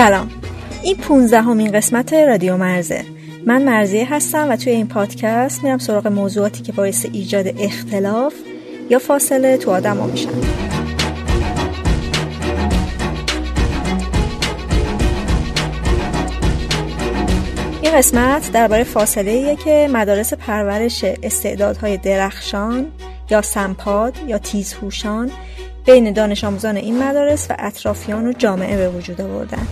سلام. این 15 همین قسمت رادیو مرزه. من مرزیه هستم و توی این پادکست میرم سراغ موضوعاتی که باعث ایجاد اختلاف یا فاصله تو آدم ها میشن. این قسمت درباره فاصله که مدارس پرورش استعدادهای درخشان یا سمپاد یا تیزهوشان بین دانش آموزان این مدارس و اطرافیان و جامعه به وجود آوردن.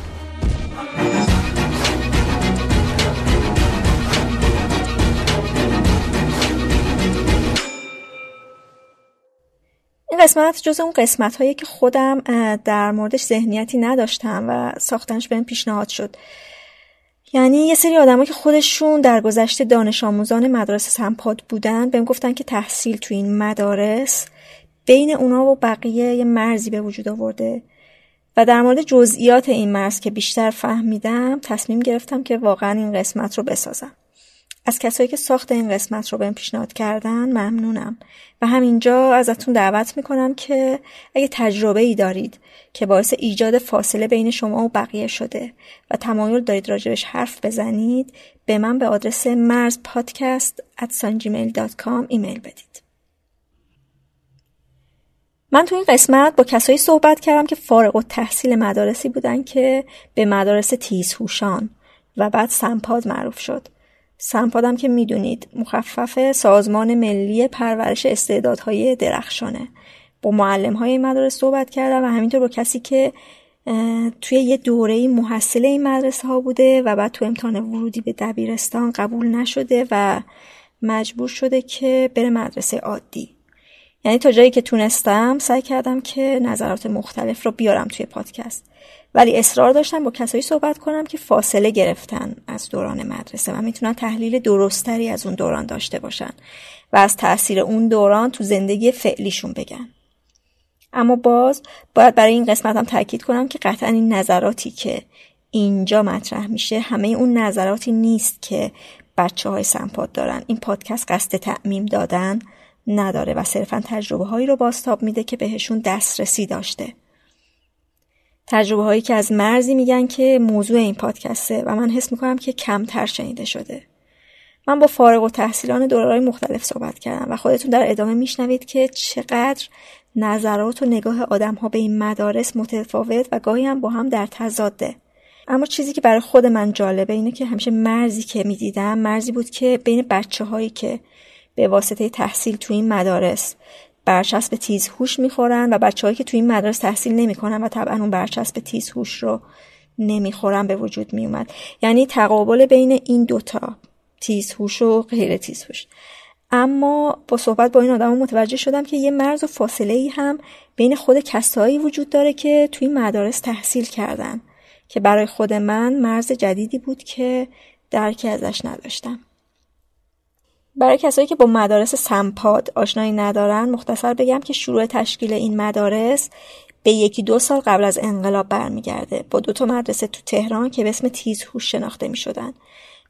قسمت جز اون قسمت هایی که خودم در موردش ذهنیتی نداشتم و ساختنش بهم پیشنهاد شد. یعنی یه سری آدمایی که خودشون در گذشته دانش آموزان مدارس سمپاد بودن بهم گفتن که تحصیل تو این مدارس بین اونا و بقیه یه مرزی به وجود آورده. و در مورد جزئیات این مرز که بیشتر فهمیدم تصمیم گرفتم که واقعا این قسمت رو بسازم. از کسایی که ساخت این قسمت رو بهم پیشنهاد کردن ممنونم. و همینجا ازتون دعوت می‌کنم که اگه تجربه ای دارید که باعث ایجاد فاصله بین شما و بقیه شده و تمایل دارید راجبش حرف بزنید به من به آدرس مرز پادکست ایمیل بدید. من تو این قسمت با کسایی صحبت کردم که فارغ و تحصیل مدارسی بودن که به مدارس تیزهوشان و بعد سمپاد معروف شد. سمپادم که می‌دونید مخفف سازمان ملی پرورش استعدادهای درخشانه. با معلم های مدارس صحبت کردم و همینطور با کسی که توی یه دوره محصل این مدرسه ها بوده و بعد تو امتحان ورودی به دبیرستان قبول نشده و مجبور شده که بره مدرسه عادی. یعنی تا جایی که تونستم سعی کردم که نظرات مختلف رو بیارم توی پادکست. ولی اصرار داشتم با کسایی صحبت کنم که فاصله گرفتن از دوران مدرسه و می‌تونن تحلیل درستری از اون دوران داشته باشن و از تاثیر اون دوران تو زندگی فعلیشون بگن. اما باز باید برای این قسمت هم تاکید کنم که قطعا این نظراتی که اینجا مطرح میشه همه اون نظراتی نیست که بچه های سمپاد دارن. این پادکست قصد تعمیم دادن نداره و صرفا تجربه هایی رو باستاب میده که بهشون دسترسی داشته. تجربه هایی که از مرزی میگن که موضوع این پادکسته و من حس می‌کنم که کمتر شنیده شده. من با فارغ و تحصیلان دورهای مختلف صحبت کردم و خودتون در ادامه میشنوید که چقدر نظرات و نگاه آدم ها به این مدارس متفاوت و گاهی هم با هم در تضاده. اما چیزی که برای خود من جالبه اینه که همیشه مرزی که می‌دیدم مرزی بود که بین بچه هایی که به واسطه تحصیل تو این مدارس برچسب تیز هوش می‌خورن و بچههایی که تو این مدارس تحصیل نمی‌کنن و طبعا اون برچسب تیز هوش رو نمی‌خورن به وجود میومد. یعنی تقابل بین این دوتا تیز هوش و غیر تیز هوش اما با صحبت با این آدم متوجه شدم که یه مرز و فاصله ای هم بین خود کسایی وجود داره که توی مدارس تحصیل کردن. که برای خود من مرز جدیدی بود که درکی ازش نداشتم. برای کسایی که با مدارس سمپاد آشنایی ندارن مختصر بگم که شروع تشکیل این مدارس به یکی دو سال قبل از انقلاب برمیگرده با دو تا مدرسه تو تهران که به اسم تیزهوش شناخته می شدن.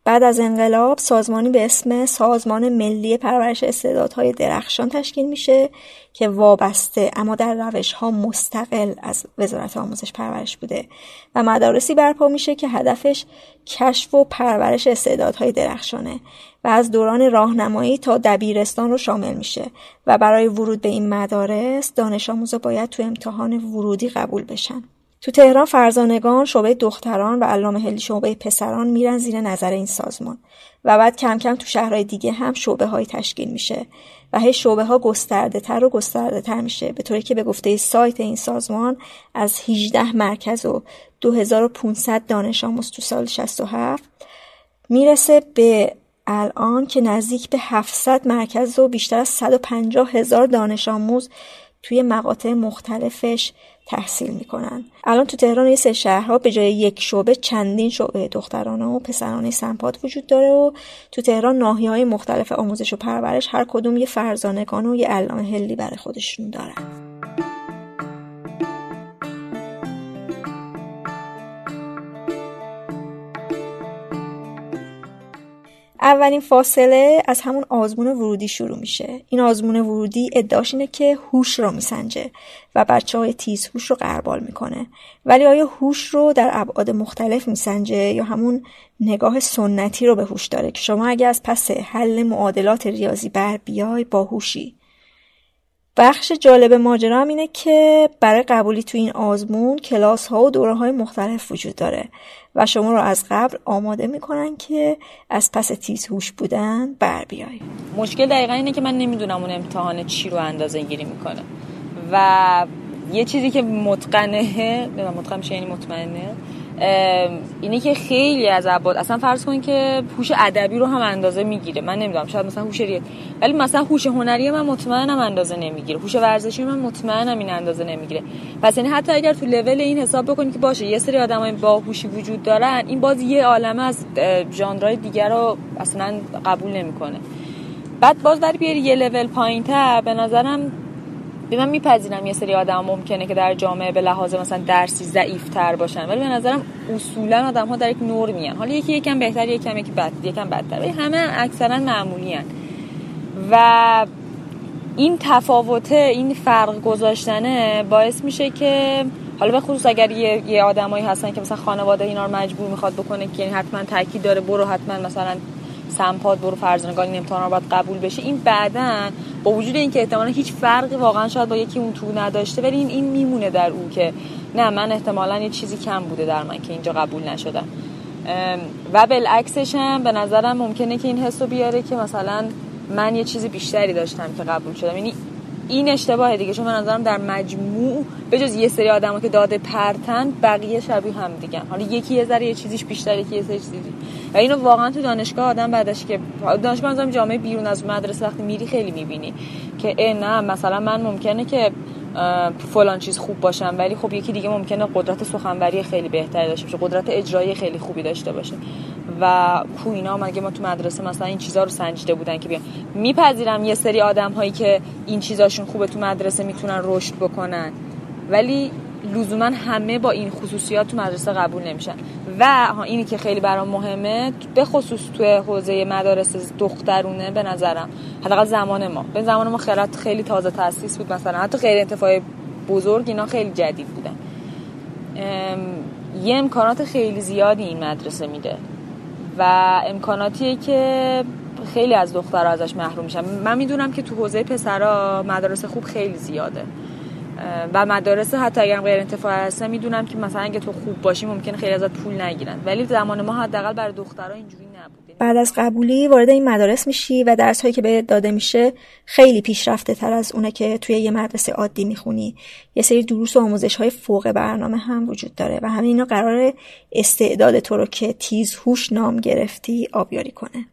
بعد از انقلاب سازمانی به اسم سازمان ملی پرورش استعدادهای درخشان تشکیل میشه که وابسته اما در روش ها مستقل از وزارت آموزش پرورش بوده و مدارسی برپا میشه که هدفش کشف و پرورش استعدادهای درخشانه و از دوران راهنمایی تا دبیرستان رو شامل میشه و برای ورود به این مدارس دانش آموزا باید تو امتحان ورودی قبول بشن. تو تهران فرزانگان شعبه دختران و علامه شعبه پسران میرن زیر نظر این سازمان و بعد کم کم تو شهرهای دیگه هم شعبه های تشکیل میشه و هی شعبه ها گسترده تر و گسترده تر میشه به طوری که به گفته سایت این سازمان از 18 مرکز و 2500 دانش آموز تو سال 67 می‌رسه به الان که نزدیک به 700 مرکز و بیشتر از 150 هزار دانش آموز توی مقاطع مختلفش تحصیل می‌کنن. الان تو تهران یه سه شهرها به جای یک شعبه چندین شعبه دخترانه و پسرانه سمپات وجود داره و تو تهران ناحی های مختلف آموزش و پرورش هر کدوم یه فرزانگان و یه علامه هلی برای خودشون دارن. اولین فاصله از همون آزمون ورودی شروع میشه. این آزمون ورودی ادعاش اینه که هوش رو میسنجه و بچه های تیز هوش رو قربال می‌کنه. ولی آیا هوش رو در ابعاد مختلف میسنجه یا همون نگاه سنتی رو به هوش داره؟ که شما اگه از پس حل معادلات ریاضی بر بیای با هوشی. بخش جالب ماجرا اینه که برای قبولی تو این آزمون کلاس ها و دوره های مختلف وجود داره. و شما رو از قبل آماده می‌کنن که از پس تیز هوش بودن بر بیای مشکل دقیقا اینه که من نمی‌دونم اون امتحان چی رو اندازه گیری می‌کنه. و یه چیزی که متقنه متقن یعنی مطمئنه اینه که خیلی از عباد اصلا فرض کن که هوش ادبی رو هم اندازه می‌گیره. من نمی‌دونم شاید مثلا هوش ولی مثلا هوش هنری من مطمئنم اندازه نمی‌گیره. هوش ورزشی من مطمئنم این اندازه نمی‌گیره. پس یعنی حتی اگر تو لول این حساب بکنید که باشه یه سری آدمای با هوشی وجود دارن این باز یه عالمه از ژانرهای دیگر رو اصلا قبول نمی‌کنه. بعد باز در بیاری یه لول پایینتر به نظرم من میپذیرم یه سری آدم ممکنه که در جامعه به لحاظ مثلا درسی ضعیف تر باشن ولی به نظرم اصولا آدم ها در یک نور میان حالا یکی یکم بهتر یکم یکی بد یکم بدتر ولی همه اکثرا معمولی هن. و این تفاوته این فرق گذاشتنه باعث میشه که حالا به خصوص اگر یه, یه آدمایی هستن که مثلا خانواده اینا رو مجبور می‌خواد بکنه که یعنی حتما تاکید داره برو حتما مثلا سمپاد برو فرزانگان این امتحان رو باید قبول بشه. این بعدا با وجود اینکه احتمالا هیچ فرقی واقعا شاید با یکی اون تو نداشته ولی این این میمونه در او که نه من احتمالا یه چیزی کم بوده در من که اینجا قبول نشدم. و بالعکسش هم به نظرم ممکنه که این حس رو بیاره که مثلا من یه چیزی بیشتری داشتم که قبول شدم. یعنی این اشتباه دیگه چون من نظرم در مجموع به جز یه سری آدما که داده پرتن بقیه شبیه هم دیگه. حالا یکی یه ذره یه چیزیش بیشتر یکی یه سری چیزی. و اینو واقعا تو دانشگاه آدم بعدش که دانشگاه مثلا جامعه بیرون از مدرسه وقتی میری خیلی می‌بینی که نه مثلا من ممکنه که فلان چیز خوب باشم ولی خب یکی دیگه ممکنه قدرت سخنوری خیلی بهتری داشته باشه قدرت اجرایی خیلی خوبی داشته باشه. و کو اینا مگه ما تو مدرسه مثلا این چیزا رو سنجیده بودن که بیان؟ میپذیرم یه سری آدم هایی که این چیزاشون خوبه تو مدرسه می‌تونن رشد بکنن. ولی لزوما همه با این خصوصیات تو مدرسه قبول نمیشن. و اینی که خیلی برام مهمه به خصوص تو حوزه مدارس دخترونه به نظرم. حداقل زمان ما. به زمان ما خیلی خیلی تازه تاسیس بود مثلا. حتی غیر انتفاعی بزرگ اینا خیلی جدید بودن. یه امکانات خیلی زیادی این مدرسه میده. و امکاناتیه که خیلی از دخترها ازش محروم میشن. من می‌دونم که تو حوزه پسرا مدارس خوب خیلی زیاده. و مدارس حتی اگر غیر انتفاعی هستن می‌دونم که مثلا اگه تو خوب باشی ممکنه خیلی ازت پول نگیرن. ولی زمان ما حداقل برای دخترها اینجوری نبوده. بعد از قبولی وارد این مدارس میشی و درس هایی که به داده میشه خیلی پیشرفته تر از اونه که توی یه مدرسه عادی می‌خونی. یه سری دروس و آموزش های فوق برنامه هم وجود داره و همین اینا قرار استعداد تو رو که تیز هوش نام گرفتی آبیاری کنه.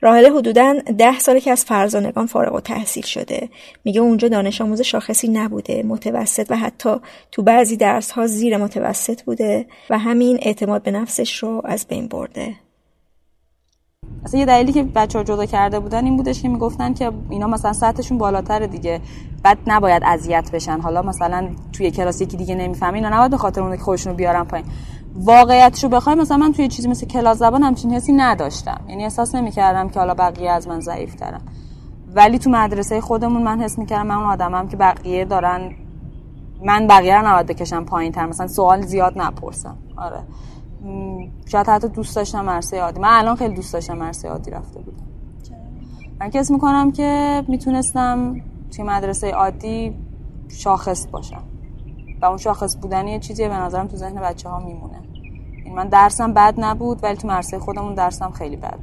راهله حدودا ده ساله که از فرزانگان فارغ و تحصیل شده. میگه اونجا دانش آموز شاخصی نبوده متوسط و حتی تو بعضی درس ها زیر متوسط بوده و همین اعتماد به نفسش رو از بین برده. اصلا یه دلیلی که بچه جدا کرده بودن این بودش که می‌گفتن که اینا مثلا سطحشون بالاتر دیگه. بعد نباید اذیت بشن. حالا مثلا توی کلاس یکی دیگه نمی‌فهمه اینا نباید به خاطر اون که خودشون رو بیارن پایین. واقعیتشو بخوای مثلا من توی چیزی مثل کلاس زبان همچین حسی نداشتم. یعنی احساس نمی‌کردم که حالا بقیه از من ضعیف ترن ولی تو مدرسه خودمون من حس می‌کردم من اون آدمم که بقیه دارن من بقیه رو نباید بکشم پایین تر مثلا سوال زیاد نپرسم. آره. شاید حتی دوست داشتم مرسه عادی. من الان خیلی دوست داشتم مرسه عادی رفته بودم. من کس می‌کنم که می‌تونستم توی مدرسه عادی شاخص باشم. و اون شاخص بودنی یه چیزیه به نظرم تو ذهن بچه ها میمونه. من درسم بد نبود ولی تو مرسه خودمون درسم خیلی بد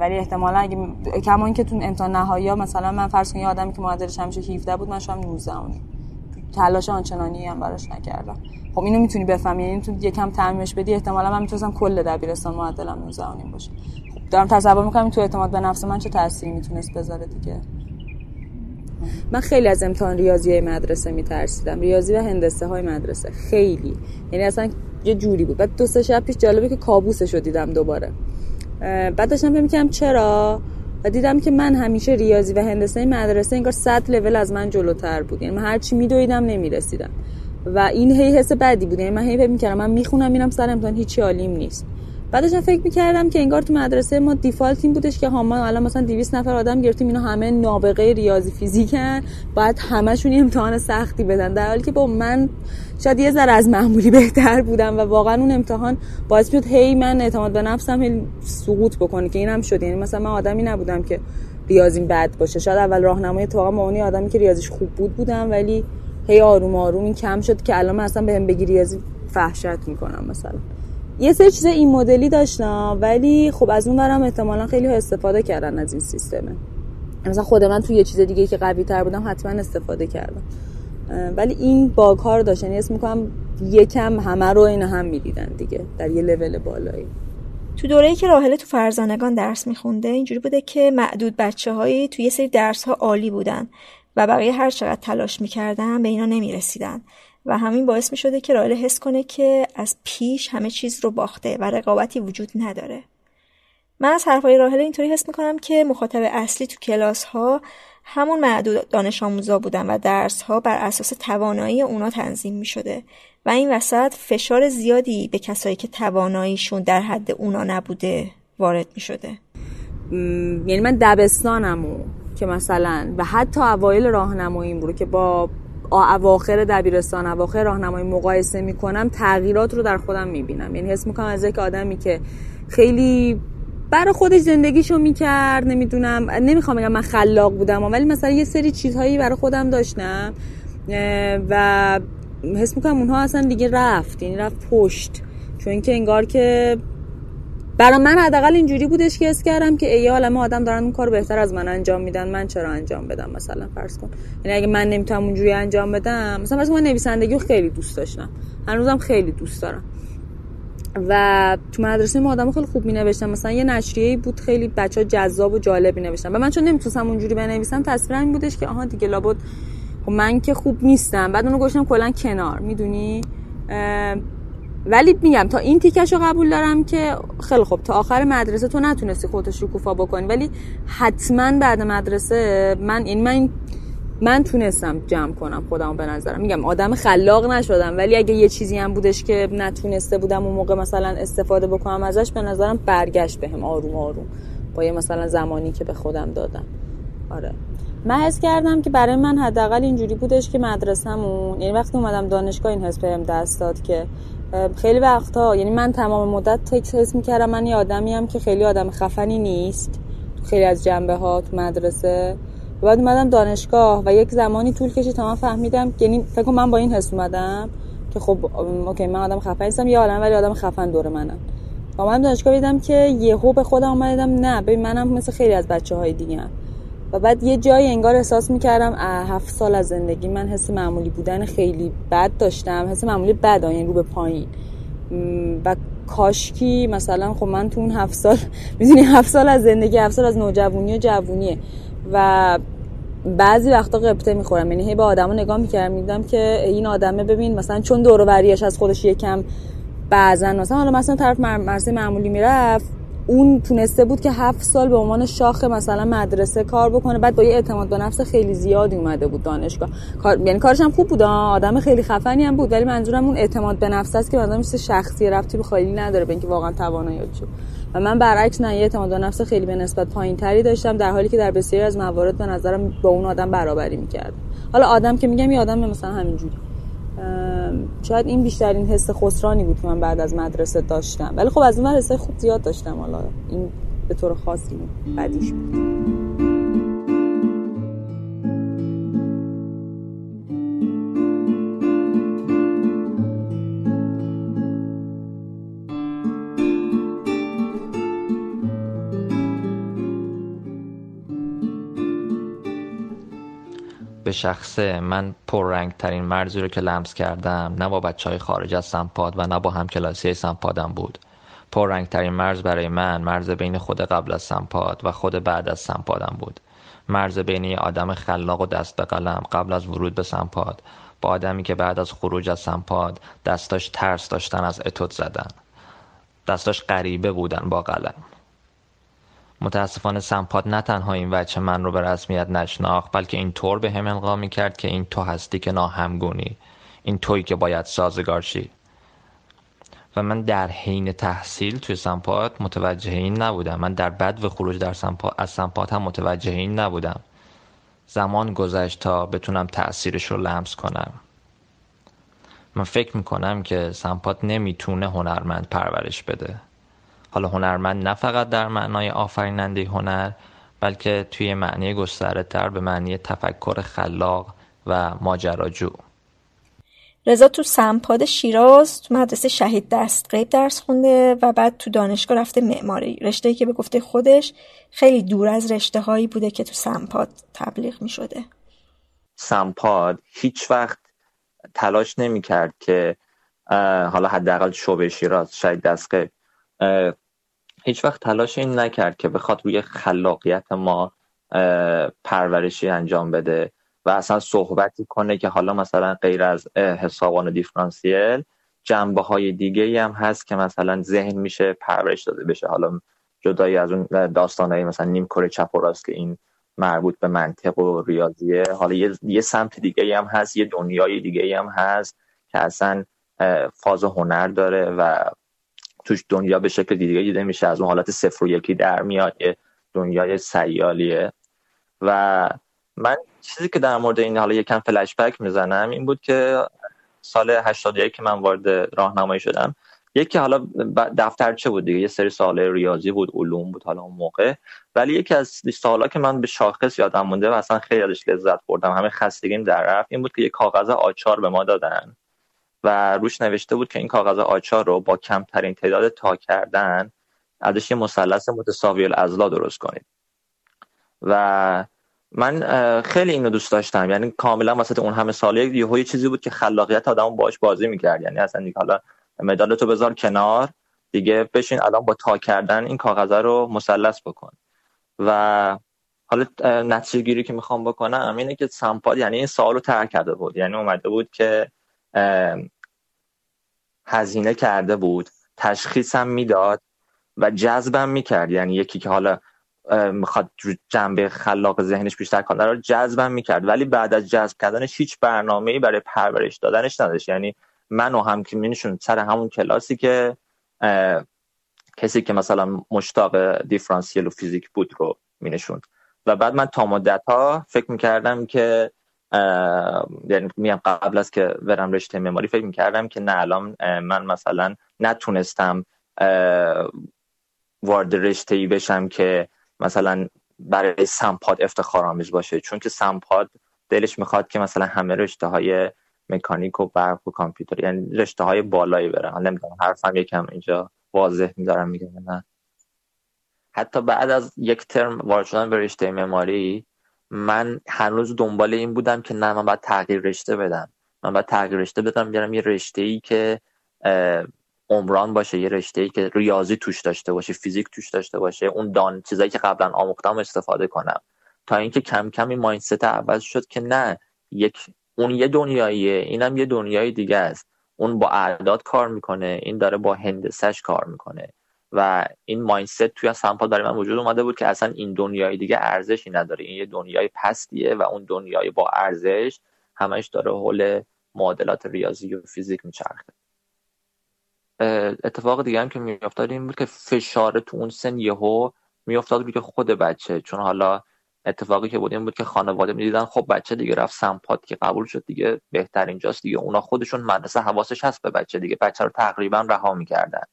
ولی احتمالا اگه کما اینکه تو امتحان نهایی مثلا من فرض کنم یه آدمی که معدلش همیشه 17 بود من شام 19 تلاش آنچنانی هم براش نکردم. خب اینو می‌تونی بفهمی یعنی تو یکم تعمیمش بدی احتمالا من می‌تونستم کل دبیرستان معدلم 19 باشه. خب دارم تصور می‌کنم تو اعتماد به نفس من چه تأثیری می‌تونست بذاره دیگه. من خیلی از امتحان ریاضی مدرسه میترسیدم. ریاضی و هندسه های مدرسه. خیلی. یعنی اصلا یه جوری بود. بعد دو سه شب پیش جالبه که کابوسش رو دیدم دوباره. بعد داشتم فکر می‌کردم چرا؟ و دیدم که من همیشه ریاضی و هندسه مدرسه انگار 100 لول از من جلوتر بود. یعنی من هر چی میدویدم نمی‌رسیدم. و این هی حس بدی بود. یعنی من هی فکر می‌کردم من می‌خونم میرم سر امتحان. هیچی عالیم نیست. بعدش فکر می‌کردم که انگار تو مدرسه ما دیفالت این بودش که ها ما الان مثلا 200 نفر آدم گرفتیم اینا همه نابغه ریاضی فیزیکن باید همشون امتحان سختی بدن. در حالی که با من شاید یه ذره از معمولی بهتر بودم و واقعا اون امتحان باعث شد هی من اعتماد به نفسم سقوط بکنه که اینم شد. یعنی مثلا من آدمی نبودم که ریاضیم بد باشه. شاید اول راهنمای با اونی آدمی که ریاضیش خوب بود بودم ولی هی آروم آروم این کم شد که الان من اصلا بهم بگی ریاضی فحشت می‌کنم مثلا. یه سری چیز این مدلی داشتم ولی خب از اون برم احتمالا خیلی ها استفاده کردن از این سیستمه. مثلا خود من توی یه چیز دیگه که قوی تر بودم حتما استفاده کردم. ولی این باگ ها رو داشتن یعنی اسم می‌کنم یکم همه رو این هم می‌دیدن دیگه در یه لول بالایی. تو دوره‌ای که راهله تو فرزانگان درس میخونده اینجوری بوده که معدود بچه هایی تو یه سری درس ها عالی بودن و بقیه هر چقدر تلاش می‌کردن به اینا نمی‌رسیدن. و همین باعث می شده که رائل حس کنه که از پیش همه چیز رو باخته و رقابتی وجود نداره. من از حرفای راهل اینطوری حس می‌کنم که مخاطب اصلی تو کلاس ها همون معدود دانش آموزا بودن و درس ها بر اساس توانایی اونا تنظیم می شده و این وسط فشار زیادی به کسایی که تواناییشون در حد اونا نبوده وارد می شده یعنی من دبستانمو که مثلا و حتی اوایل راهنماییم بود که با اواخر دبیرستان اواخر راهنمایی مقایسه می‌کنم تغییرات رو در خودم می‌بینم. یعنی حس می‌کنم از یک آدمی که خیلی برای خودش زندگیشو می‌کرد نمی‌دونم نمی‌خوام بگم من خلاق بودم ولی مثلا یه سری چیزهایی برای خودم داشتم و حس می‌کنم اونها اصلا دیگه رفت یعنی رفت پشت. چون که انگار که برای من حداقل اینجوری بودش که اس کردم که ای عالم آدم دارن اون کار بهتر از من انجام میدن من چرا انجام بدم مثلا فرض کن. یعنی اگه من نمی‌تونم اونجوری انجام بدم مثلا فرض من نویسندگی رو خیلی دوست داشتم. هنوزم خیلی دوست دارم. و تو مدرسه ما آدم خیلی خوب می نوشتم مثلا یه نشریه بود خیلی بچه جذاب و جالبی نوشتم و من چون نمی‌تونستم اونجوری بنویسم تصویرم این بودش که آها دیگه لابد خب من که خوب نیستم. بعد اونو گوشتم کلا کنار. می‌دونی؟ ولی میگم تا این تیکش رو قبول دارم که خیلی خوب تا آخر مدرسه تو نتونستی خودت شکوفا بکنی. ولی حتما بعد مدرسه من این من من تونستم جمع کنم خودم به نظرم. میگم آدم خلاق نشدم ولی اگه یه چیزی هم بودش که نتونسته بودم اون موقع مثلا استفاده بکنم ازش به نظرم برگشت بهم آروم آروم. با یه مثلا زمانی که به خودم دادم. آره. من حس کردم که برای من حداقل اینجوری بودش که مدرسه‌مون یعنی وقتی اومدم دانشگاه این حس بهم دست داد که خیلی وقتا یعنی من تمام مدت تکس حس می‌کردم من یه آدمی هم که خیلی آدم خفنی نیست خیلی از جنبه ها تو مدرسه و بعد اومدم دانشگاه و یک زمانی طول کشید تا من فهمیدم یعنی فکر من با این حس اومدم که خب اوکی من آدم خفن نیستم یه عالم ولی آدم خفن دور منم و من دانشگاه دیدم که یهو به خودم اومدم نه ببین منم مثل خیلی از بچه های دیگه هم. و بعد یه جایی انگار احساس می‌کردم هفت سال از زندگی من حس معمولی بودن خیلی بد داشتم حس معمولی بد یعنی رو به پایین. و کاشکی مثلا خب من تو اون هفت سال می‌دونی هفت سال از زندگی هفت سال از نوجوانی و جوونیه. و بعضی وقتا قبطه می‌خورم یعنی هی به آدمو نگاه می‌کردم میدم که این آدمه ببین مثلا چون دور از خودش یکم بعضا مثلا حالا مثلا طرف مرسی معمولی می‌رفت اون تونسته بود که هفت سال به عنوان شاخ مثلا مدرسه کار بکنه. بعد با یه اعتماد به نفس خیلی زیادی اومده بود دانشگاه. کار... یعنی کارش هم خوب بود آدم خیلی خفنی هم بود. ولی منظورم اون اعتماد به نفس است که مثلا مثل شخصی رفتی به خیلی نداره به اینکه واقعا توانایی چه و من برعکس نه یه اعتماد به نفس خیلی به نسبت پایینتری داشتم در حالی که در بسیاری از موارد به نظرم با اون آدم برابری می‌کرد حالا آدم که میگم یه آدم مثلا همینجوری شاید این بیشترین حس خسرانی بود که من بعد از مدرسه داشتم. ولی خب از این حسای خوب زیاد داشتم. حالا این به طور خاصی بدیش بود. به شخصه من پررنگ ترین مرزی رو که لمس کردم نه با بچه های خارج از سمپاد و نه با هم کلاسی سمپادم بود. پررنگ ترین مرز برای من مرز بین خود قبل از سمپاد و خود بعد از سمپادم بود. مرز بین یه آدم خلاق و دست به قلم قبل از ورود به سمپاد. با آدمی که بعد از خروج از سمپاد دستاش ترس داشتن از اتود زدن. دستاش غریبه بودن با قلم. متاسفانه سمپاد نه تنها این وچه من رو به رسمیت نشناخت بلکه این طور به هم القا می کرد که این تو هستی که ناهمگونی این تویی که باید سازگار شی. و من در حین تحصیل توی سمپاد متوجه این نبودم. من در بد و خروج در سمپاد از سمپاد هم متوجه این نبودم. زمان گذشت تا بتونم تأثیرش رو لمس کنم. من فکر می‌کنم که سمپاد نمی‌تونه هنرمند پرورش بده. حالا هنرمند نه فقط در معنای آفریننده هنر بلکه توی معنی گسترده تر به معنی تفکر خلاق و ماجراجو. رضا تو سمپاد شیراز تو مدرسه شهید دستقیب درس خونده و بعد تو دانشگاه رفته معماری. رشته که به گفته خودش خیلی دور از رشته هایی بوده که تو سمپاد تبلیغ می شده سمپاد هیچ وقت تلاش نمی کرد که حالا حداقل شعبه شیراز شهید دستقیب هیچ وقت تلاش این نکرد که بخواد روی خلاقیت ما پرورشی انجام بده و اصلا صحبتی کنه که حالا مثلا غیر از حسابان دیفرانسیل جنبه های دیگه هم هست که مثلا ذهن میشه پرورش داده بشه. حالا جدایی از اون داستان های مثلا نیم کره چپ و راست که این مربوط به منطق و ریاضیه. حالا یه, یه سمت دیگه هم هست یه دنیای دیگه هم هست که اصلا فاز هنر داره و توش دنیا به شکل دیگه دیده میشه. از اون حالت صفر و یکی در میاد دنیای سیالیه. و من چیزی که در مورد این حالا یکم فلش بک می‌زنم این بود که سال 81 که من وارد راهنمایی شدم یکی حالا دفترچه بود دیگه؟ یه سری سوال ریاضی بود علوم بود حالا اون موقع. ولی یکی از سوالا که من به شاخص یادم مونده و اصلا خیلی ازش لذت بردم همه خستگیم در رفت این بود که یه کاغذ آچار به ما دادن. و روش نوشته بود که این کاغذ آچار رو با کمترین تعداد تا کردن ازش یه مثلث متساوی الاضلاع درست کنید. و من خیلی اینو دوست داشتم. یعنی کاملا وسط اون همه ساله یه چیزی بود که خلاقیت آدم باش بازی می‌کرد. یعنی اصلا دیگه حالا مدال تو بذار کنار دیگه بشین الان با تا کردن این کاغذ رو مثلث بکن. و حالا نتیجه گیری که می‌خوام بکنم اینه که سمپاد یعنی این سوال رو ترک کرده بود. یعنی اومده بود که هزینه کرده بود تشخیصم می‌داد و جذبم می‌کرد. یعنی یکی که حالا می‌خواد جنبه خلاق ذهنش بیشتر کنه رو جذبم می‌کرد. ولی بعد از جذب کردنش هیچ برنامه‌ای برای پرورش دادنش نداشت. یعنی منو هم که مینشون سر همون کلاسی که کسی که مثلا مشتاق دیفرانسیل و فیزیک بود رو مینشوند. و بعد من تا مدت ها فکر می‌کردم که یعنی میام قبل از که برم رشته معماری فکر می‌کردم که نه الان من مثلا نتونستم وارد رشته ای بشم که مثلا برای سمپاد افتخارآمیز باشه. چون که سمپاد دلش می‌خواد که مثلا همه رشته های مکانیک و برق و کامپیوتر یعنی رشته های بالایی بره حالا نمی‌دونم حرفم یکم اینجا واضح می‌ذارم میگم نه. حتی بعد از یک ترم وارد شدن به رشته معماری من هنوز دنبال این بودم که نه من باید تغییر رشته بدم. من باید تغییر رشته بدم بیارم یه رشته ای که عمران باشه یه رشته ای که ریاضی توش داشته باشه فیزیک توش داشته باشه اون دان چیزایی که قبلا آموختم استفاده کنم. تا اینکه کم کم این مایندست عوض شد که نه یک اون یه دنیاییه اینم یه دنیای دیگه است. اون با اعداد کار می‌کنه این داره با هندسش کار می‌کنه. و این مایندست توی سمپاد برای من وجود اومده بود که اصلا این دنیای دیگه ارزشی نداره. این یه دنیای پستیه و اون دنیای با ارزش همش داره حول معادلات ریاضی و فیزیک میچرخه. اتفاق دیگه هم که میافتاد این بود که فشار تو اون سن یهو میافتاد که خود بچه. چون حالا اتفاقی که بود این بود که خانواده می‌دیدن خب بچه دیگه رفت سمپات که قبول شد دیگه بهتر اینجاست دیگه. اونا خودشون مدرسه حواسش هست به بچه دیگه. بچه رو تقریبا رها می‌کردن.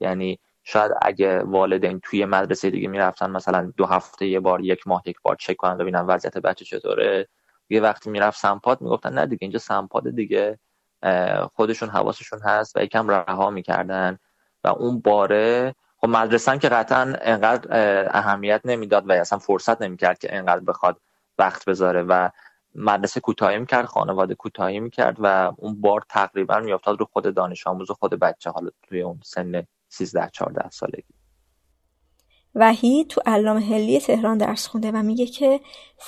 یعنی شاید اگه والدین توی مدرسه دیگه می‌رفتن مثلا دو هفته یه بار یک ماه یک بار چک کنن ببینن وضعیت بچه چطوره. یه وقتی می‌رفت سمپات می‌گفتن نه دیگه اینجا سمپات دیگه خودشون حواسشون هست و یکم رها می‌کردن. و اون باره خب مدرسه که قطعا انقدر اهمیت نمی‌داد و اصلا فرصت نمی‌کرد که انقدر بخواد وقت بذاره. و مدرسه کوتاهی می‌کرد خانواده کوتاهی می‌کرد و اون بار تقریبا میافتاد رو خود دانش آموز و خود بچه حالا توی اون سن 13 14 سالگی. وحید تو علام هلی تهران درس خونده و میگه که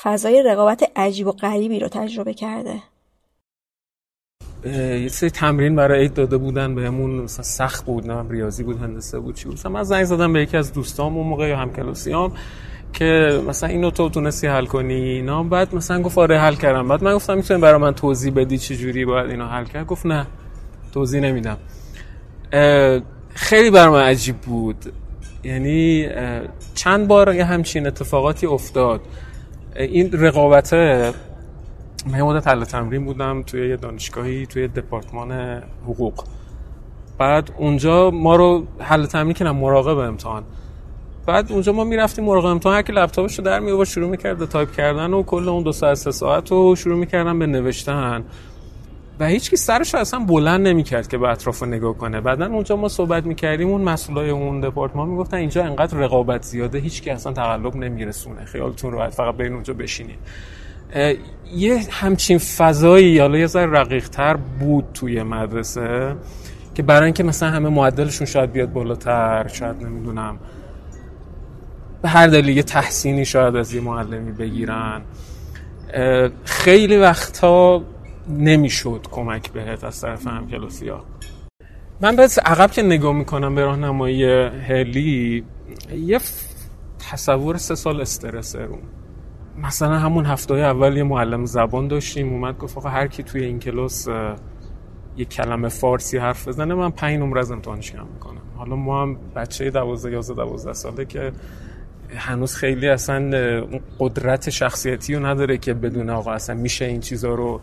فضای رقابت عجیب و غریبی رو تجربه کرده. یه سری تمرین برای عید داده بودن بهمون مثلا سخت بود نه ریاضی بود هندسه بود چی بود. مثلا من زنگ زدم به یکی از دوستام اون موقع یا همکلاسیام که مثلا اینو تو تونستی حل کنی اینا. بعد مثلا گفت آره حل کردم. بعد من گفتم می‌تونی برای من توضیح بدی چه جوری باید اینو حل کرد؟ گفت نه توضیح نمیدم. خیلی برای من عجیب بود. یعنی چند بار یه همچین اتفاقاتی افتاد. این رقابته من مدت حل تمرین بودم توی یه دانشگاهی توی دپارتمان حقوق. بعد اونجا ما رو حل تمرین کنم مراقب امتحان. بعد اونجا ما می‌رفتیم مراقب امتحان هر کی لپتاپش رو در میآورد شروع می‌کرد تایپ کردن و کل اون دو ساعت سه ساعت رو شروع می‌کردن به نوشتن. و هیچ کی سرش اصلا بلند نمی‌کرد که به اطراف نگاه کنه. بعدا اونجا ما صحبت می‌کردیم اون مسئولای اون دپارتمان می‌گفتن اینجا انقدر رقابت زیاده هیچ کی اصلا تقلب نمیرسونه. خیالتون راحت فقط برین اونجا بشینید یه همچین فضایی حالا یه ذره رقیق تر بود توی مدرسه که برای اینکه مثلا همه معدلشون شاید بیاد بالاتر شاید نمی‌دونم. به هر دلیل یه تحسینی شاید از یه معلمی بگیرن. خیلی وقتا نمی‌شد کمک بهت از طرف همکلاسی ها من بس عقب که نگاه می‌کنم به راهنمایی هلی یه تصور سه سال استرس رو مثلا همون هفته اول یه معلم زبان داشتیم اومد گفت آقا هر کی توی این کلاس یه کلمه فارسی حرف بزنه من پنج نمره از امتحانش کم می‌کنم. حالا ما هم بچه 12 11 12 ساله که هنوز خیلی اصلا قدرت شخصیتی رو نداره که بدون آقا اصلا میشه این چیزا رو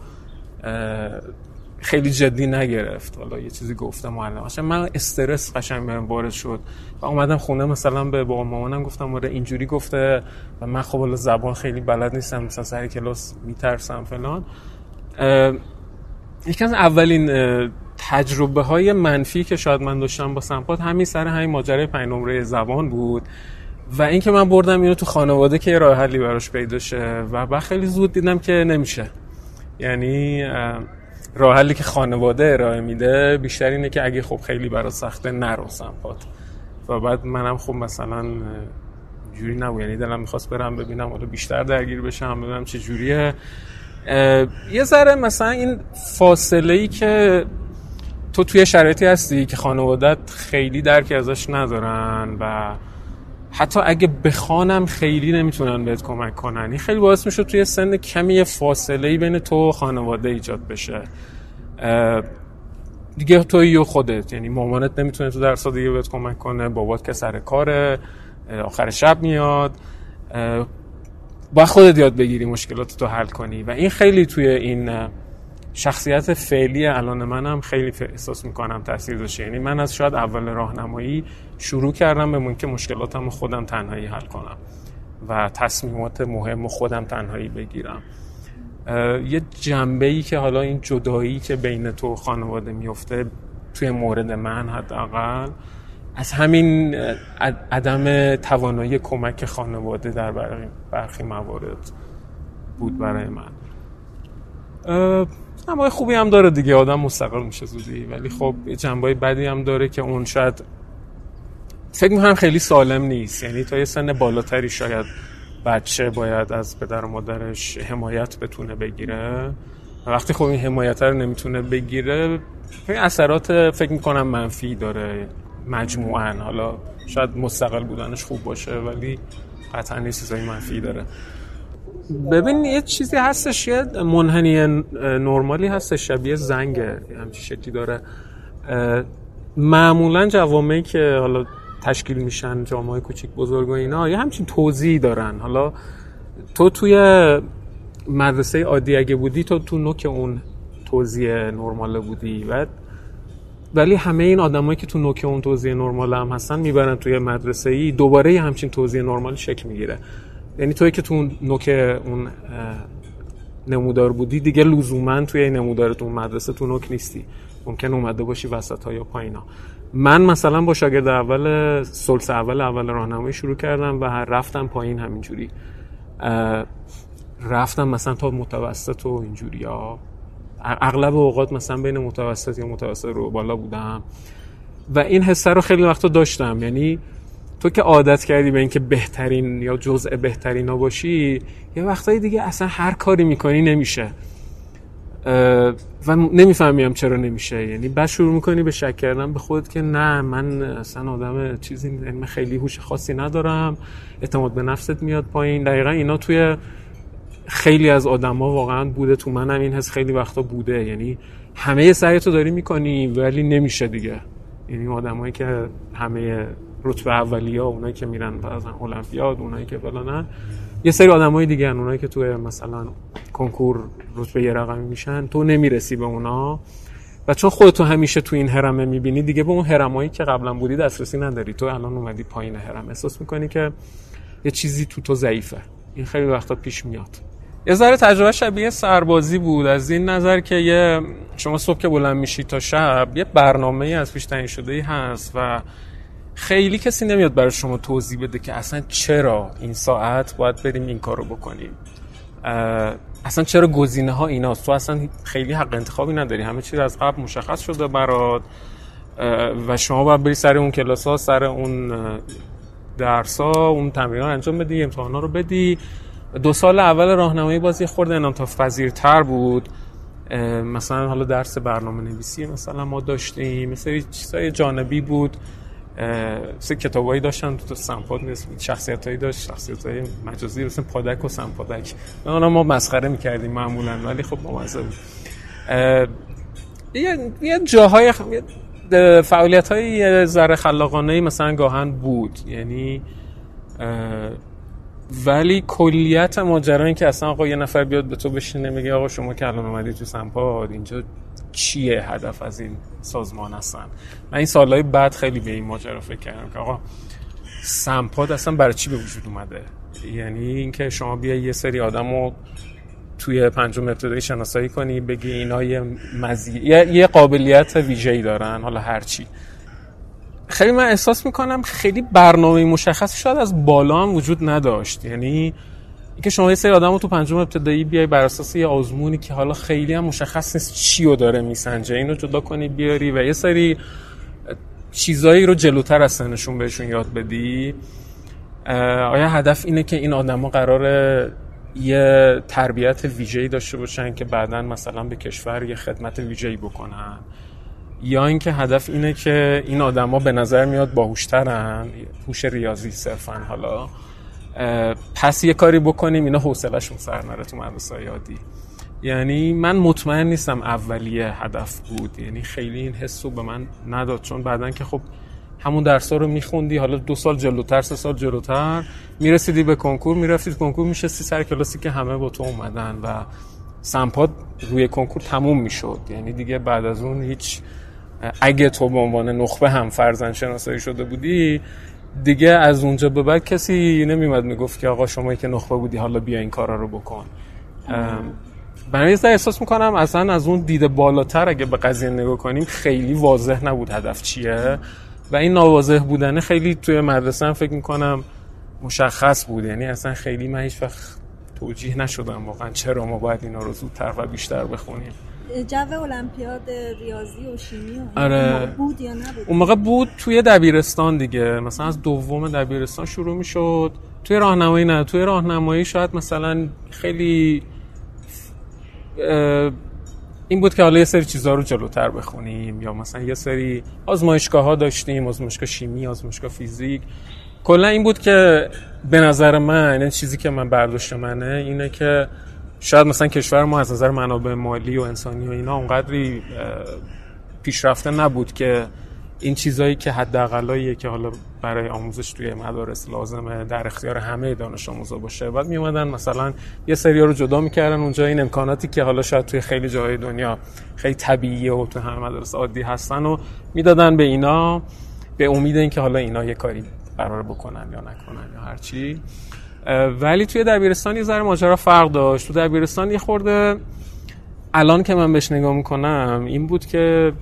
خیلی جدی نگرفت. حالا یه چیزی گفتم معلم اصلا من استرس قشنگ بهم وارد شد. و اومدم خونه مثلا به با مامانم گفتم آره اینجوری گفته و من خب زبان خیلی بلد نیستم مثلا سر کلاس میترسم فلان. یکی از اولین تجربه های منفی که شاید من داشتم با سمپات همین سر همین ماجرای پنج نمره زبان بود. و اینکه من بردم اینو تو خانواده که راه حلی براش پیدا شه. و بعد خیلی زود دیدم که نمیشه. یعنی راه حلی که خانواده ارائه میده بیشتر اینه که اگه خب خیلی برای سخته نرو سمپات و بعد منم خب مثلا جوری نبود. یعنی دلم می‌خواست برم ببینم حالا بیشتر درگیر بشم ببینم چه جوریه. یه ذره مثلا این فاصله ای که تو توی شرایطی هستی که خانوادت خیلی درکی ازش ندارن و حتی اگه بخوانم خیلی نمی‌تونن بهت کمک کنن. این خیلی باعث میشه توی سن کمی فاصله بین تو و خانواده ایجاد بشه. دیگه توی و خودت. یعنی مامانت نمی‌تونه تو درس دیگه بهت کمک کنه. بابات که سر کاره. آخر شب میاد. با خودت یاد بگیری مشکلات تو حل کنی. و این خیلی توی این شخصیت فعلی الان منم خیلی احساس می‌کنم تاثیر داشته. یعنی من از شاید اول راهنمایی شروع کردم به که مشکلاتم خودم تنهایی حل کنم و تصمیمات مهم خودم تنهایی بگیرم. یه جنبه ای که حالا این جدایی که بین تو خانواده میفته توی مورد من حداقل از همین عدم توانایی کمک خانواده در برخی موارد بود برای من. جنبه خوبی هم داره دیگه. آدم مستقل میشه زودی. ولی خب جنبه بدی هم داره که اون شاید فکر می‌کنم خیلی سالم نیست. یعنی تا یه سن بالاتری شاید بچه باید از پدر و مادرش حمایت بتونه بگیره. وقتی خب این حمایت رو نمی‌تونه بگیره اثرات فکر می‌کنم منفی داره مجموعا. حالا شاید مستقل بودنش خوب باشه ولی قطعا یه چیزای منفی داره. ببین یه چیزی هستش یه منحنی نرمالی هستش شبیه زنگه همچی شکلی داره. معمولا جوامعی که حالا تشکیل میشن جامعه کوچیک بزرگ و اینا یه همچین توضیحی دارن. حالا تو توی مدرسه عادی اگه بودی تو تو نوک اون توضیح نرمال بودی. و ولی همه این آدمایی که تو نوک اون توضیح نرمال هم هستن می‌برن توی مدرسه ای دوباره همچین توضیح نرمال شکل می‌گیره. یعنی توی که تو نوک اون نمودار بودی دیگه لزوما توی نمودار تو مدرسه تو نوک نیستی. ممکن اومده باشی وسط ها یا پایینا. من مثلا با شاگرد اول سلس اول اول راهنمایی شروع کردم و رفتم پایین همینجوری. رفتم مثلا تا متوسط و اینجوری. ها اغلب اوقات مثلا بین متوسط یا متوسط رو بالا بودم. و این حسه رو خیلی وقتا داشتم. یعنی تو که عادت کردی به اینکه بهترین یا جزء بهترین ها باشی یه وقتایی دیگه اصلا هر کاری می‌کنی نمیشه. و نمی‌فهمیم چرا نمیشه. یعنی بعد شروع می‌کنی به شک کردن به خودت که نه من اصلا آدم چیزی یعنی خیلی هوش خاصی ندارم. اعتماد به نفست میاد پایین. دقیقا اینا توی خیلی از آدما واقعا بوده تو منم این حس خیلی وقتا بوده. یعنی همه سعی تو داری می‌کنی ولی نمیشه دیگه. یعنی آدمایی که همه رتبه اولیه اونایی که میرن مثلا المپیاد اونایی که فلانن یه سری آدمای دیگه هن. اونایی که توی مثلا کنکور رتبه یه رقمی میشن تو نمی‌رسی به اونا. و چون خودتو همیشه تو این هرمه می‌بینی دیگه به اون هرمایی که قبلا بودی دسترسی نداری. تو الان اومدی پایین هرم احساس می‌کنی که یه چیزی تو تو ضعیفه. این خیلی وقتا پیش میاد. یه ذره تجربه شبیه سربازی بود. از این نظر که یه شما صبح که بلند میشی تا شب یه برنامه از پیش تعیین شده ای هست و خیلی کسی نمیاد برای شما توضیح بده که اصلا چرا این ساعت باید بریم این کارو بکنیم. اصلا چرا گزینه ها ایناست؟ تو اصلا خیلی حق انتخابی نداری. همه چیز از قبل مشخص شده برات. و شما باید بری سر اون کلاس ها سر اون درس ها اون تمرین ها انجام بدی امتحان ها رو بدی. دو سال اول راهنمایی بازی خورده انعطاف پذیرتر بود. مثلا حالا درس برنامه نویسی مثلا ما داشتیم مثل چیزای جانبی بود. سه کتابایی داشتن تو سمپاد شخصیت هایی داشت شخصیت های مجازی مثل پادک و سمپادک. اونا ما مسخره می‌کردیم معمولا ولی خب ممزه بود. یه جاهای فعالیت های ذره خلاقانه مثلا گاهن بود یعنی ولی کلیت ماجرا این که اصلا آقا یه نفر بیاد به تو بشینه میگه آقا شما که الان اومدی تو سمپاد اینجا چیه هدف از این سازمان هستن؟ من این سالهای بعد خیلی به این ماجرا فکر کردم که آقا سمپاد اصلا برای چی به وجود اومده؟ یعنی اینکه شما بیا یه سری آدم رو توی پنجم ابتدایی شناسایی کنی بگی اینا یه مزی... یه قابلیت ویژه‌ای دارن حالا هرچی خیلی من احساس می‌کنم خیلی برنامه مشخص شاید از بالا هم وجود نداشت. یعنی اینکه شما یه سری آدم رو تو پنجم ابتدایی بیای بر اساس یه آزمونی که حالا خیلی هم مشخص نیست چی رو داره میسنجه. اینو جدا کنی بیاری و یه سری چیزایی رو جلوتر از سنشون بهشون یاد بدی. آیا هدف اینه که این آدما قراره یه تربیت ویژه‌ای داشته باشن که بعدا مثلا به کشور یه خدمت ویژه‌ای بکنن؟ یا اینکه هدف اینه که این آدما به نظر میاد باهوشترن هوش ریاضی صرفا حالا؟ پس یه کاری بکنیم اینا حوصلهشون سر نره تو مدرسه یادی یعنی من مطمئن نیستم اولیه هدف بود. یعنی خیلی این حس رو به من نداد. چون بعدا که خب همون درس رو میخوندی حالا دو سال جلوتر سه سال جلوتر می‌رسیدی به کنکور می‌رفتی کنکور میشستی سر کلاسی که همه با تو اومدن و سمپاد روی کنکور تموم می‌شد. یعنی دیگه بعد از اون هیچ اگه تو به عنوان نخبه هم فرزن شناسایی شده بودی دیگه از اونجا به بعد کسی نمیمد می‌گفت که آقا شما که نخبه بودی حالا بیا این کارا رو بکن. برای احساس می‌کنم اصلا از اون دید بالاتر اگه به قضیه نگاه کنیم خیلی واضح نبود هدف چیه. و این ناواضح بودنه خیلی توی مدرسه هم فکر می‌کنم مشخص بود. یعنی اصلا خیلی من هیچ وقت توجیه نشدم واقعا چرا ما باید اینا رو زودتر و بیشتر بخونیم. جو المپیاد ریاضی و شیمی و آره. بود یا نبود؟ اون موقع بود توی دبیرستان دیگه. مثلا از دوم دبیرستان شروع می‌شد. توی راهنمایی نه. توی راهنمایی شاید مثلا خیلی این بود که حالا یه سری چیزها رو جلوتر بخونیم یا مثلا یه سری آزمایشگاه ها داشتیم. آزمایشگاه شیمی آزمایشگاه فیزیک. کلا این بود که به نظر من این چیزی که من برداشت منه اینه که شاید مثلا کشور ما از نظر منابع مالی و انسانی و اینا اونقدری پیشرفته نبود که این چیزایی که حداقلاییه که حالا برای آموزش توی مدارس لازمه در اختیار همه دانش آموزا باشه. بعد می مثلا یه سری رو جدا می‌کردن اونجا. این امکاناتی که حالا شاید توی خیلی جاهای دنیا خیلی طبیعیه و تو همه مدارس عادی هستن و می‌دادن به اینا به امید اینکه حالا اینا یه کاری قرار بکنن یا نکنن یا هرچی. ولی توی دبیرستان یه ذره ماجرا فرق داشت. تو دبیرستان یه خورده الان که من بهش نگاه می‌کنم این بود که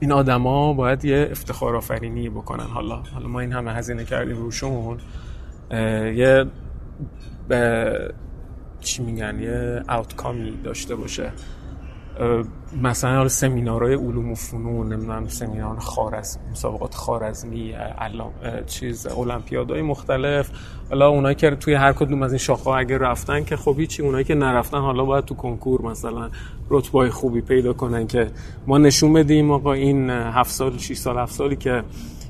این آدما باید یه افتخار آفرینی بکنن. حالا حالا ما این همه هزینه کردیم روشون. یه چی میگن؟ یه آوتکامی داشته باشه. مثلا سمینارهای علوم و فنون نمی‌دونم سمینار خارز مسابقات خارزمی چیز المپیادهای مختلف. حالا اونایی که توی هر کدوم از این شاخه اگه رفتن که خب هیچی اونایی که نرفتن حالا باید تو کنکور مثلا رتبه خوبی پیدا کنن که ما نشون بدیم آقا این هفت سال 6 سال هفت سالی که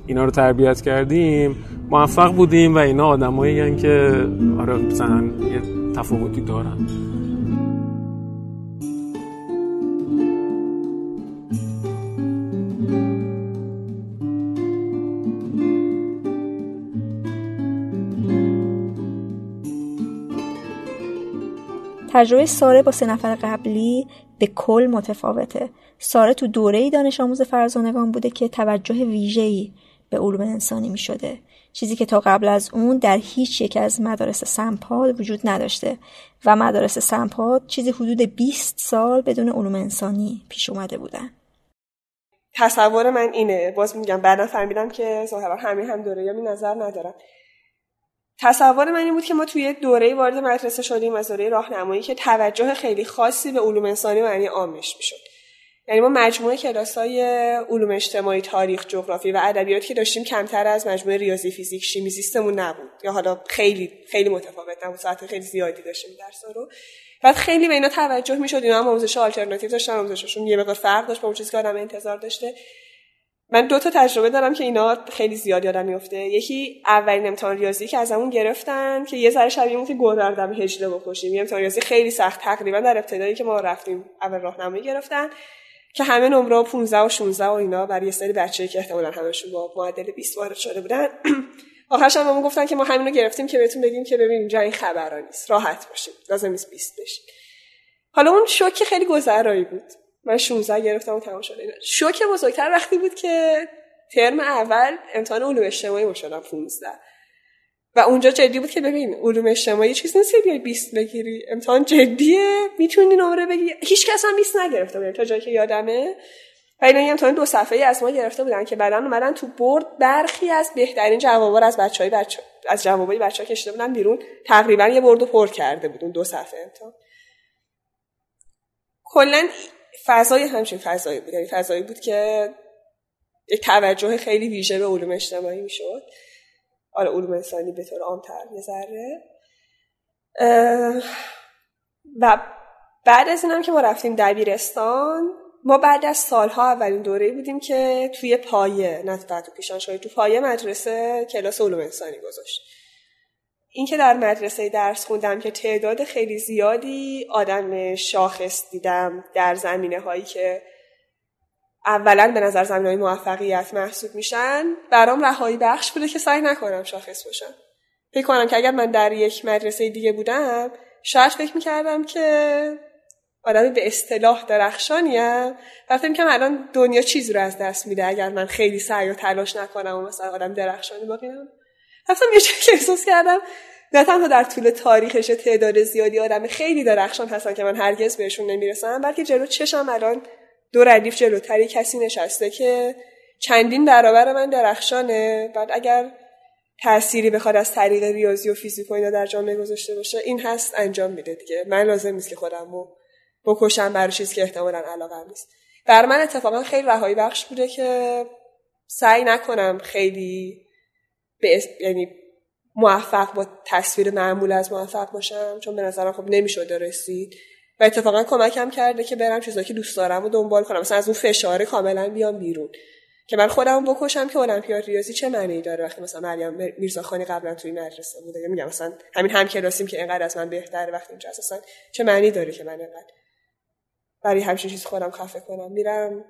اینا رو تربیت کردیم موفق بودیم و اینا آدمایی که آره مثلا یه تفاوتی دارن. تجربه ساره با سه نفر قبلی به کل متفاوته. ساره تو دوره دانش آموز فرزانگان بوده که توجه ویژه‌ای به علوم انسانی می شده. چیزی که تا قبل از اون در هیچ یک از مدارس سمپاد وجود نداشته و مدارس سمپاد چیزی حدود 20 سال بدون علوم انسانی پیش اومده بودن. تصور من اینه باز میگم بعدا فهمیدم که ظاهرا همین هم دوره یا نظر ندارم تصور من این بود که ما توی دوره وارد مدرسه شدیم از دوره راهنمایی که توجه خیلی خاصی به علوم انسانی معنی عامش می‌شد. یعنی ما مجموعه کلاسای علوم اجتماعی تاریخ جغرافی و ادبیات که داشتیم کمتر از مجموعه ریاضی فیزیک شیمی زیستمون نبود. یا حالا خیلی خیلی متفاوت نبود. ساعت خیلی زیادی داشتیم درس رو. بعد خیلی به اینا توجه می‌شد. اینا هم آموزش آلترناتیو داشتن. آموزششون یه مقدار فرق داشت با اون چیزی که آدم انتظار داشته. من دو تا تجربه دارم که اینا خیلی زیاد یادم میفته. یکی اولین امتحان ریاضی که ازمون گرفتن که یه ذره شبیه اون که گودردم هجله بکشیم. یه امتحان ریاضی خیلی سخت. تقریبا در ابتدایی که ما رفتیم اول راهنمایی گرفتن که همه نمره 15 و 16 و اینا برای یه سری بچه‌ای که احتمالاً همشون با معدل 20 وارد شده بودن. آخرش هم گفتن که ما همینو گرفتیم که بهتون بگیم که ببینیم اینجا این خبرا نیست. راحت باشید لازم نیست 20 بشید حالا اون شوک خیلی گذرایی بود. من 16 گرفتم و تمام شده شوک بزرگتر وقتی بود که ترم اول امتحان علوم اجتماعی ما شدم 15 و اونجا جدی بود که ببین علوم اجتماعی چیز نیست بیای 20 بگیری. امتحان جدیه می‌تونی نمره بگیری. هیچ کس هم 20 نگرفته بود. تا جایی که یادمه. و اینا امتحان دو صفحه از ما گرفته بودن که بعدا اومدن تو برد برخی از بهترین جوابا از بچهای بچه از جوابای بچه‌ها کشیده بودن بیرون. تقریبا یه بردو پر کرده بود دو صفحه امتحان. کلا فضای همچین فضایی بود. یعنی فضایی بود که یک توجه خیلی ویژه به علوم اجتماعی می‌شد. آره علوم انسانی به طور عامتر یه و بعد از اینم که ما رفتیم دبیرستان ما بعد از سالها اولین دوره بودیم که توی پایه نه تو پیشان تو پایه مدرسه کلاس علوم انسانی گذاشت. اینکه در مدرسه درس خوندم که تعداد خیلی زیادی آدم شاخص دیدم در زمینه هایی که اولا به نظر زمین های موفقیت محسوب میشن برام رهایی بخش بوده که سعی نکنم شاخص باشم. فکر کنم که اگر من در یک مدرسه دیگه بودم شاید فکر می‌کردم که آدمی به اصطلاح درخشانیم و فکر می‌کنم الان دنیا چیزی رو از دست میده اگر من خیلی سعی و تلاش نکنم و مثلا آدم درخشانی باقیم رفتم یه که احساس کردم نه تنها در طول تاریخش تعداد زیادی آدم خیلی درخشان هستن که من هرگز بهشون نمی‌رسم بلکه جلو چشم الان دو ردیف جلوتری کسی نشسته که چندین برابر من درخشانه. بعد اگر تأثیری بخواد از طریق ریاضی و فیزیک و اینا در جامعه گذاشته باشه این هست انجام میده دیگه. من لازم نیست که خودم رو بکشم برای چیزی که احتمالا علاقه نیست. بر من اتفاقا خیلی رهایی بخش بوده که سعی نکنم خیلی به یعنی موفق با تصویر معمول از موفق باشم چون به نظرم خب نمی‌شده رسید و اتفاقا کمکم کرده که برم چیزایی که دوست دارم و دنبال کنم. مثلا از اون فشار کاملا بیام بیرون. که من خودم بکشم که المپیاد ریاضی چه معنی داره؟ وقتی مثلا مریم میرزاخانی قبلا توی مدرسه بوده میگم مثلا همین هم کلاسیم که اینقدر از من بهتره وقتی اینجا اصلا چه معنی داره که من اینقدر برای همچین چیز خودم خفه کنم؟ میرم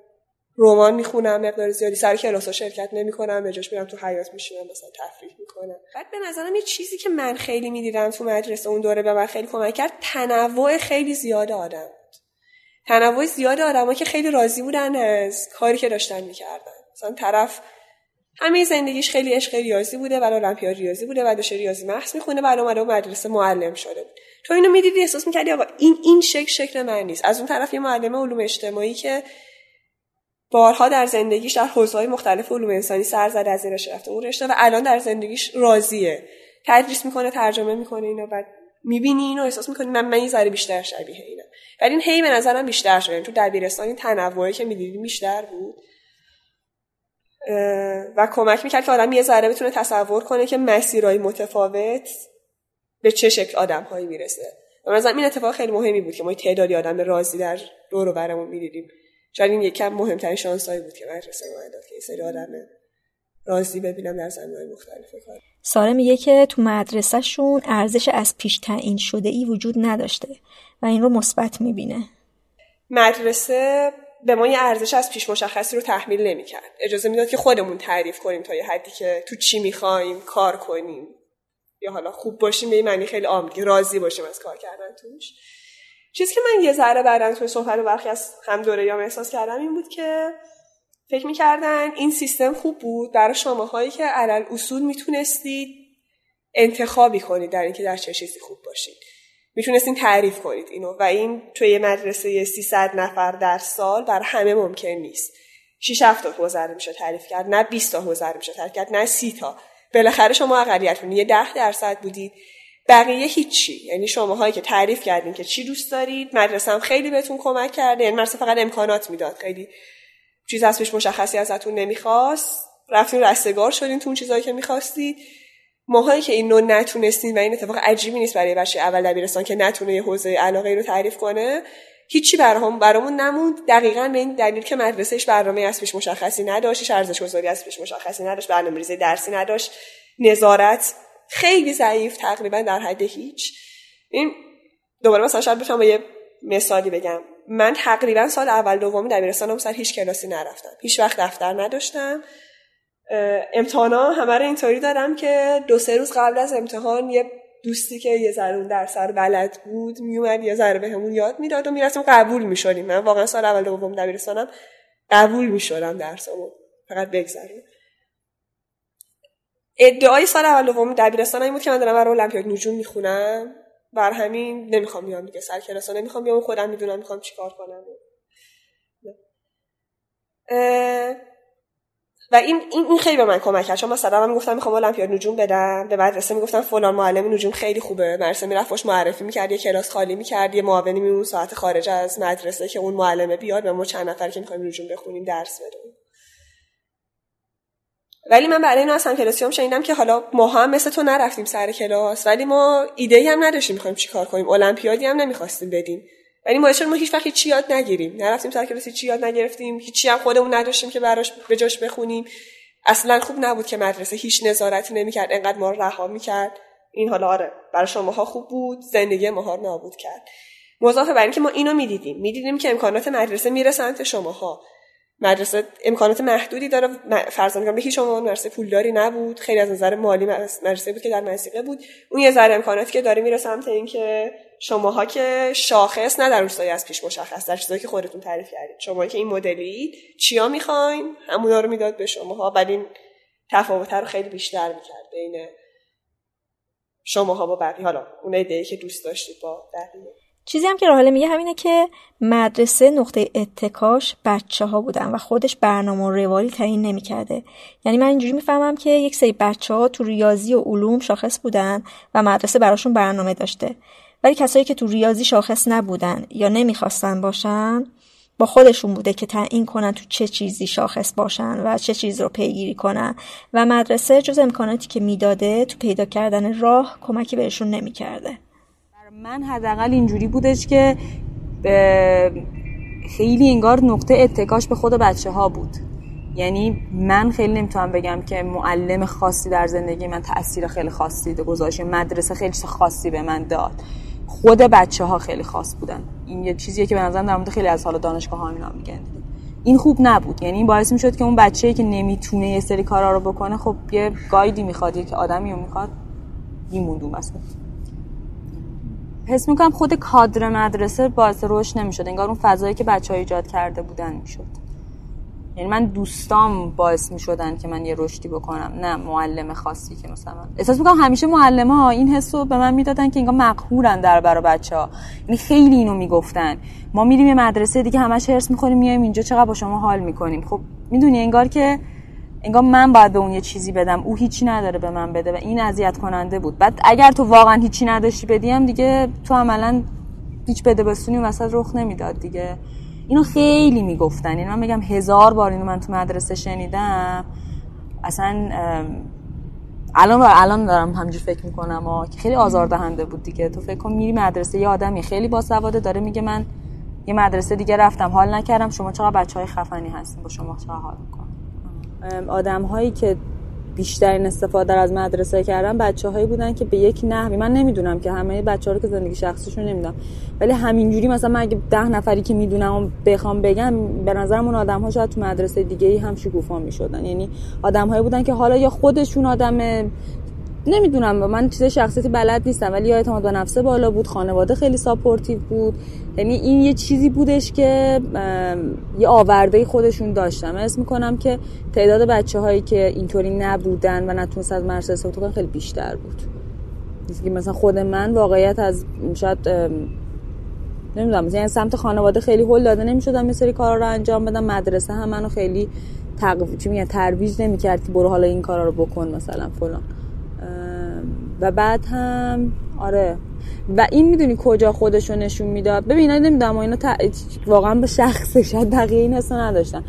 رمان می‌خونم مقدار زیادی سر کلاس شرکت نمی‌کنم به جاش میرم تو حیات میشینم مثلا تفریح می‌کنم. بعد به نظرم یه چیزی که من خیلی می‌دیدم تو مدرسه اون دوره به من خیلی کمک کرد تنوع خیلی زیاد آدم بود. تنوع زیاد آدم که خیلی راضی بودن از کاری که داشتن می‌کردن. مثلا طرف همه زندگیش خیلی عشق ریاضی بوده ولی المپیاد ریاضی بوده داشته ریاضی محض می‌خونه ولی اومده مدرسه معلم شده تو اینو می‌دیدی احساس می‌کردی آقا این این شکل شکل من نیست. از اون طرف یه معلم علوم اجتماعی که بارها در زندگیش در حوزه‌های مختلف علوم انسانی سر زده از این رشته اون رشته و الان در زندگیش راضیه. تدریس می‌کنه ترجمه می‌کنه اینو بعد می‌بینی اینو احساس می‌کنی من من یه بیشتر شبیه اینم. ولی این هی به نظرم بیشتر شده. تو دبیرستان این تنوعی که می‌دیدی بیشتر بود. و کمک می‌کرد که آدم یه ذره بتونه تصور کنه که مسیرهای متفاوت به چه شکل آدم هایی می‌رسه. و مثلا این اتفاق خیلی مهمی بود که ما تعدادی آدم راضی در دور و برمون می‌دیدیم. شاید این یکم مهمترین شانسایی بود که مدرسه ما داد که سری آدم راضی ببینم در زمینهای مختلف کار. ساره میگه که تو مدرسهشون ارزش از پیش تعیین شده ای وجود نداشته و این رو مثبت می‌بینه. مدرسه به ما یه ارزش از پیش مشخصی رو تحمیل نمی‌کرد. اجازه می‌داد که خودمون تعریف کنیم تا یه حدی که تو چی می‌خوایم کار کنیم. یا حالا خوب باشیم به این معنی خیلی عام راضی باشیم از کار کردن توش. چیزی که من یه ذره بعدا توی صحبت و برخی از هم دوره یا احساس کردم این بود که فکر می‌کردن این سیستم خوب بود برای شماهایی که علل اصول می‌تونستید انتخابی کنید در اینکه در چه چیزی خوب باشید. می‌تونستین تعریف کنید اینو و این توی یه مدرسه 300 نفر در سال بر همه ممکن نیست. 6 7 تا حوزه میشه تعریف کرد نه 20 تا حوزه میشه تعریف کرد نه 30 تا. بالاخره شما اقلیتتون یه 10 درصد بودید. بقیه هیچی. یعنی شماهایی که تعریف کردین که چی دوست دارید مدرسه هم خیلی بهتون کمک کرده. یعنی مدرسه فقط امکانات می‌داد. خیلی چیز پیش مشخصی ازتون نمی‌خواست. رفتین رستگار شدین تو اون چیزایی که می‌خواستید ماهایی که این نو نتونستین و این اتفاق عجیبی نیست برای بچه اول دبیرستان که نتونه یه حوزه علاقه رو تعریف کنه هیچی برام برامون نموند. دقیقا به این دلیل که مدرسهش برنامه از پیش مشخصی نداشت ارزش گذاری از مشخصی نداشت برنامه‌ریزی درسی نداشت نظارت خیلی ضعیف تقریبا در حد هیچ. این دوباره مثلا شاید بتونم یه مثالی بگم. من تقریبا سال اول دومی دبیرستانم سر هیچ کلاسی نرفتم. هیچ وقت دفتر نداشتم. امتحانا همه رو اینطوری دادم که دو سه روز قبل از امتحان یه دوستی که یه ذره اون در سر بلد بود میومد یه ذره بهمون یاد می‌داد و می‌رفتیم قبول می‌شدیم. من واقعا سال اول دوم دبیرستانم قبول می‌شدم درسمو فقط بگذاریم ادعای سال اول دوم دبیرستان این بود که من دارم برای المپیاد نجوم می‌خونم. بر همین نمی‌خوام بیام دیگه سر کلاس نمی‌خوام بیام خودم می‌دونم می‌خوام چیکار کنم. و این این خیلی به من کمک کرد. چون مثلا من می‌گفتم می‌خوام المپیاد نجوم بدم. به مدرسه می‌گفتم فلان معلم نجوم خیلی خوبه. مدرسه می‌رفت خوش معرفی می‌کرد یه کلاس خالی می‌کرد یه معاونی میمون ساعت خارج از مدرسه که اون معلمه بیاد و ما چند نفر که می‌خوایم نجوم بخونیم درس بدیم. ولی من برای این اصلا کلاسیوم شنیدم که حالا ما هم مثل تو نرفتیم سر کلاس ولی ما ایده هم نداشتیم می‌خوایم چیکار کنیم المپیادی هم نمی‌خواستیم بدیم. ولی ما ما هیچ وقت چی یاد نگیریم. نرفتیم سر کلاسی چی یاد نگرفتیم هیچی هم خودمون نداشتیم که براش به جاش بخونیم. اصلا خوب نبود که مدرسه هیچ نظارتی نمی‌کرد انقدر ما رها می‌کرد. این حالا آره برای شماها خوب بود زندگی ماها نابود کرد. مضافه بر اینکه ما اینو می‌دیدیم. می‌دیدیم که امکانات مدرسه میره سمت شماها. مدرسه امکانات محدودی داره. می‌کنم به هیچ عنوان مدرسه پولداری نبود. خیلی از نظر مالی مدرسه بود که در مسیقه بود. اون یه ذره امکاناتی که داره میره سمت اینکه شماها که شاخص نه در روستایی از پیش مشخص در چیزایی که خودتون تعریف کردید. شما که این مدلی چیا می‌خواین همونا رو می‌داد به شماها ولی این تفاوت رو خیلی بیشتر می‌کرد بین شماها با بقیه. حالا اون ایده که دوست داشتید با بقیه. چیزی هم که راهله میگه همینه که مدرسه نقطه اتکاش بچه ها بودن و خودش برنامه و روالی تعیین نمی‌کرده. یعنی من اینجوری می‌فهمم که یک سری بچه ها تو ریاضی و علوم شاخص بودن و مدرسه براشون برنامه داشته. ولی کسایی که تو ریاضی شاخص نبودن یا نمی‌خواستن باشن با خودشون بوده که تعیین کنن تو چه چیزی شاخص باشن و چه چیز رو پیگیری کنن. و مدرسه جز امکاناتی که می‌داده تو پیدا کردن راه کمکی بهشون نمی‌کرده. من حداقل اینجوری بودش که خیلی انگار نقطه اتکاش به خود بچه ها بود. یعنی من خیلی نمی‌تونم بگم که معلم خاصی در زندگی من تاثیر خیلی خاصی گذاشت مدرسه خیلی خاصی به من داد. خود بچه ها خیلی خاص بودن. این یه چیزیه که به نظرم در مورد خیلی از حالا دانشگاه ها اینا میگن این خوب نبود. یعنی این باعث می‌شد که اون بچه‌ای که نمی‌تونه یه سری کارا رو بکنه خب یه گایدی می‌خواد یه آدمی رو می‌خواد میموندون مثلا حس می‌کنم خود کادر مدرسه باعث رشد نمی‌شد. انگار اون فضایی که بچه ها ایجاد کرده بودن می‌شد. یعنی من دوستام باعث می‌شدن که من یه رشدی بکنم نه معلم خاصی که مثلا احساس می‌کنم همیشه معلم ها این حس رو به من می‌دادن که انگار مقهورن در برا بچه ها یعنی خیلی اینو می‌گفتن. ما میریم یه مدرسه دیگه همش هرس می‌خوریم میایم اینجا چقدر با شما حال می‌کنیم. خب می‌دونی انگار که انگار من باید به اون یه چیزی بدم. او هیچی نداره به من بده و این اذیت کننده بود. بعد اگر تو واقعا هیچی نداشتی بدیم دیگه تو عملا هیچ بده بستونی وسط رخ نمی‌داد دیگه. اینو خیلی می‌گفتن. این یعنی من میگم هزار بار اینو من تو مدرسه شنیدم. اصلا الان الان دارم همجور فکر می‌کنم. و که خیلی آزاردهنده بود دیگه. تو فکر کن میری مدرسه یه آدمی خیلی باسواده داره میگه من یه مدرسه دیگه رفتم حال نکردم. شما چقدر بچه های خفنی هستین با شما چقدر حال می‌کنم؟ آدم هایی که بیشترین استفاده از مدرسه کردن بچه هایی بودن که به یک نحوی من نمی‌دونم که همه بچه ها رو که زندگی شخصیشون نمی‌دونم ولی همینجوری مثلا من اگه ده نفری که می‌دونم بخوام بگم به نظرم اون آدم ها شاید تو مدرسه دیگه ای هم شکوفا می‌شدن. یعنی آدم هایی بودن که حالا یا خودشون آدم نمی‌دونم من چیز شخصیتی بلد نیستم ولی یا اعتماد به نفسه بالا بود خانواده خیلی supportive بود. یعنی این یه چیزی بودش که یه آورده خودشون داشتم. اسم می‌کنم که تعداد بچه هایی که اینطوری نبودن و نتونست از مدرسه استفاده خیلی بیشتر بود. مثلا خود من واقعیت از شاید نمی‌دونم مثلا سمت خانواده خیلی هول داده نمی‌شدم یه سری کارا رو انجام بدم. مدرسه هم منو خیلی تقو... چی میگن ترویج نمی‌کرد که برو حالا این کارا رو بکن مثلا فلان. و بعد هم آره. و این می‌دونی کجا خودشو نشون می‌داد؟ ببین نمی‌دونم اینا تا... واقعا به شخص شاید بقیه این حسو نداشتن.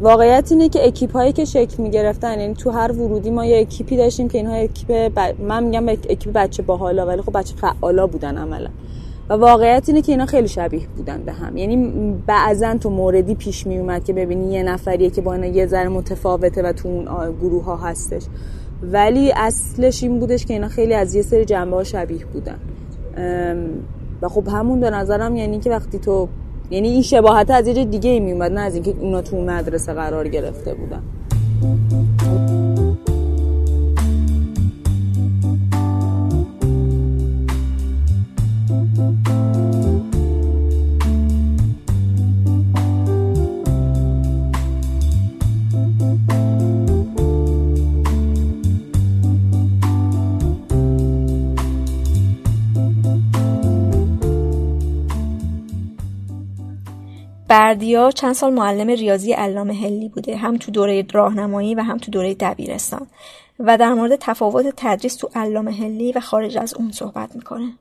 واقعیت اینه که اکیپ هایی که شکل می‌گرفتن یعنی تو هر ورودی ما یه اکیپی داشتیم که اینها اکیپ ب... من میگم اکیپ بچه باحالا ولی خب بچه فعالا بودن عملا. و واقعیت اینه که اینا خیلی شبیه بودن به هم. یعنی بعضا تو موردی پیش می اومد که ببینی یه نفریه که با اینا یه ذره متفاوته و تو اون گروه ها هستش. ولی اصلش این بودش که اینا خیلی از یه سری جنبه ها شبیه بودن. و خب همون به نظرم یعنی که وقتی تو یعنی این شباهت از یه دیگه ای میومد نه از اینکه اونا تو مدرسه قرار گرفته بودن. بردیا چند سال معلم ریاضی علامه هلی بوده هم تو دوره راهنمایی و هم تو دوره دبیرستان. و در مورد تفاوت تدریس تو علامه هلی و خارج از اون صحبت می‌کنه.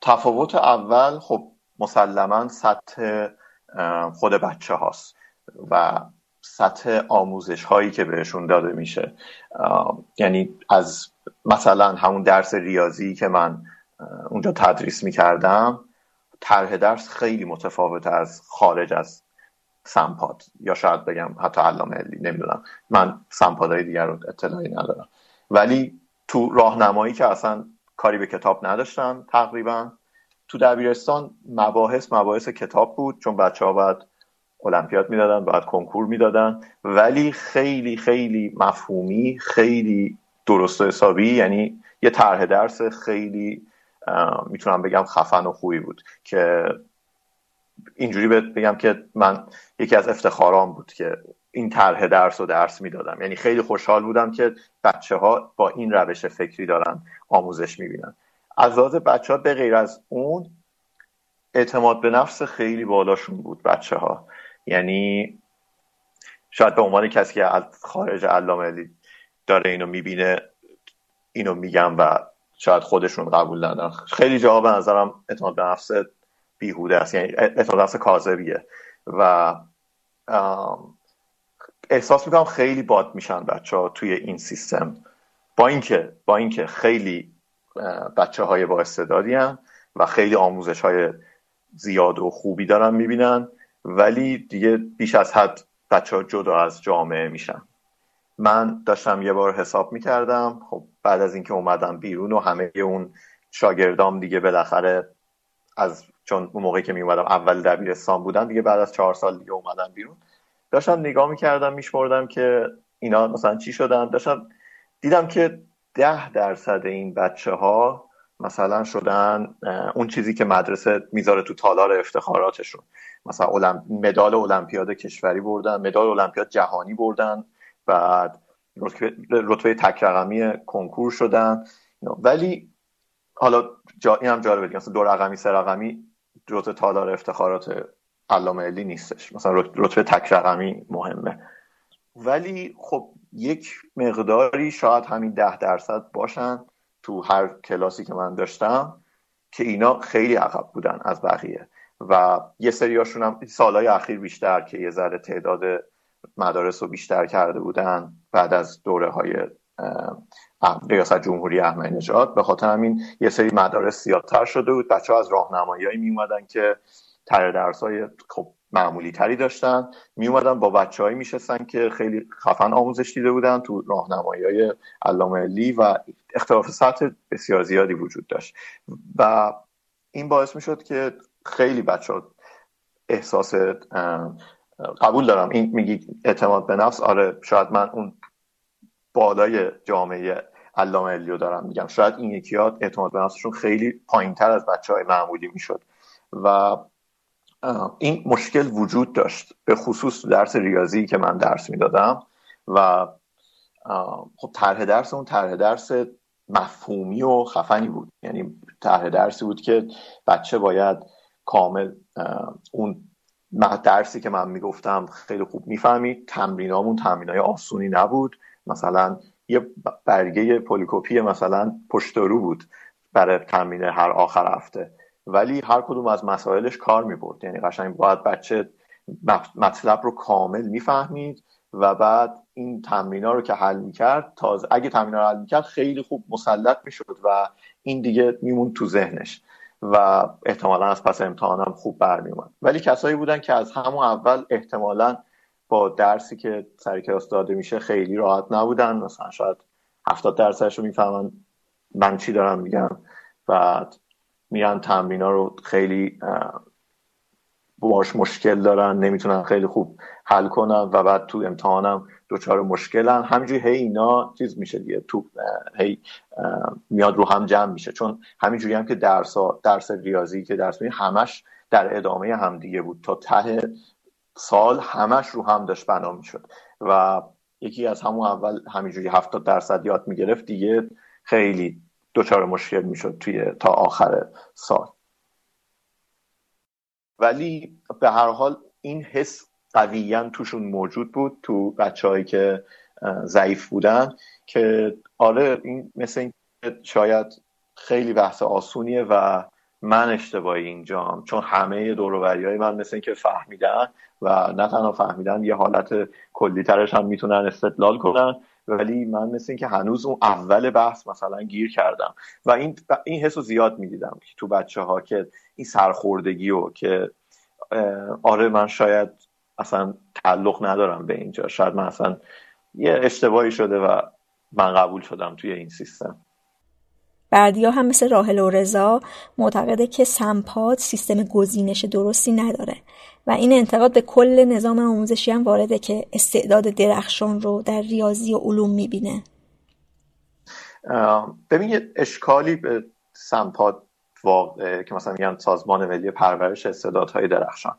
تفاوت اول خب مسلما سطح خود بچه هاست و سطح آموزش هایی که بهشون داده میشه. یعنی از مثلا همون درس ریاضی که من اونجا تدریس می‌کردم طرح درس خیلی متفاوت از خارج از سمپاد. یا شاید بگم حتی علامه علی نمی‌دونم. من سمپادهای دیگر رو اطلاعی ندارم. ولی تو راهنمایی که اصلا کاری به کتاب نداشتن تقریبا تو دبیرستان مباحث مباحث کتاب بود چون بچه ها باید المپیاد می‌دادن بعد کنکور می‌دادن. ولی خیلی خیلی مفهومی خیلی درست و حسابی یعنی یه طرح درس خیلی می‌تونم بگم خفن و خوبی بود که اینجوری بگم که من یکی از افتخارام بود که این طرح درس و درس می‌دادم. یعنی خیلی خوشحال بودم که بچه ها با این روش فکری دارن آموزش می‌بینن. از لحاظ بچه ها به غیر از اون اعتماد به نفس خیلی بالاشون بود بچه ها یعنی شاید به عنوان کسی که خارج علامه داره اینو می‌بینه اینو میگم و شاید خودشون قبول ندارن. خیلی جواب به نظرم اعتماد به نفس بیهوده است. یعنی اعتماد به نفس کاذبیه. و احساس می‌کنم خیلی باد میشن بچه ها توی این سیستم. با اینکه با اینکه خیلی بچه های با استعدادی و خیلی آموزش های زیاد و خوبی دارن می‌بینن ولی دیگه بیش از حد بچه ها جدا از جامعه میشن. من داشتم یه بار حساب می‌کردم. خب بعد از اینکه اومدم بیرون و همه اون شاگردام دیگه بالاخره از چون اون موقعی که می اومدم اول دبیرستان بودن دیگه بعد از چهار سال دیگه اومدم بیرون. داشتم نگاه می‌کردم میشمردم که اینا مثلا چی شدن. داشتم دیدم که ده درصد این بچه ها مثلا شدن اون چیزی که مدرسه می‌ذاره تو تالار افتخاراتشون. مثلا مدال المپیاد کشوری بردن مدال المپیاد جهانی بردن بعد رتبه تک رقمی کنکور شدن. ولی حالا جا این هم جالبه مثلا دو رقمی سه رقمی رتبه تالار افتخارات علامه علی نیستش. مثلا رتبه تک رقمی مهمه. ولی خب یک مقداری شاید همین ده درصد باشن تو هر کلاسی که من داشتم که اینا خیلی عقب بودن از بقیه. و یه سریاشون هم سالهای اخیر بیشتر که یه ذره تعداد مدارس رو بیشتر کرده بودن بعد از دوره های ریاست جمهوری احمدی نژاد. به خاطر همین یه سری مدارس زیادتر شده بود. بچه ها از راهنمایی می اومدن که تر درس های خب معمولی تری داشتن. می اومدن با بچه هایی میشستن که خیلی خفن آموزش دیده بودن تو راهنمایی های علامه لی و اختلاف سطح بسیار زیادی وجود داشت. و این باعث می شد که خیلی بچه ها احساس قبول دارم. این میگی اعتماد به نفس. آره شاید من اون بالای جامعه علامه علیو دارم. میگم شاید این یکی ها اعتماد به نفسشون خیلی پایین تر از بچه های معمولی می‌شد. و این مشکل وجود داشت. به خصوص درس ریاضی که من درس می‌دادم و خب طرح درس اون طرح درس مفهومی و خفنی بود. یعنی طرح درسی بود که بچه باید کامل اون درسی که من می‌گفتم خیلی خوب می‌فهمید. تمرینامون تمرینای آسونی نبود. مثلا یه برگه پولیکوپی مثلا پشت رو بود برای تمرین هر آخر هفته. ولی هر کدوم از مسائلش کار می‌برد. یعنی قشنگ باید بچه مطلب رو کامل می‌فهمید و بعد این تمرینا رو که حل می‌کرد تازه اگه تمرینا رو حل می‌کرد خیلی خوب مسلط می‌شد و این دیگه میمون تو ذهنش. و احتمالا از پس امتحانم خوب برمیومد ولی کسایی بودن که از همون اول احتمالا با درسی که سر کلاس داده میشه خیلی راحت نبودن. مثلا شاید هفتاد درصدش رو می‌فهمن من چی دارم میگم بعد میرن تمرینا رو خیلی باش مشکل دارن نمی‌تونن خیلی خوب حل کنن و بعد تو امتحانم دوچار مشکلن. همینجوری هی اینا چیز میشه دیگه تو هی میاد رو هم جمع میشه. چون همینجوری هم که درس درس ریاضی که درس می همش در ادامه هم دیگه بود. تا ته سال همش رو هم داشت بنا می‌شد. و یکی از همون اول همینجوری هفتاد درصد یاد می‌گرفت دیگه خیلی دچار مشکل می‌شد توی تا آخر سال. ولی به هر حال این حس قویا توشون موجود بود تو بچههایی که ضعیف بودن که آره این مثل این شاید خیلی بحث آسونیه و من اشتباهی اینجام. چون همه دوروبری های من مثل اینکه فهمیدن و نه تنها فهمیدن یه حالت کلی ترش هم می‌تونن استدلال کنن. ولی من مثل اینکه هنوز اون اول بحث مثلا گیر کردم. و این این حس رو زیاد می‌دیدم تو بچه ها که این سرخوردگی و که آره من شاید اصلا تعلق ندارم به اینجا. شاید من اصلا یه اشتباهی شده و من قبول شدم توی این سیستم. بردیا هم مثل راهل و رضا معتقده که سمپاد سیستم گزینش درستی نداره و این انتقاد به کل نظام آموزشی هم وارده که استعداد درخشان رو در ریاضی و علوم می‌بینه. ببین اشکالی به سمپاد که مثلا میگن سازمان ملی پرورش استعدادهای درخشان.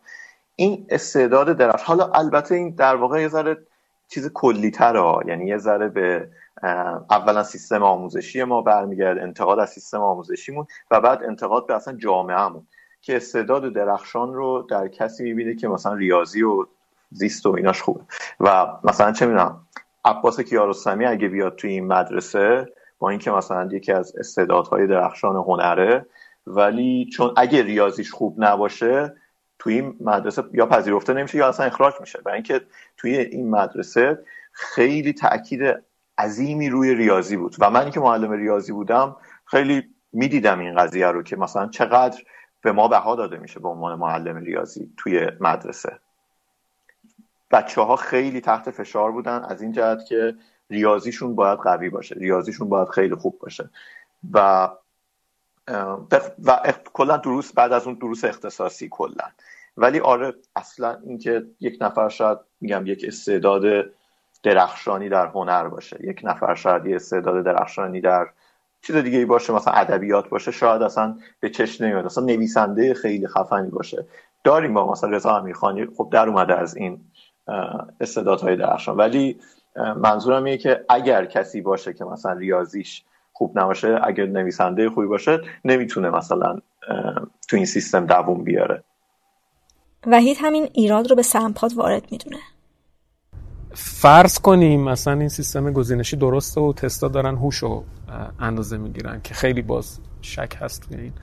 این استعداد درخشان حالا البته این در واقع یه ذره چیز کلی یعنی یه ذره به اولا سیستم آموزشی ما برمیگرده انتقاد از سیستم آموزشیمون و بعد انتقاد به اصلا جامعهمون که استعداد درخشان رو در کسی می‌بینه که مثلا ریاضی و زیست و ایناش خوبه. و مثلا چه می‌دونم عباس کیارستمی اگه بیاد توی این مدرسه با اینکه مثلا یکی از استعدادهای درخشان هنره ولی چون اگه ریاضیش خوب نباشه توی این مدرسه یا پذیرفته نمیشه یا اصلا اخراج میشه. برای اینکه توی این مدرسه خیلی تاکید عظیمی روی ریاضی بود. و من که معلم ریاضی بودم خیلی می‌دیدم این قضیه رو که مثلا چقدر به ما بها داده میشه به عنوان معلم ریاضی توی مدرسه. بچه ها خیلی تحت فشار بودن از این جهت که ریاضیشون باید قوی باشه ریاضیشون باید خیلی خوب باشه. و و کلا دروس بعد از اون دروس اختصاصی کلا. ولی آره اصلا اینکه یک نفر شاید میگم یک استعداد درخشانی در هنر باشه یک نفر شاید یه استعداد درخشانی در چیز دیگه ای باشه مثلا ادبیات باشه شاید اصلا به چشم نمیاد. اصلا نویسنده خیلی خفنی باشه. داریم با مثلا رضا امیرخانی خب در اومده از این استعدادهای درخشان. ولی منظورم اینه که اگر کسی باشه که مثلا ریاضیش خوب نباشه اگر نویسنده خوبی باشه نمی‌تونه مثلا تو این سیستم دووم بیاره. وحید همین ایراد رو به سمپاد وارد می‌دونه. فرض کنیم مثلا این سیستم گزینشی درسته و تستا دارن هوش رو اندازه می‌گیرن که خیلی باز شک هست توی این.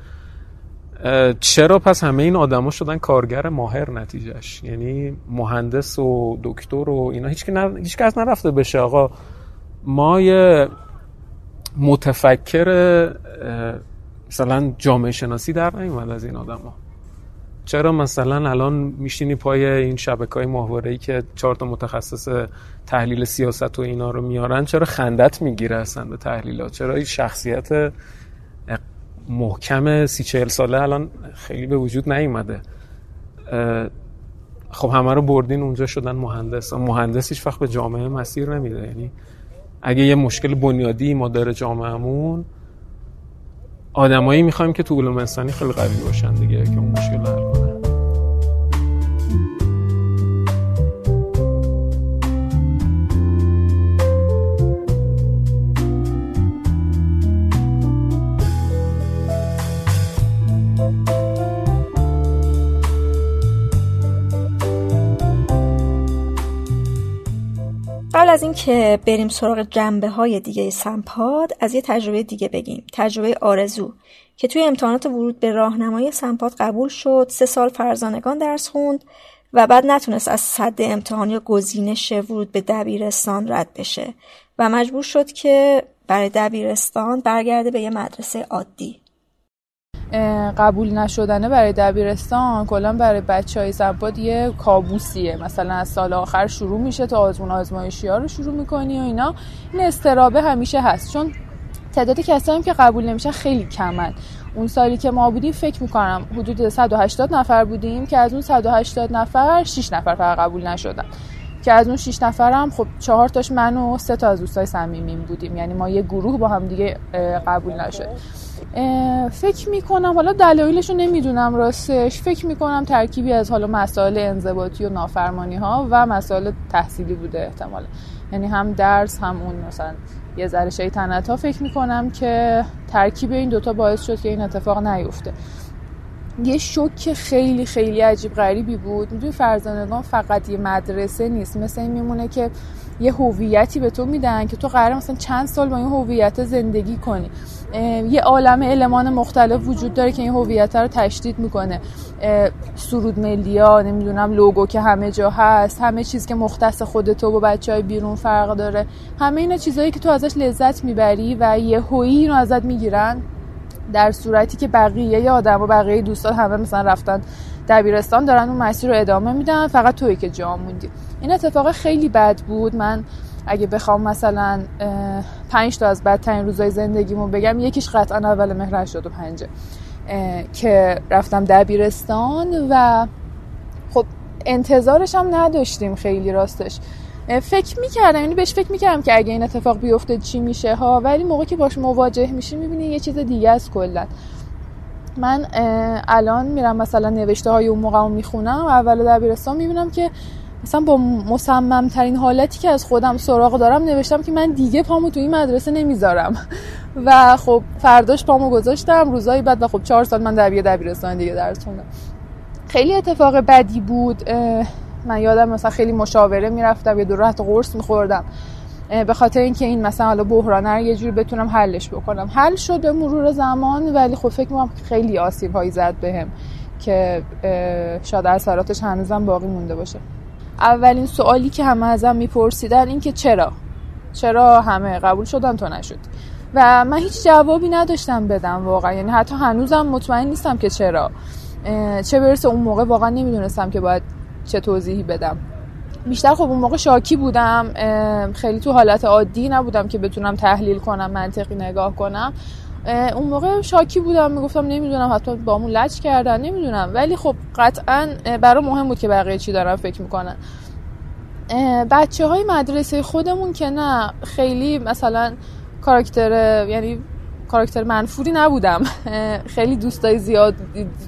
چرا پس همه این آدما شدن کارگر ماهر نتیجهش یعنی مهندس و دکتر و اینا هیچ نر... هیچ کس نرفته بشه. آقا ما یه متفکر مثلا جامعه شناسی در نیومد از این آدما چرا مثلا الان میشینی پای این شبکه های ماهواره ای که چهار تا متخصص تحلیل سیاست و اینا رو میارن چرا خندت می‌گیره اصلا به تحلیلات؟ چرا این شخصیت محکم سی چهل ساله الان خیلی به وجود نیومده؟ خب همه رو بردین اونجا شدن مهندس. مهندس هیچ وقت به جامعه مسیر نمیده یعنی اگه یه مشکل بنیادی ما داره جامعهمون آدمایی می‌خوایم که تو علوم انسانی خیلی قوی باشن دیگه که اون مشکل حل از اینکه بریم سراغ جنبه های دیگه سمپاد از یه تجربه دیگه بگیم. تجربه آرزو که توی امتحانات ورود به راهنمای سمپاد قبول شد سه سال فرزانگان درس خوند و بعد نتونست از صد امتحان یا گزینش ورود به دبیرستان رد بشه و مجبور شد که برای دبیرستان برگرده به یه مدرسه عادی. قبول نشدنه برای دبیرستان کلا برای بچه های زباد یه کابوسیه. مثلا از سال آخر شروع میشه تا آزمون آزمایشی ها رو شروع می‌کنی و اینا. این استرابه همیشه هست. چون تعداد کسایی که قبول نمیشن خیلی کمن. اون سالی که ما بودیم فکر می‌کنم حدود 180 نفر بودیم که از اون 180 نفر 6 نفر فقط قبول نشدن. که از اون 6 نفرم خب چهار تاش من و سه تا از دوستای صمیمیم بودیم. یعنی ما یه گروه با هم دیگه قبول نشد. فکر می‌کنم حالا دلایلش رو نمی‌دونم راستش. فکر می‌کنم ترکیبی از حالا مسائل انضباطی و نافرمانی ها و مسائل تحصیلی بوده احتمالا. یعنی هم درس هم اون مثلا یه ذره شیطنت ها فکر می‌کنم که ترکیب این دوتا باعث شد که این اتفاق نیفته. یه شوک خیلی خیلی عجیب غریبی بود. می‌دونی فرزانگان فقط یه مدرسه نیست. مثل این میمونه که یه هویتی به تو میدن که تو قرار مثلا چند سال با این هویت زندگی کنی. یه عالم المان مختلف وجود داره که این هویت رو تشدید می‌کنه. سرود ملیا نمی‌دونم لوگو که همه جا هست همه چیز که مختص خود تو با بچه های بیرون فرق داره. همه اینا چیزهایی که تو ازش لذت می‌بری و یه هویی رو ازت می‌گیرن در صورتی که بقیه آدم و بقیه دوستان همه مثلا رفتن دبیرستان دارن اون مسیر رو ادامه میدن فقط توی که جا موندی. این اتفاق خیلی بد بود. من اگه بخوام مثلا پنج تا از بدترین روزای زندگیمو بگم یکیش قطعا اول مهر 85 که رفتم دبیرستان و خب انتظارش هم نداشتیم خیلی راستش. فکر می‌کردم یعنی بهش فکر می‌کردم که اگه این اتفاق بیفته چی میشه ها ولی موقعی که باش مواجه میشی می‌بینی یه چیز دیگه از کلا. من الان میرم مثلا نوشته های اون موقع می‌خونم اول دبیرستان می‌بینم که مثلا با مصمم ترین حالتی که از خودم سراغ دارم نوشتم که من دیگه پامو تو این مدرسه نمی‌ذارم. و خب فرداش پامو گذاشتم. روزایی بعد و خب چهار سال من در دبیرستان دیگه درس خوندم. خیلی اتفاق بدی بود. من یادم مثلا خیلی مشاوره می‌رفتم یه دور حتی قرص میخوردم. به خاطر اینکه این مثلا حالا بحرانه رو یه جوری بتونم حلش بکنم. حل شد به مرور زمان ولی خب فکر می‌کنم خیلی آسیب هایی زد بهم که شاید اثراتش هنوزم باقی مونده باشه. اولین سوالی که همه ازم میپرسیدن این که چرا؟ چرا همه قبول شدن تو نشد؟ و من هیچ جوابی نداشتم بدم واقعا. یعنی حتی هنوزم مطمئن نیستم که چرا. چه برسه اون موقع واقعا نمی‌دونستم که باید چه توضیحی بدم. بیشتر خب اون موقع شاکی بودم. خیلی تو حالت عادی نبودم که بتونم تحلیل کنم منطقی نگاه کنم. اون موقع شاکی بودم می‌گفتم نمی‌دونم حتی با همون لچ کردن نمی‌دونم. ولی خب قطعا برای مهم بود که بقیه چی دارن فکر می‌کنن. بچه های مدرسه خودمون که نه خیلی مثلا کاراکتر یعنی کاراکتر منفوری نبودم. خیلی دوستای زیاد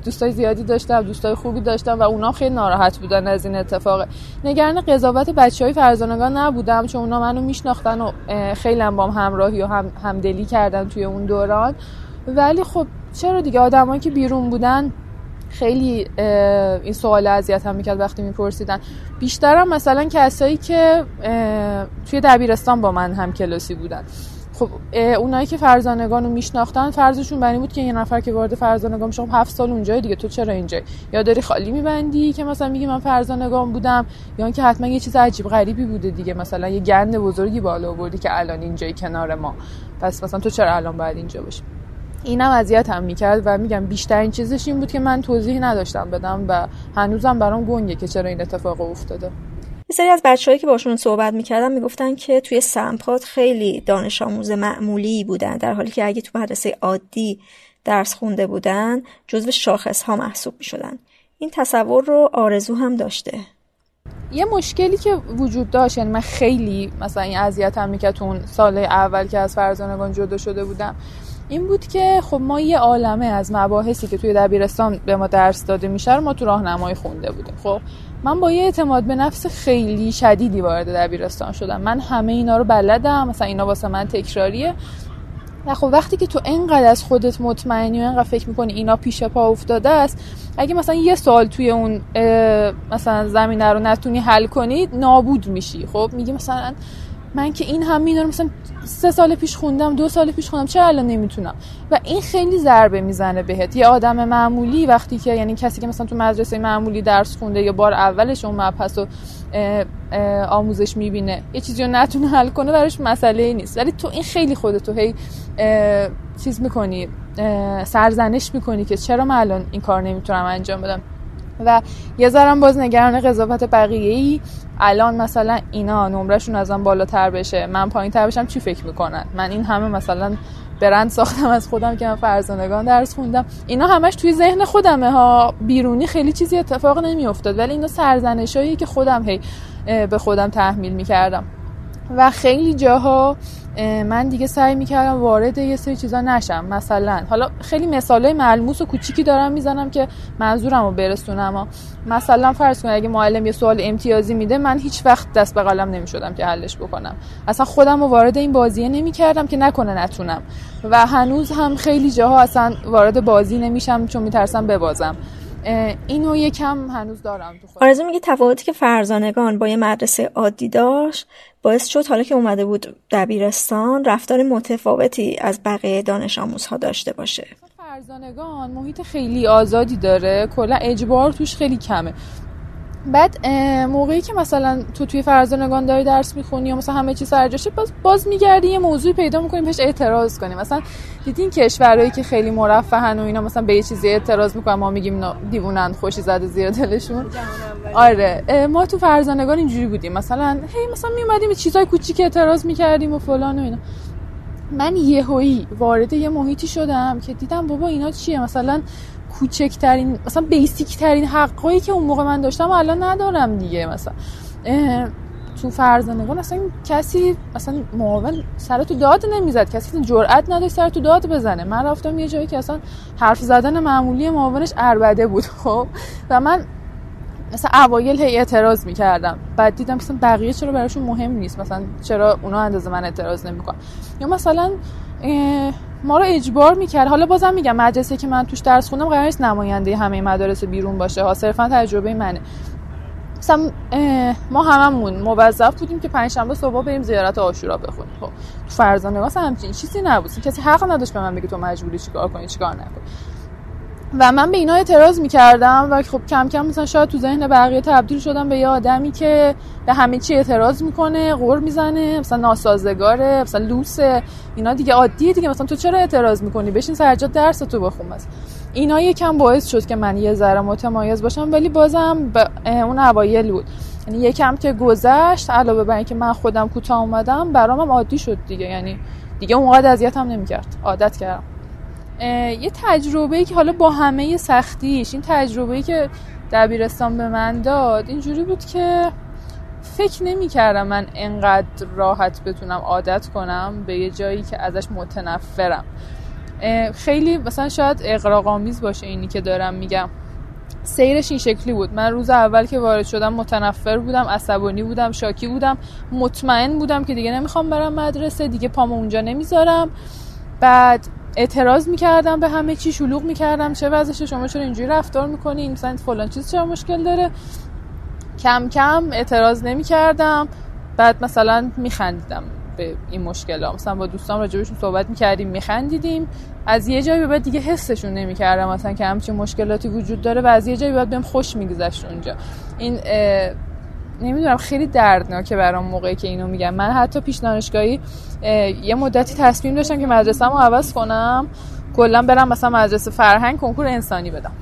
دوستای زیادی داشتم دوستای خوبی داشتم و اونا خیلی ناراحت بودن از این اتفاق. نگران قضاوت بچه های فرزانگان نبودم چون اونا منو میشناختن و خیلی هم بام همراهی و هم همدلی کردن توی اون دوران. ولی خب چرا دیگه؟ آدمایی که بیرون بودن خیلی این سوال اذیت هم می‌کرد وقتی میپرسیدن. بیشترم مثلا کسایی که توی دبیرستان با من هم کلاسی بودن. خب اونایی که فرزانگان رو میشناختن فرضشون بنی بود که یه نفر که وارد فرزانگان میشه خب هفت سال اونجای دیگه تو چرا اینجا یا داری خالی میبندی که مثلا میگی من فرزانگان بودم یا اینکه حتما یه چیز عجیب غریبی بوده دیگه مثلا یه گند بزرگی بالا آوردی که الان اینجای کنار ما. پس مثلا تو چرا الان باید اینجا باشی؟ اینم اذیت هم می‌کرد و میگم بیشترین چیزش این بود که من توضیح نداشتم بدم و هنوزم برام گنگه که چرا این اتفاق افتاده. یه سری از بچههایی که باشون صحبت می‌کردم می‌گفتن که توی سمپات خیلی دانش آموز معمولی بودن در حالی که اگه تو مدرسه عادی درس خونده بودن جزو شاخص ها محسوب می‌شدن. این تصور رو آرزو هم داشته. یه مشکلی که وجود داشت یعنی من خیلی مثلا این اذیت هم می‌کرد اون سال اول که از فرزانگان جدا شده بودم این بود که خب ما یه عالمه از مباحثی که توی دبیرستان به ما درس داده میشه رو ما تو راهنمایی خونده بودیم. خب من با یه اعتماد به نفس خیلی شدیدی وارد دبیرستان شدم. من همه اینا رو بلدم. مثلا اینا واسه من تکراریه. و خب وقتی که تو اینقدر از خودت مطمئنی و اینقدر فکر می‌کنی اینا پیش پا افتاده است اگه مثلا یه سال توی اون مثلا زمینه رو نتونی حل کنی نابود میشی. خب میگی مثلا من که این هم می‌دونم مثلا سه سال پیش خوندم دو سال پیش خوندم چرا الان نمی‌تونم؟ و این خیلی ضربه می‌زنه بهت. یه آدم معمولی وقتی که یعنی کسی که مثلا تو مدرسه معمولی درس خونده یا بار اولش اون مبحث و آموزش می‌بینه یه چیزی رو نتونه حل کنه براش مسئله نیست. ولی تو این خیلی خودتو هی چیز می‌کنی سرزنش می‌کنی که چرا من الان این کار نمی‌تونم انجام بدم؟ و یه ذرم باز نگران قضاوت بقیه ای الان مثلا اینا نمرشون ازم بالاتر بشه من پایین تر بشم چی فکر می‌کنن؟ من این همه مثلا برند ساختم از خودم که من فرزانگان درس خوندم. اینا همش توی ذهن خودمه ها. بیرونی خیلی چیزی اتفاق نمیافتاد ولی اینا سرزنشایی که خودم هی به خودم تحمیل می‌کردم. و خیلی جاها من دیگه سعی می‌کردم وارد یه سری چیزا نشم. مثلا حالا خیلی مثالای ملموس و کوچیکی دارم می‌زنم که منظورم رو برسونم. مثلا فرض کن اگه معلم یه سوال امتیازی میده من هیچ وقت دست به قلم نمی‌شدم که حلش بکنم. اصلا خودم رو وارد این بازیه نمی‌کردم که نکنه نتونم. و هنوز هم خیلی جاها اصلا وارد بازی نمیشم چون میترسم ببازم. اینو یکم هنوز دارم تو آرزو میگه تفاوتی که فرزانگان با یه مدرسه عادی داشت باعث شد حالا که اومده بود دبیرستان رفتار متفاوتی از بقیه دانش آموزها داشته باشه. فرزانگان محیط خیلی آزادی داره. کلا اجبار توش خیلی کمه. بعد موقعی که مثلا تو توی فرزانگان داری درس می‌خونی یا مثلا همه چی سرجاشه باز باز میگردی یه موضوعی پیدا می‌کنی بهش اعتراض کنی. مثلا دیدین کشورهایی که خیلی مرفهن و اینا مثلا به یه چیزی اعتراض می‌کنن ما میگیم اینا دیوونن خوشی زده زیر دلشون. آره ما تو فرزانگان اینجوری بودیم. مثلا هی مثلا میومدیم چیزای کوچیک اعتراض می‌کردیم و فلان و اینا. من یهویی وارد یه محیطی شدم که دیدم بابا اینا چیه؟ مثلا کوچکترین مثلا بیسیک ترین حقایی که اون موقع من داشتم الان ندارم دیگه. مثلا تو فرزانگان اصلا کسی اصلا معاون سر تو داد نمی‌زد. کسی جرئت نداشت سر تو داد بزنه. من رفتم یه جایی که اصلا حرف زدن معمولی معاونش اربده بود خب. و من مثلا اوایل هی اعتراض می‌کردم. بعد دیدم مثلا بقیه چرا براشون مهم نیست؟ مثلا چرا اونا اندازه من اعتراض نمی‌کنن؟ یا مثلا ما رو اجبار می‌کرد. حالا بازم میگم مدرسه که من توش درس خوندم قرار نیست نماینده همه مدارس بیرون باشه. ها صرفا تجربه منه. مثلا ما هممون موظف بودیم که پنجشنبه صبح بریم زیارت عاشورا بخونیم. خب تو فرزانه واسه همچین چیزی نبود. کسی حق نداشت به من بگه تو مجبوری چیکار کنی چیکار نکنی. و من به اینا اعتراض می‌کردم و خب کم کم مثلا شاید تو ذهن بقیه تبدیل شدم به یه آدمی که به همه چی اعتراض می‌کنه غور می‌زنه مثلا ناسازگاره مثلا لوسه اینا دیگه عادیه دیگه. مثلا تو چرا اعتراض می‌کنی؟ بشین سرجا درس تو بخون مثلا اینا یکم باعث شد که من یه ذره متمایز باشم ولی بازم به اون اوایل بود. یعنی یکم که گذشت علاوه بر اینکه من خودم کوتاه اومدم برامم عادی شد دیگه. یعنی دیگه اونقدر اذیتم نمی‌کرد. عادت کردم. یه تجربه که حالا با همه سختیش این تجربه که دبیرستان به من داد اینجوری بود که فکر نمی کردم من انقدر راحت بتونم عادت کنم به یه جایی که ازش متنفرم. خیلی مثلا شاید اقراقامیز باشه اینی که دارم میگم. سیرش این شکلی بود. من روز اول که وارد شدم متنفر بودم عصبانی بودم شاکی بودم مطمئن بودم که دیگه نمی‌خوام برم مدرسه دیگه پامو اونجا نمی‌ذارم. بعد اعتراض می‌کردم به همه چی شلوغ می‌کردم. چه وضعشه شما چرا اینجوری رفتار می‌کنین مثلا فلان چیز چرا مشکل داره؟ کم کم اعتراض نمی‌کردم. بعد مثلا میخندیدم به این مشکل ها مثلا با دوستان راجبشون صحبت می‌کردیم میخندیدیم. از یه جایی به بعد دیگه حسشون نمی‌کردم. مثلا که همچین مشکلاتی وجود داره و از یه جایی بعد بهم خوش میگذشت اونجا. این نمی‌دونم خیلی دردناکه برام موقعی که اینو میگم من حتی پیش دانشگاهی یه مدتی تصمیم داشتم که مدرسه‌مو عوض کنم. کلا برم مثلا مدرسه فرهنگ کنکور انسانی بدم.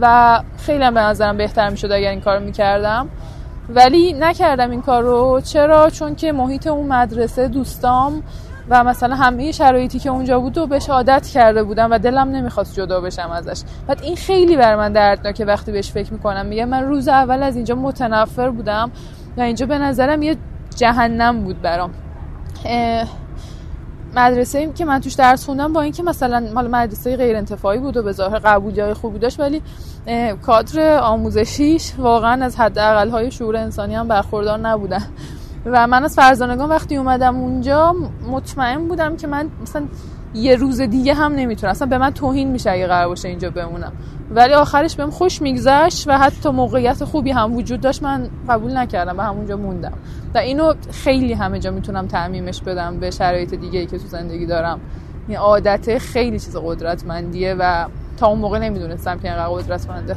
و خیلی هم به نظرم بهتر می‌شد اگر این کارو می‌کردم. ولی نکردم این کارو. چرا؟ چون که محیط اون مدرسه دوستام و مثلا همه شرایطی که اونجا بود و بهش عادت کرده بودم و دلم نمی‌خواست جدا بشم ازش. بعد این خیلی بر من دردناکه وقتی بهش فکر می‌کنم. میگه من روز اول از اینجا متنفر بودم و اینجا به نظرم یه جهنم بود برام. مدرسه ایم که من توش درس خوندم با اینکه مثلا مال مدرسه غیر انتفاعی بود و به ظاهر قبولی های خوبی داشت ولی کادر آموزشیش واقعا از حداقل های شعور انسانی هم برخوردار نبودن. و من از فرزانگان وقتی اومدم اونجا مطمئن بودم که من مثلا یه روز دیگه هم نمی‌تونم. اصلا به من توهین میشه اگه قرار باشه اینجا بمونم. ولی آخرش بهم خوش میگذشت و حتی موقعیت خوبی هم وجود داشت من قبول نکردم و همونجا موندم. و اینو خیلی همه جا می‌تونم تعمیمش بدم به شرایط دیگه ای که تو زندگی دارم. این عادت خیلی چیز قدرتمندیه و تا اون موقع نمی‌دونستم که اینقدر قدرتمنده.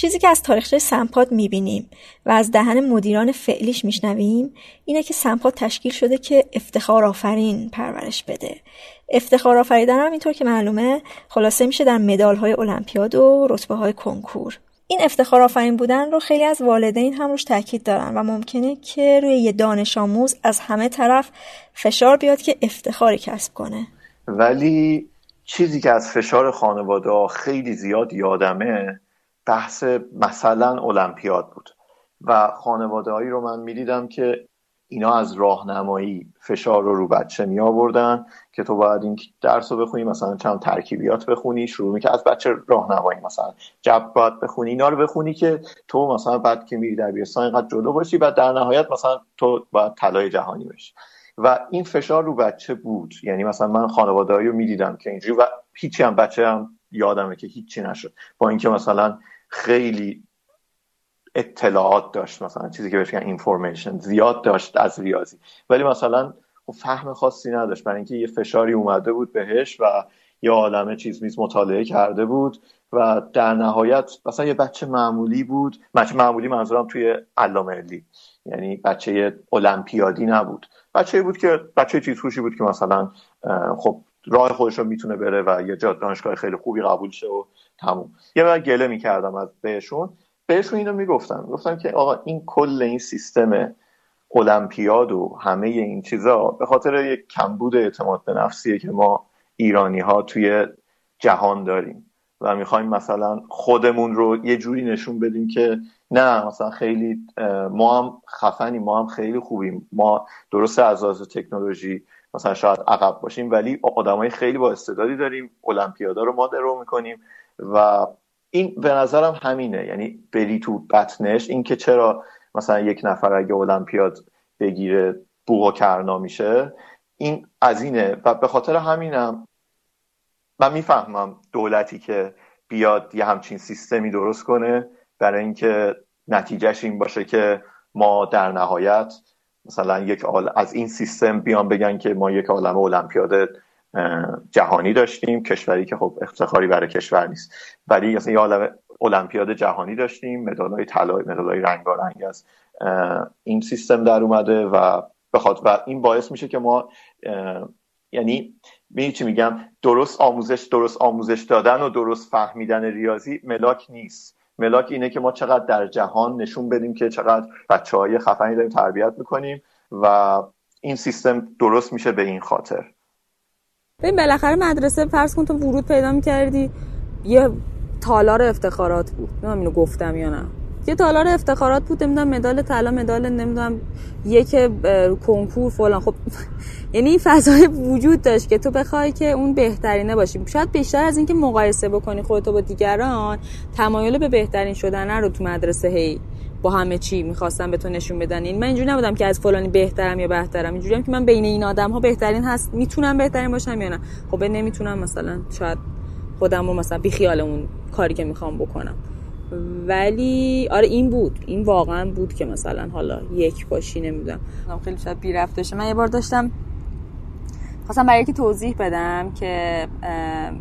چیزی که از تاریخچه سمپاد می‌بینیم و از دهن مدیران فعلیش میشنویم اینه که سمپاد تشکیل شده که افتخار آفرین پرورش بده. افتخار آفریدن هم اینطور که معلومه خلاصه میشه در مدال های المپیاد و رتبه های کنکور. این افتخار آفرین بودن رو خیلی از والدین هم روش تاکید دارن و ممکنه که روی یه دانش آموز از همه طرف فشار بیاد که افتخاری کسب کنه. ولی چیزی که از فشار خانواده خیلی زیاد یادمه بحث مثلا المپیاد بود. و خانواده هایی رو من می‌دیدم که اینا از راهنمایی فشار رو رو بچه می آوردن که تو باید این درس رو بخونی مثلا چند ترکیبیات بخونی شروع می که از بچه راهنمایی مثلا جب باید بخونی اینا رو بخونی که تو مثلا بعد که میری دبیرستان اینقدر جلو باشی و در نهایت مثلا تو باید طلای جهانی بشی. و این فشار رو بچه بود. یعنی مثلا من خانواده رو می‌دیدم که اینجوری و هیچی هم بچه هم یادمه که هیچی نشد. با اینکه مثلا خیلی اطلاعات داشت مثلا چیزی که بهش اینفورمیشن زیاد داشت از ریاضی. ولی مثلا خب فهم خاصی نداشت. برای اینکه یه فشاری اومده بود بهش و یه عالمه چیز میز مطالعه کرده بود و در نهایت مثلا یه بچه معمولی بود. بچه معمولی منظورم توی علامه یعنی بچه المپیادی نبود. بچه بود که بچه چیز بود که مثلا خب راه خودش رو می‌تونه بره و یه جا دانشگاه خیلی خوبی قبول شه و تموم. یه بار گله می‌کردم از بهشون. بهشون اینو می‌گفتم گفتم که آقا این کل این سیستم المپیاد و همه این چیزا به خاطر یک کمبود اعتماد به نفسیه که ما ایرانی ها توی جهان داریم و می‌خوایم مثلا خودمون رو یه جوری نشون بدیم که نه مثلا خیلی ما هم خفنیم ما هم خیلی خوبیم. ما درسته از لحاظ تکنولوژی مثلا شاید عقب باشیم ولی آدمای خیلی با استعدادی داریم. المپیادا رو ما درو می‌کنیم. و این به نظرم همینه. یعنی بری تو بطنش. این که چرا مثلا یک نفر اگه المپیاد بگیره بوغ و کرنا میشه این از اینه. و به خاطر همینم من می‌فهمم دولتی که بیاد یه همچین سیستمی درست کنه برای اینکه نتیجهش این باشه که ما در نهایت مثلا یک از این سیستم بیان بگن که ما یک عالم المپیاد جهانی داشتیم کشوری که خب افتخاری برای کشور نیست. ولی مثلا یه عالم المپیاد جهانی داشتیم مدالای طلا مدالای رنگارنگ از این سیستم در اومده و بخاطر این باعث میشه که ما یعنی می چی میگم؟ درست آموزش درست آموزش دادن و درست فهمیدن ریاضی ملاک نیست. ملاک اینه که ما چقدر در جهان نشون بدیم که چقدر بچه های خفنی داریم تربیت می‌کنیم و این سیستم درست میشه به این خاطر. ببین بالاخره مدرسه فرض کن تو ورود پیدا می‌کردی یه تالار افتخارات بود. نمی‌دونم اینو گفتم یا نه. یه تالار افتخارات بود نمی‌دونم مدال طلا مدال نمی‌دونم یک کنکور فلان. خب یعنی این فضای وجود داشت که تو بخوای که اون بهترینه باشی. شاید بیشتر از اینکه مقایسه بکنی خودتو با دیگران تمایل به بهترین شدن رو تو مدرسه هی با همه چی می‌خواستم به تو نشون بدن. این من اینجوری نبودم که از فلانی بهترم یا بهترم. اینجوری هم که من بین این آدم ها بهترین هست می‌تونم بهترین باشم یا نه. خب نمی‌تونم مثلا شاید خودم رو مثلا بی خیال اون کاری که می‌خوام بکنم. ولی آره این بود. این واقعا بود که مثلا حالا یک باشی نمی‌دونم. خیلی شاید بی رفت من یه بار داشتم خواستم برای یکی توضیح بدم که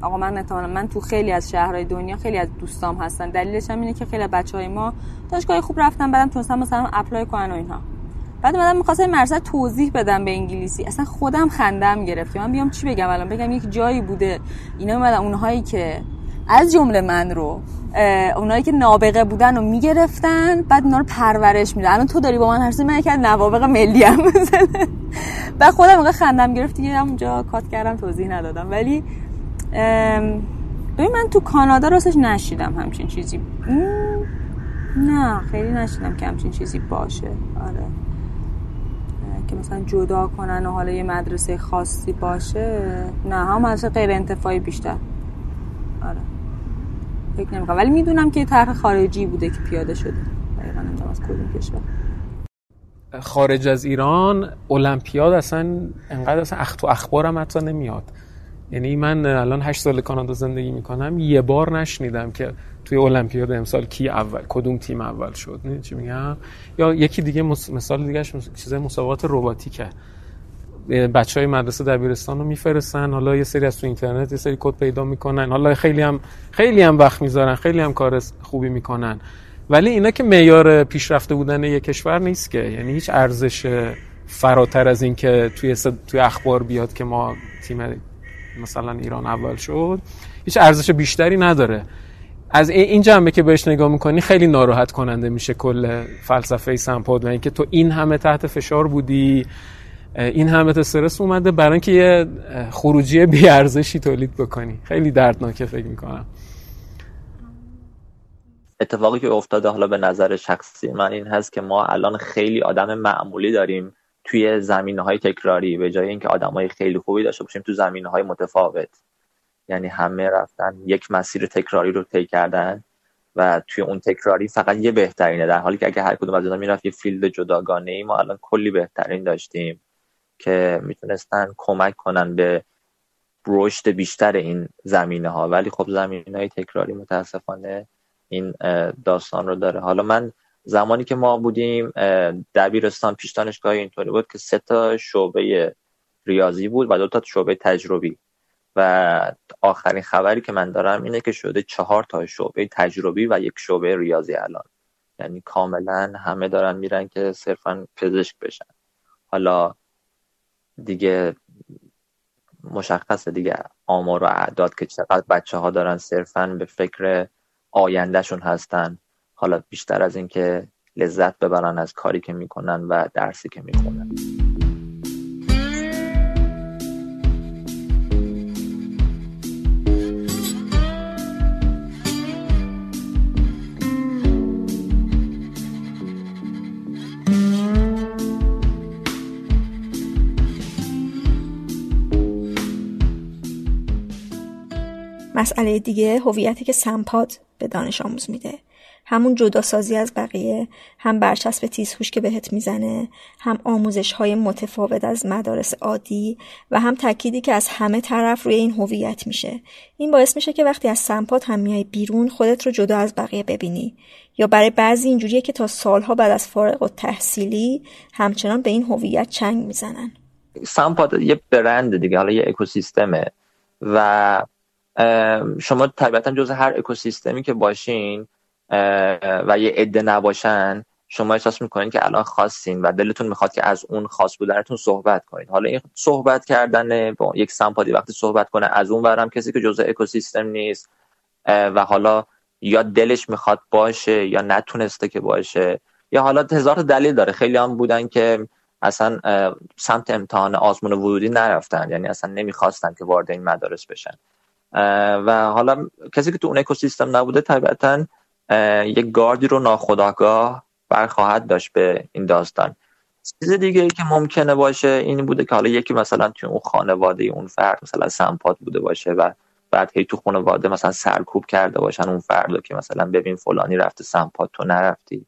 آقا من نتوانم من تو خیلی از شهرهای دنیا خیلی از دوستام هستن. دلیلش هم اینه که خیلی بچه های ما دانشگاه خوب رفتن بعدم تونستن مثلا اپلای کنن و اینها. بعد اومدم می‌خواستم مرسد توضیح بدم به انگلیسی. اصلا خودم خندم گرفت که من بیام چی بگم الان؟ بگم یک جایی بوده. اینا اومدن اونهایی که از جمله من رو اونایی که نابغه بودن رو می‌گرفتن بعد اونا رو پرورش میدن. الان تو داری با من حرف من یکی نوابغ ملی هم مثلا بعد خودم موقع خندم گرفت دیگه همونجا کات کردم توضیح ندادم. ولی ببین من تو کانادا راستش نشیدم همچین چیزی. نه خیلی نشیدم که همچین چیزی باشه. آره. که مثلا جدا کنن و حالا یه مدرسه خاصی باشه. نه هم مدرسه غیر انتفاعی بیشتر. آره. فکر نمی‌کنم. ولی می‌دونم که طرح خارجی بوده که پیاده شده. دقیقا از کدوم خارج از ایران المپیاد اصلا انقدر اصلا اخت و اخبارم حتی نمیاد. یعنی من الان هشت سال کانادا زندگی می‌کنم یه بار نشنیدم که توی المپیاد امسال کی اول کدوم تیم اول شد. نه چی میگم؟ یا یکی دیگه مثال دیگه چیز مسابقات رباتیکه. بچه های مدرسه دبیرستان رو میفرستن. حالا یه سری از تو اینترنت یه سری کد پیدا می‌کنن. حالا خیلی هم خیلی هم وقت می‌ذارن خیلی هم کار خوبی می‌کنن. ولی اینا که معیار پیشرفته بودن یک کشور نیست که. یعنی هیچ ارزش فراتر از این که توی توی اخبار بیاد که ما تیم مثلا ایران اول شد. هیچ ارزش بیشتری نداره. از این جنبه که بهش نگاه می‌کنی خیلی ناراحت کننده میشه کل فلسفه سمپاد و اینکه تو این همه تحت فشار بودی. این همه استرس اومده برای اینکه یه خروجی بیارزشی تولید بکنی. خیلی دردناکه فکر می‌کنم. اتفاقی که افتاده حالا به نظر شخصی من این هست که ما الان خیلی آدم معمولی داریم توی زمینه های تکراری به جای اینکه آدم های خیلی خوبی داشته باشیم تو زمینه های متفاوت. یعنی همه رفتن یک مسیر تکراری رو طی کردن و توی اون تکراری فقط یه بهترینه در حالی که اگه هر کدوم از اینا می‌رفت یه فیلد جداگانه ای ما الان کلی بهترین داشتیم. که می‌تونستن کمک کنن به رشد بیشتر این زمینه ها ولی خب زمینه های تکراری متاسفانه این داستان رو داره. حالا من زمانی که ما بودیم دبیرستان پیش دانشگاه اینطوری بود که سه تا شعبه ریاضی بود و دو تا شعبه تجربی. و آخرین خبری که من دارم اینه که شده چهار تا شعبه تجربی و یک شعبه ریاضی الان. یعنی کاملا همه دارن میرن که صرفا پزشک بشن. حالا دیگه مشخصه دیگه آمار و اعداد که چقدر بچه ها دارن صرفا به فکر آیندهشون هستن. حالا بیشتر از اینکه لذت ببرن از کاری که می‌کنن و درسی که می‌خونن. مسئله دیگه هویتی که سمپاد به دانش آموز میده. همون جداسازی از بقیه هم برچسب تیزهوش که بهت می‌زنه هم آموزش های متفاوت از مدارس عادی و هم تأکیدی که از همه طرف روی این هویت میشه. این باعث میشه که وقتی از سمپات هم میای بیرون خودت رو جدا از بقیه ببینی. یا برای بعضی اینجوریه که تا سالها بعد از فارغ و تحصیلی همچنان به این هویت چنگ می‌زنن. سمپات یه برند دیگه حالا یه اکوسیستمه و شما طبیعتا جز هر اکوسیستمی که باشین و یه عده نباشن شما احساس می‌کنین که الان خاصین و دلتون می‌خواد که از اون خاص بودنتون صحبت کنید حالا این صحبت کردن با یک سمپادی وقتی صحبت کنه از اون برم کسی که جزء اکوسیستم نیست و حالا یا دلش می‌خواد باشه یا نتونسته که باشه یا حالا هزار دلیل داره. خیلی هم بودن که اصلا سمت امتحان آزمون ورودی نرفتن یعنی اصلا نمی‌خواستن که وارد این مدارس بشن. و حالا کسی که تو اون اکوسیستم نبوده طبیعتا یک گاردی رو ناخداگاه برخواهد داشت به این داستان. چیز دیگه ای که ممکنه باشه این بوده که حالا یکی مثلا تو اون خانواده اون فرد مثلا سمپات بوده باشه و بعد هی تو خانواده مثلا سرکوب کرده باشن اون فرد که مثلا ببین فلانی رفته سمپات تو نرفتی.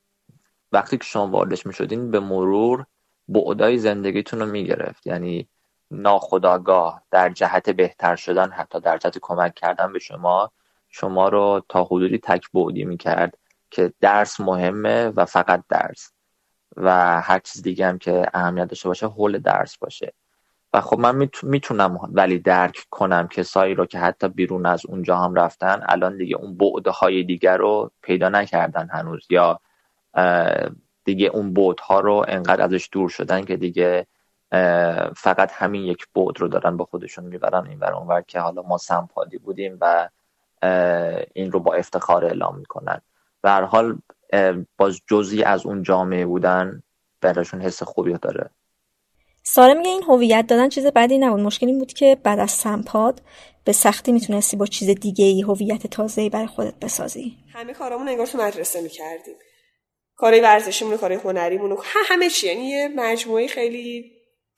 وقتی که شما واردش می‌شدین به مرور بعدای زندگیتون رو می‌گرفت. یعنی ناخداگاه در جهت بهتر شدن حتی در جهت کمک کردن به شما شما رو تا حدودی تک بعدی می‌کرد که درس مهمه و فقط درس. و هر چیز دیگه هم که اهمیت داشته باشه حول درس باشه. و خب من می‌تونم ولی درک کنم کسایی رو که حتی بیرون از اونجا هم رفتن الان دیگه اون بعده های دیگر رو پیدا نکردن هنوز. یا دیگه اون ها رو انقدر ازش دور شدن که دیگه فقط همین یک بود رو دارن با خودشون می‌برن این ور اونور که حالا ما سمپادی بودیم و این رو با افتخار اعلام می‌کنن. و هر حال باز جزی از اون جامعه بودن براشون حس خوبی داره. ساره میگه این هویت دادن چیز بدی نبود. مشکل این بود که بعد از سمپاد به سختی می‌تونستی با چیز دیگه ای هویت تازه‌ای برای خودت بسازی. همه کارامون انگار تو مدرسه می‌کردیم. کارهای ورزشیمون کارهای هنریمون همه چی. یعنی یه مجموعه خیلی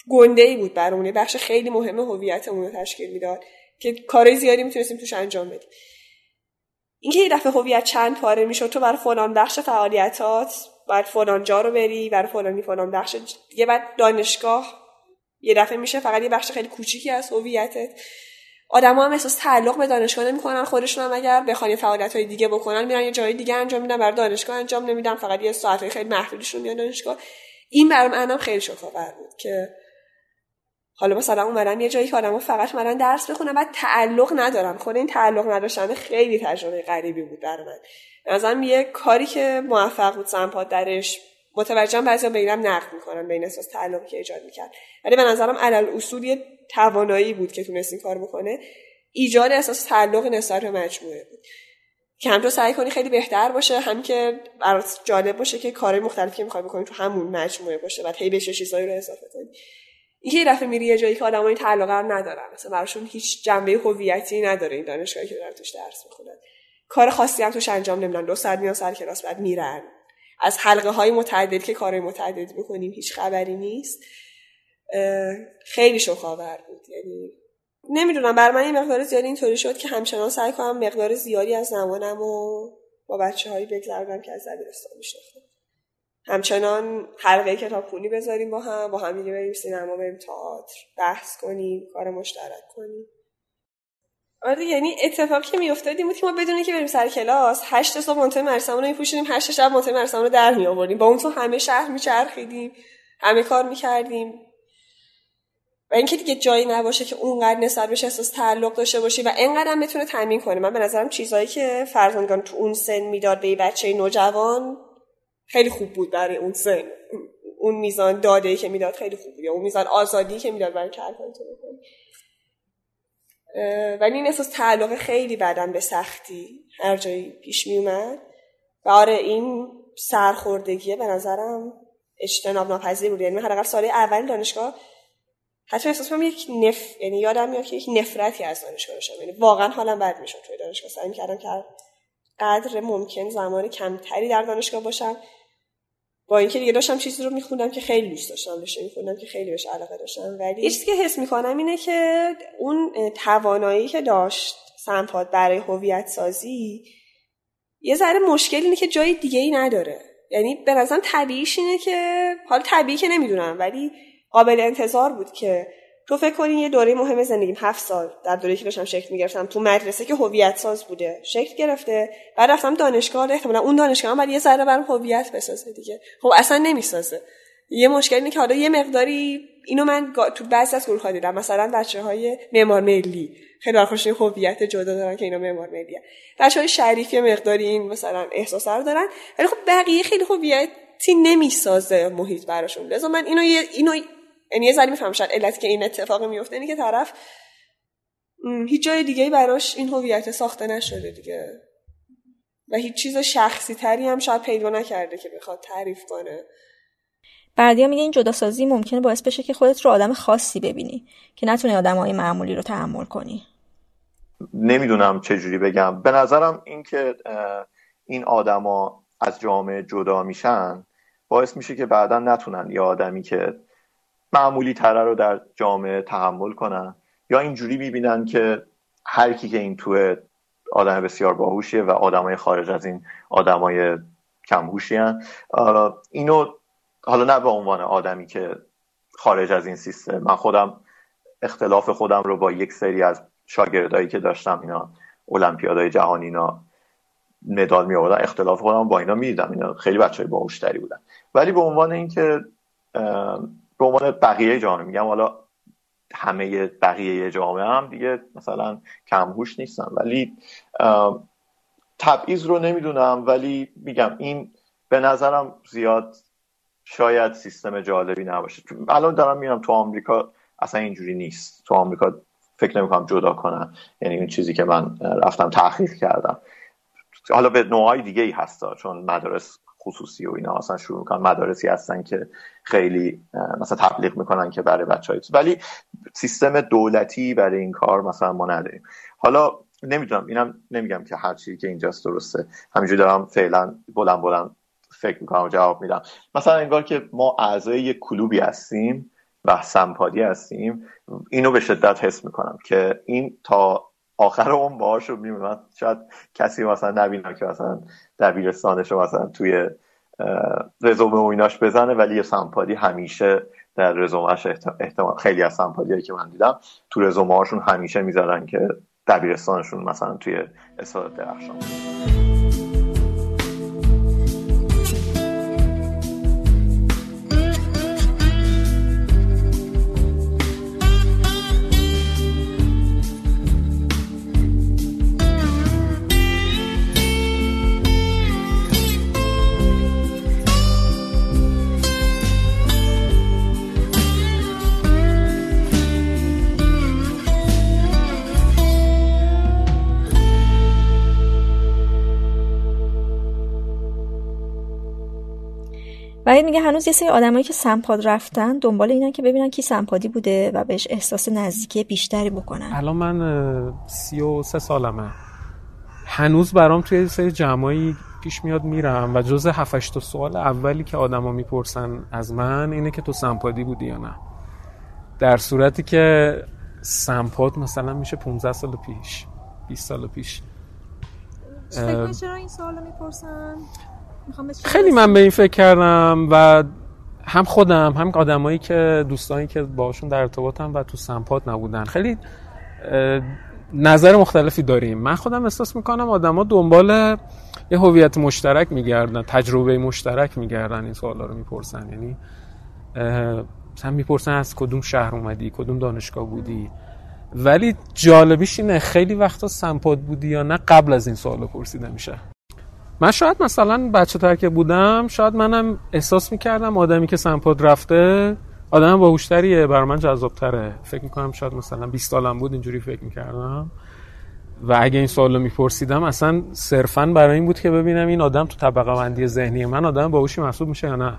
گنده ای بود برامون بخش خیلی مهم هویتمون رو تشکیل می‌داد که کارهای زیادی می‌تونستیم توش انجام بدیم. اینکه یه دفعه هویت چند پاره می‌شد تو برای فلان بخش فعالیتات بعد فلان جا رو بری برای فلانی فلان بخش. دیگه بعد دانشگاه یه دفعه میشه فقط یه بخش خیلی کوچیکی از هویتت. آدما هم احساس تعلق به دانشگاه نمی‌کنن خودشون هم اگر بخوان یه فعالیت دیگه بکنن میرن یه جای دیگه انجام میدن برای دانشگاه انجام نمیدن. فقط یه ساعت خیلی محدودشون میان دانشگاه. این برام منم خیلی شوک‌آور بود که حالا مثلا اومدن یه جایی که آدم‌ها فقط اومدن درس بخونن و تعلق ندارن خود این تعلق نداشتن خیلی تجربه غریبی بود برای من. نظرم یه کاری که موفق بود سمپاد درش متوجهم بعضی به اینم نقد می‌کنن به این اساس تعلقی که ایجاد می‌کرد. ولی به نظرم علل اصول یه توانایی بود که تونست این کار بکنه. ایجاد اساس تعلق نسبت به مجموعه بود. که هم تو سعی کنی خیلی بهتر باشه هم که برات جالب باشه که کارهای مختلفی که می‌خوای بکنی تو همون مجموعه باشه و هی بهش چیزایی رو اضافه کنی. یه دفعه میری یه جایی که آدمای این تعلق رو ندارن. مثلا براشون هیچ جنبه هویتی نداره این دانشگاهی که دارن توش درس می‌خونن. کار خاصی هم توش انجام نمیدن. دو ساعت میان سر کلاس بعد میرن. از حلقه های متعدد که کارهای متعدد می‌کنیم هیچ خبری نیست. خیلی شوخاور بود. یعنی نمی‌دونم بر من یه مقدار زیادی اینطوری شد که همچنان سعی کنم مقدار زیادی از زمانم و با بچه هایی بگذرونم که از دبیرستان میشناختم. همچنان حلقه کتاب خونی بذاریم با هم با هم بریم سینما بریم تئاتر بحث کنیم کار مشترک کنیم. آره یعنی اتفاقی که میافتاد این بود که ما بدونیم که بریم سر کلاس هشت صبح منتهی مرسمون رو میپوشیدیم هشت شب منتهی مرسمون رو در می آوردیم با اون تو همه شهر میچرخیدیم همه کار می‌کردیم. و اینکه دیگه جایی نباشه که اونقدر نسبت بهش احساس تعلق داشته باشی و اینقدر هم بتونه تامین کنه. من به نظرم چیزایی که فرزندگان تو اون سن می‌داد به بچه نوجوان خیلی خوب بود برای اون سن. اون میزان داده که می‌داد خیلی خوب بود. یا اون میزان آزادی که می‌داد برای کار ولی این احساس تعلق خیلی بدن به سختی. هر جایی پیش می اومد و آره این سرخوردگیه به نظرم اجتناب ناپذیر بود. یعنی من حداقل سال اول دانشگاه حتی احساس کنم یک نف یعنی یادم میاد که یک نفرتی از دانشگاه داشتم. یعنی واقعا حالم بد می‌شد توی دانشگاه. سعی کردم که قدر ممکن زمان کمتری در دانشگاه باشم. با اینکه دیگه داشتم چیزی رو میخوندم که خیلی دوست داشتم بشه میخوندم که خیلی بهش علاقه داشتم. ولی چیزی که حس می‌کنم اینه که اون توانایی که داشت سمپاد برای هویت سازی یه ذره مشکل اینه که جای دیگه ای نداره. یعنی به نظرم طبیعیش اینه که حالا طبیعی که نمی‌دونم ولی قابل انتظار بود که تو فکر کنی یه دوره مهم زندگیم هفت سال در دوره که داشتم شکل می‌گرفتم تو مدرسه که هویت ساز بوده شکل گرفته بعد رفتم دانشگاه احتمالا اون دانشگاه هم بعد یه ذره برام هویت بسازه دیگه. خب اصلا نمی‌سازه. یه مشکل اینه که حالا یه مقداری اینو من تو بعضی از گروه دیدم مثلا بچه های معمار ملی. خیلی برخوش هویت جدا دارن که اینا معمار ملیه بچه های شریفی مقداری این مثلا احساس رو دارن ولی خب بقیه خیلی هویتی نمی‌سازه محیط براشون. لذا من اینو اینو یعنی یه ذره می‌فهمم شاید علتی که این اتفاق میفته اینه که طرف هیچ جای دیگه براش این هویت ساخته نشده دیگه. و هیچ چیز شخصی تری هم شاید پیدا نکرده که بخواد تعریف کنه. بردیا میگه این جداسازی ممکنه باعث بشه که خودت رو آدم خاصی ببینی که نتونی های معمولی رو تحمل کنی. نمی‌دونم چجوری بگم. به نظرم اینکه این آدما از جامعه جدا میشن باعث میشه که بعدا نتونن یه آدمی که معمولی تره رو در جامعه تحمل کنن. یا اینجوری می‌بینن که هر کی که این توه آدم بسیار باهوشیه و آدمای خارج از این آدمای کمهوشی. اینو حالا نه به عنوان آدمی که خارج از این سیستم. من خودم اختلاف خودم رو با یک سری از شاگردایی که داشتم اینا المپیادهای جهانی اینا مدال می آوردن اختلاف خودم با اینا می‌دیدم. اینا خیلی بچه های باهوشتری بودن. ولی به عنوان اینکه به عنوان بقیه جامعه میگم حالا همه بقیه جامعه هم دیگه مثلا کمهوش نیستن. ولی تبعیض رو نمی‌دونم ولی میگم این به نظرم زیاد شاید سیستم جالبی نباشه. الان دارم میرم تو آمریکا اصلا اینجوری نیست. تو آمریکا فکر نمی‌کنم جدا کنم یعنی اون چیزی که من رفتم تحقیق کردم. حالا به نوعای دیگه ای هستا چون مدارس خصوصی و اینا اصلا شروع می‌کنن مدارسی هستن که خیلی مثلا تبلیغ می‌کنن که برای بچه های ولی سیستم دولتی برای این کار مثلا ما نداریم. حالا نمی‌دونم اینم نمیگم که هر چیزی که اینجاست درسته. همینجوری دارم فعلا بلند بلند فکر می‌کنم و جواب میدم. مثلا انگار که ما اعضای یک کلوبی هستیم و سمپادی هستیم. اینو به شدت حس می‌کنم که این تا آخر اون باهاش رو میمونن شاید کسی مثلا نبینه که مثلا دبیرستانش رو مثلا توی رزومه و ایناش بزنه ولی سمپادی همیشه در رزومهش احتمال خیلی از سمپادی که من دیدم تو رزومه هاشون همیشه می‌ذارن که دبیرستانشون مثلا توی استاد درخشان. وحید میگه هنوز یه سری آدمایی که سمپاد رفتن دنبال اینن که ببینن کی سمپادی بوده و بهش احساس نزدیکی بیشتری بکنن. الان من سی و سه سالمه. هنوز برام توی سری جمعایی پیش میاد میرم و جز هفتش سوال اولی که آدما می‌پرسن از من اینه که تو سمپادی بودی یا نه. در صورتی که سمپاد مثلا میشه 15 سال پیش 20 سال پیش. چرا این سوالو می‌پرسن؟ خیلی من به این فکر کردم و هم خودم هم آدمایی که دوستانی که باشون در ارتباطم و تو سمپات نبودن. خیلی نظر مختلفی داریم. من خودم احساس می‌کنم آدما دنبال یه هویت مشترک میگردن تجربه مشترک میگردن این سوالا رو می‌پرسن. یعنی مثلا می‌پرسن از کدوم شهر اومدی کدوم دانشگاه بودی؟ ولی جالبیش اینه خیلی وقتا سمپاد بودی یا نه قبل از این سوالو پرسیده میشه. من شاید مثلا بچه تر که بودم شاید منم احساس می‌کردم آدمی که سمپاد رفته آدم باهوشتریه بر من جذابتره. فکر می‌کنم شاید مثلا 20 سالم بود اینجوری فکر می‌کردم. و اگه این سوالو میپرسیدم اصلا صرفا برای این بود که ببینم این آدم تو طبقه بندی ذهنی من آدم باهوشی محسوب میشه یا نه.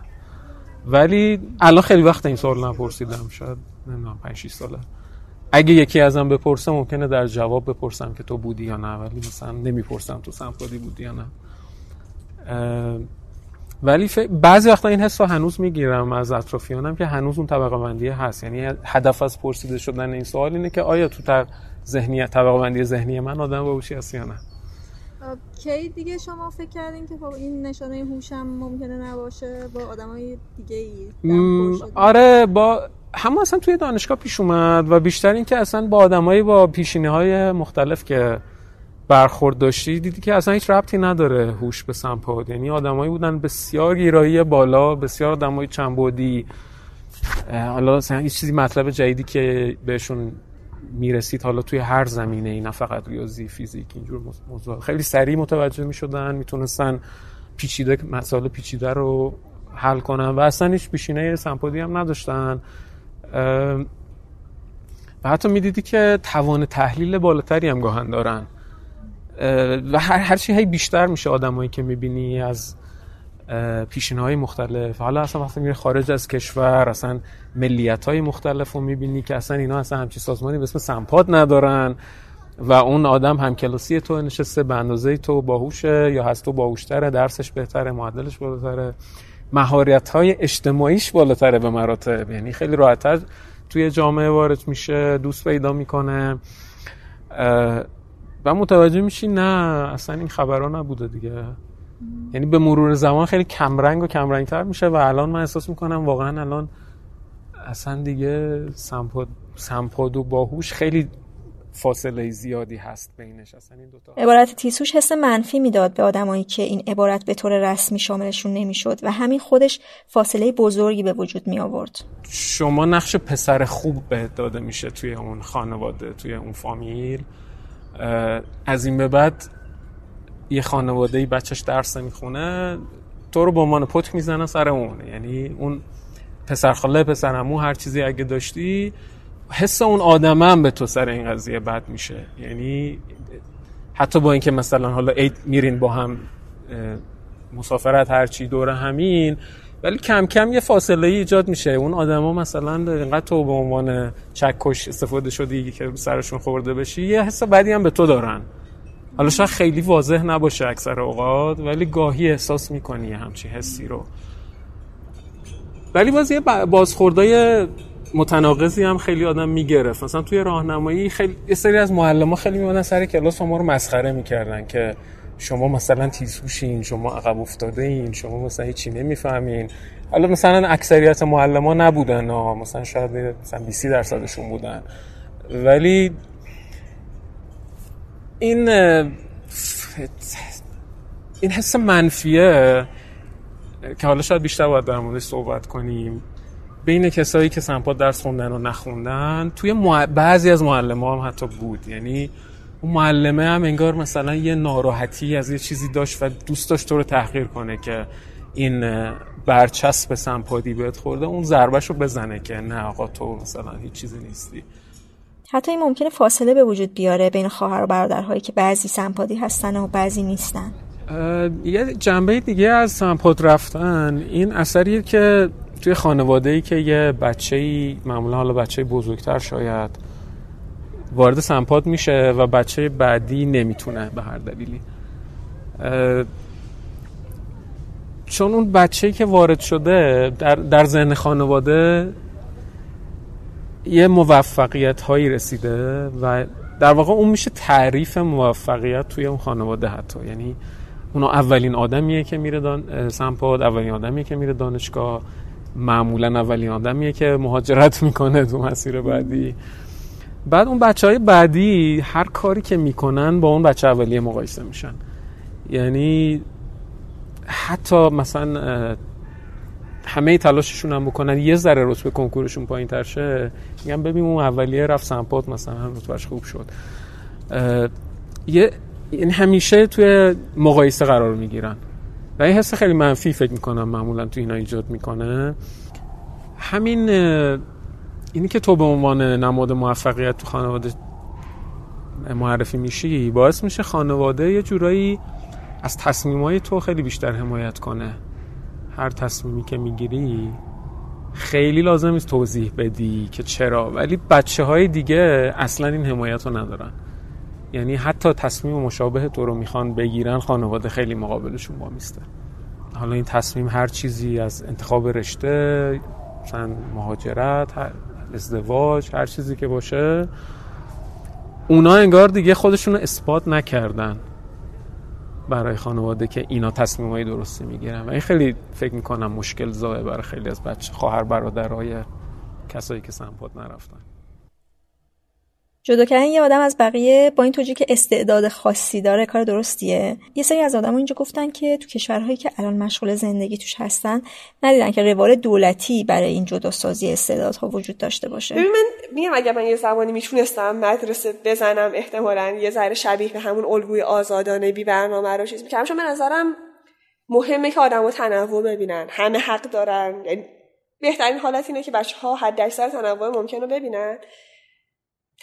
ولی الان خیلی وقت این سوال نپرسیدم شاید نمی‌دونم 5 6 ساله. اگه یکی ازم بپرسه ممکنه در جواب بپرسم که تو بودی یا نه ولی مثلا نمی‌پرسم تو سمپادی بودی یا نه. ولی بعضی وقتا این حس رو هنوز می‌گیرم از اطرافیانم که هنوز اون طبقه بندی هست. یعنی هدف از پرسیده شدن این سوال اینه که آیا تو تر ذهنیت طبقه بندی ذهنی من آدم باهوشی هست یا نه؟ کی دیگه شما فکر کردین که خب این نشانه هوشم ممکنه نباشه؟ با آدمای دیگه ای آره با هم اصلا توی دانشگاه پیش اومد و بیشتر این که اصلا با آدمایی با پیشینه های مختلف که برخورد داشتی دیدی که اصلا هیچ ربطی نداره هوش به سمپاد یعنی آدمایی بودن بسیار گیرایی بالا بسیار آدمای چنبودی حالا مثلا هیچ چیزی مطلب جدیدی که بهشون می‌رسید حالا توی هر زمینه ای نه فقط ریاضی فیزیک اینجور موضوع. خیلی سریع متوجه می‌شدن می‌تونستن پیچیده مسائل پیچیده رو حل کنن و اصلا هیچ پیشینه سمپادی هم نداشتن. و حتی می‌دیدی که توان تحلیل بالاتری هم گاهن دارن. و هر هرچی هی بیشتر میشه آدمایی که می‌بینی از پیشینه های مختلف. حالا اصلا وقتی میره خارج از کشور اصلا ملیت های مختلف می‌بینی که اصلا اینا اصلا همچی سازمانی به اسم سمپاد ندارن و اون آدم هم کلاسی تو نشسته به اندازه تو باهوشه یا هست تو باهوشتره درسش بهتره معدلش بالاتره. مهارت های اجتماعیش بالاتره به مراتب. یعنی خیلی راحتتر توی جامعه وارد میشه دوست پیدا می‌کنه. و متوجه میشی نه اصلا این خبرها نبوده دیگه. یعنی به مرور زمان خیلی کمرنگ و کمرنگ تر میشه و الان من احساس می‌کنم واقعا الان اصلا دیگه سمپاد, سمپاد و باهوش خیلی فاصله زیادی هست بینش. اصلا این دوتا عبارت تیسوش حس منفی می‌داد به آدمایی که این عبارت به طور رسمی شاملشون نمی‌شد و همین خودش فاصله بزرگی به وجود می آورد شما نقش پسر خوب به داده میشه توی اون خانواده توی اون فامیل. از این به بعد یه خانواده بچهش درس می‌خونه تو رو به عنوان پتک می‌زنن سر اون. یعنی اون پسرخاله پسرمو هر چیزی اگه داشتی حس اون آدم هم به تو سر این قضیه بد میشه. یعنی حتی با اینکه مثلا حالا عید میرین با هم مسافرت هرچی دور همین ولی کم کم یه فاصله ای ایجاد میشه. اون آدما مثلا اینقدر تو به عنوان چکش استفاده شدی که سرشون خورده بشی یه حس بدی هم به تو دارن. حالا شاید خیلی واضح نباشه اکثر اوقات ولی گاهی احساس می‌کنی همچی حسی رو. ولی باز یه بازخوردای متناقضی هم خیلی آدم می‌گرفت. مثلا توی راهنمایی خیلی یه سری از معلم خیلی میمدن سر کلاس ما رو مسخره می‌کردن که شما مثلا تیزهوشین شما عقب افتاده این شما مثلا هیچی نمی‌فهمین. حالا مثلا اکثریت معلم نبودن ها. مثلا شاید مثلا 20 درصدشون بودن. ولی این این حس منفیه که حالا شاید بیشتر باید در موردش صحبت کنیم. بین کسایی که سمپا درس خوندن و نخوندن توی بعضی از معلم هم حتی بود. یعنی اون معلمه هم انگار مثلا یه ناراحتی از یه چیزی داشت و دوست داشت تو رو تحقیر کنه که این برچسب سمپادی بهت خورده اون ضربش رو بزنه که نه آقا تو مثلا هیچ چیزی نیستی. حتی این ممکنه فاصله به وجود بیاره بین خواهر و برادرهایی که بعضی سمپادی هستن و بعضی نیستن. یه جنبه دیگه از سمپاد رفتن این اثریه که توی خانواده ای که یه بچه ای معمولا حالا بچه بزرگتر شاید وارد سمپاد میشه و بچه بعدی نمی‌تونه به هر دلیلی. چون اون بچه که وارد شده در, در ذهن خانواده یه موفقیت هایی رسیده و در واقع اون میشه تعریف موفقیت توی اون خانواده حتی. یعنی اونو اولین آدمیه که میره دان... سمپاد اولین آدمیه که میره دانشگاه معمولا اولین آدمیه که مهاجرت می‌کنه تو مسیر بعدی. بعد اون بچه های بعدی هر کاری که می‌کنن با اون بچه اولیه مقایسه میشن. یعنی حتی مثلا همه تلاششون هم بکنن یه ذره رتبه کنکورشون پایین تر شه میگن ببین اون اولیه رفت سمپات مثلا رتبهش خوب شد. یه این همیشه توی مقایسه قرار می‌گیرن. و این حس خیلی منفی فکر می‌کنم معمولا تو اینا ایجاد می‌کنه. همین اینی که تو به عنوان نماد موفقیت تو خانواده معرفی میشی باعث میشه خانواده یه جورایی از تصمیمای تو خیلی بیشتر حمایت کنه. هر تصمیمی که می‌گیری خیلی لازم نیست توضیح بدی که چرا ولی بچه های دیگه اصلا این حمایت رو ندارن. یعنی حتی تصمیم مشابه تو رو می‌خوان بگیرن خانواده خیلی مقابلشون با میسته. حالا این تصمیم هر چیزی از انتخاب رشته مثلا مهاجرت ازدواج هر چیزی که باشه اونا انگار دیگه خودشون اثبات نکردن برای خانواده که اینا تصمیم های درستی می‌گیرن. و این خیلی فکر می‌کنم مشکل زایه برای خیلی از بچه خواهر برادرهای کسایی که سمپاد نرفتن. جدا کردن یه آدم از بقیه با این توجیه که استعداد خاصی داره کار درستیه. یه سری از آدم اینجا گفتن که تو کشورهایی که الان مشغول زندگی توش هستن ندیدن که روال دولتی برای این جداسازی استعدادها وجود داشته باشه. ببین من میگم اگر من یه زمانی می‌تونستم مدرسه بزنم احتمالا یه ذره شبیه به همون الگوی آزادانه بی برنامه رو چیز می‌کنم چون به نظرم مهمه که آدمو تنوع ببینن. همه حق دارن. یعنی بهترین حالت اینه که بچه ها حد اکثر تنوع ممکن رو ببینن.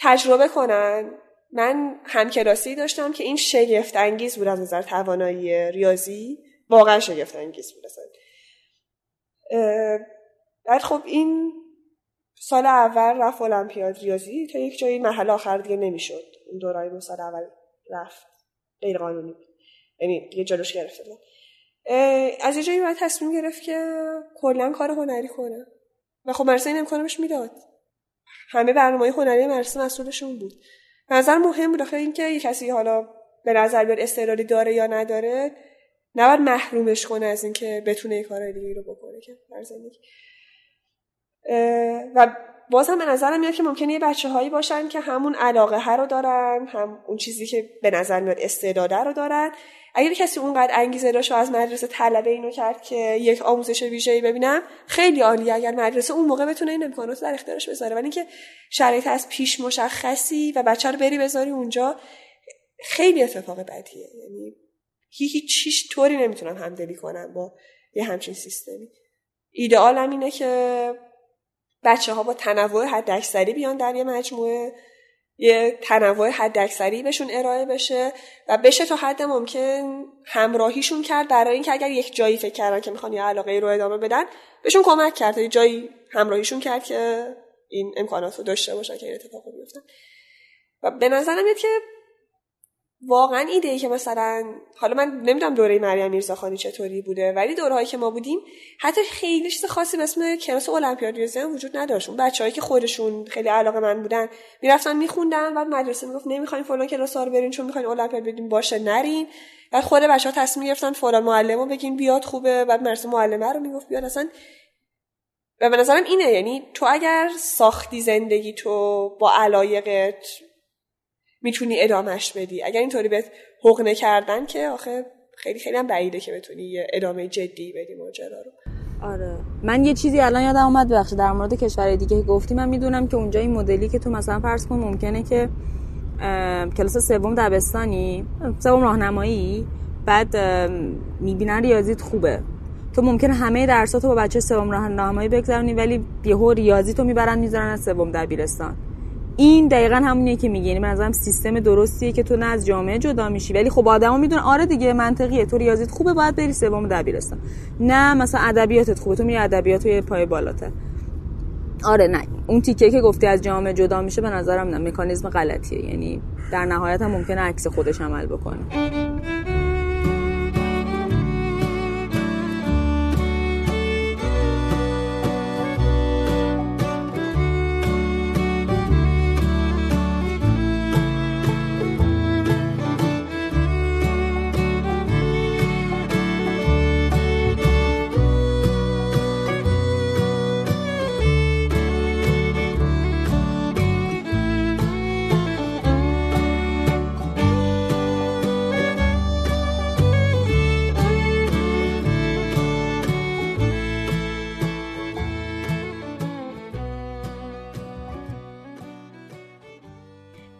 تجربه کنن. من همکلاسی داشتم که این شگفت انگیز بود از نظر توانایی ریاضی. واقعا شگفت انگیز بود بعد خب این سال اول رفت المپیاد ریاضی تا یک جایی محل آخر دیگه نمی‌شد. اون دورای سال اول رفت. غیر قانونی یعنی یه جلوش گرفته بود. از یه جایی باید تصمیم گرفت که کلا کار هنری کنه و خب مرسه این امکانش می‌داد. همه برنامه هنری مدرسه مسئولشون بود. نظر مهم بود آخه اینکه یه کسی حالا به نظر بیاد استعدادی داره یا نداره نباید محرومش کنه از اینکه بتونه یه کار دیگه رو بکنه که در زندگی. و باز هم به نظرم میاد که ممکنه یه بچه هایی باشن که همون علاقه ها رو دارن هم اون چیزی که به نظر میاد استعداده رو دارن. اگر کسی اونقدر انگیزه داشت و از مدرسه طلب اینو کرد که یک آموزش ویژه‌ای ببینم خیلی عالیه اگر مدرسه اون موقع بتونه این امکانات در اختیارش بذاره. ولی اینکه شرایط از پیش مشخصی و بچه رو بری بذاری اونجا خیلی اتفاق بدیه. یعنی هیچ هیچ طوری نمی‌تونم همدلی کنم با یه همچین سیستمی. ایدئالم اینه که بچه ها با تنوع حداکثری بیان در یه مجموعه. یه تنوع حداکثری بهشون ارائه بشه و بشه تا حد ممکن همراهیشون کرد برای اینکه اگر یک جایی فکر کردن که می‌خوان یه علاقه رو ادامه بدن بهشون کمک کرد. یه جایی همراهیشون کرد که این امکانات رو داشته باشن که این اتفاق بیفتن. و به نظرم که واقعا ایده ای که مثلا حالا من نمی‌دونم دوره مریم میرزاخانی چطوری بوده ولی دورهایی که ما بودیم حتی خیلی چیز خاصی به اسم کلاس المپیاد ریاضی وجود نداشت. اون بچه‌هایی که خودشون خیلی علاقه من بودن می‌رفتن میخوندن و مدرسه می‌گفت نمی‌خوایم فلان کلاس رو برین چون می‌خواین المپیاد بدین باشه نرین و خود بچه ها تصمیم گرفتن فلان رو بگین بیاد خوبه. بعد مرسه معلمه رو می‌گفت بیاد. اصلا و به نظرم اینه. یعنی تو اگر ساختی زندگی تو با علایقت می‌تونی ادامهش بدی. اگر اینطوری بهت حقنه کردن که آخه خیلی خیلی هم بعیده که بتونی یه ادامه جدی بدی ماجرا رو. آره. من یه چیزی الان یادم اومد بخش در مورد کشورهای دیگه گفتی. من می‌دونم که اونجا این مدلی که تو مثلا فرض کن ممکنه که کلاس سوم دبستانی سوم راهنمایی بعد می‌بینن ریاضیت خوبه. تو ممکنه همه درساتو با بچه سوم راهنمایی بگذرونی ولی یهو ریاضی تو می‌برن می‌ذارن از سوم دبیرستان. این دقیقا همونیه که میگه. یعنی منظورم سیستم درستیه که تو نه از جامعه جدا میشی. ولی خب آدما می‌دونن. آره دیگه منطقیه. تو ریاضیت خوبه باید بری سوم دبیرستان. نه مثلا ادبیاتت خوبه. تو میری ادبیات یه پای بالاتر. آره نه. اون تیکه که گفتی از جامعه جدا میشه به نظرم نه. مکانیزم غلطیه. یعنی در نهایت هم ممکنه عکس خودش عمل بکنه.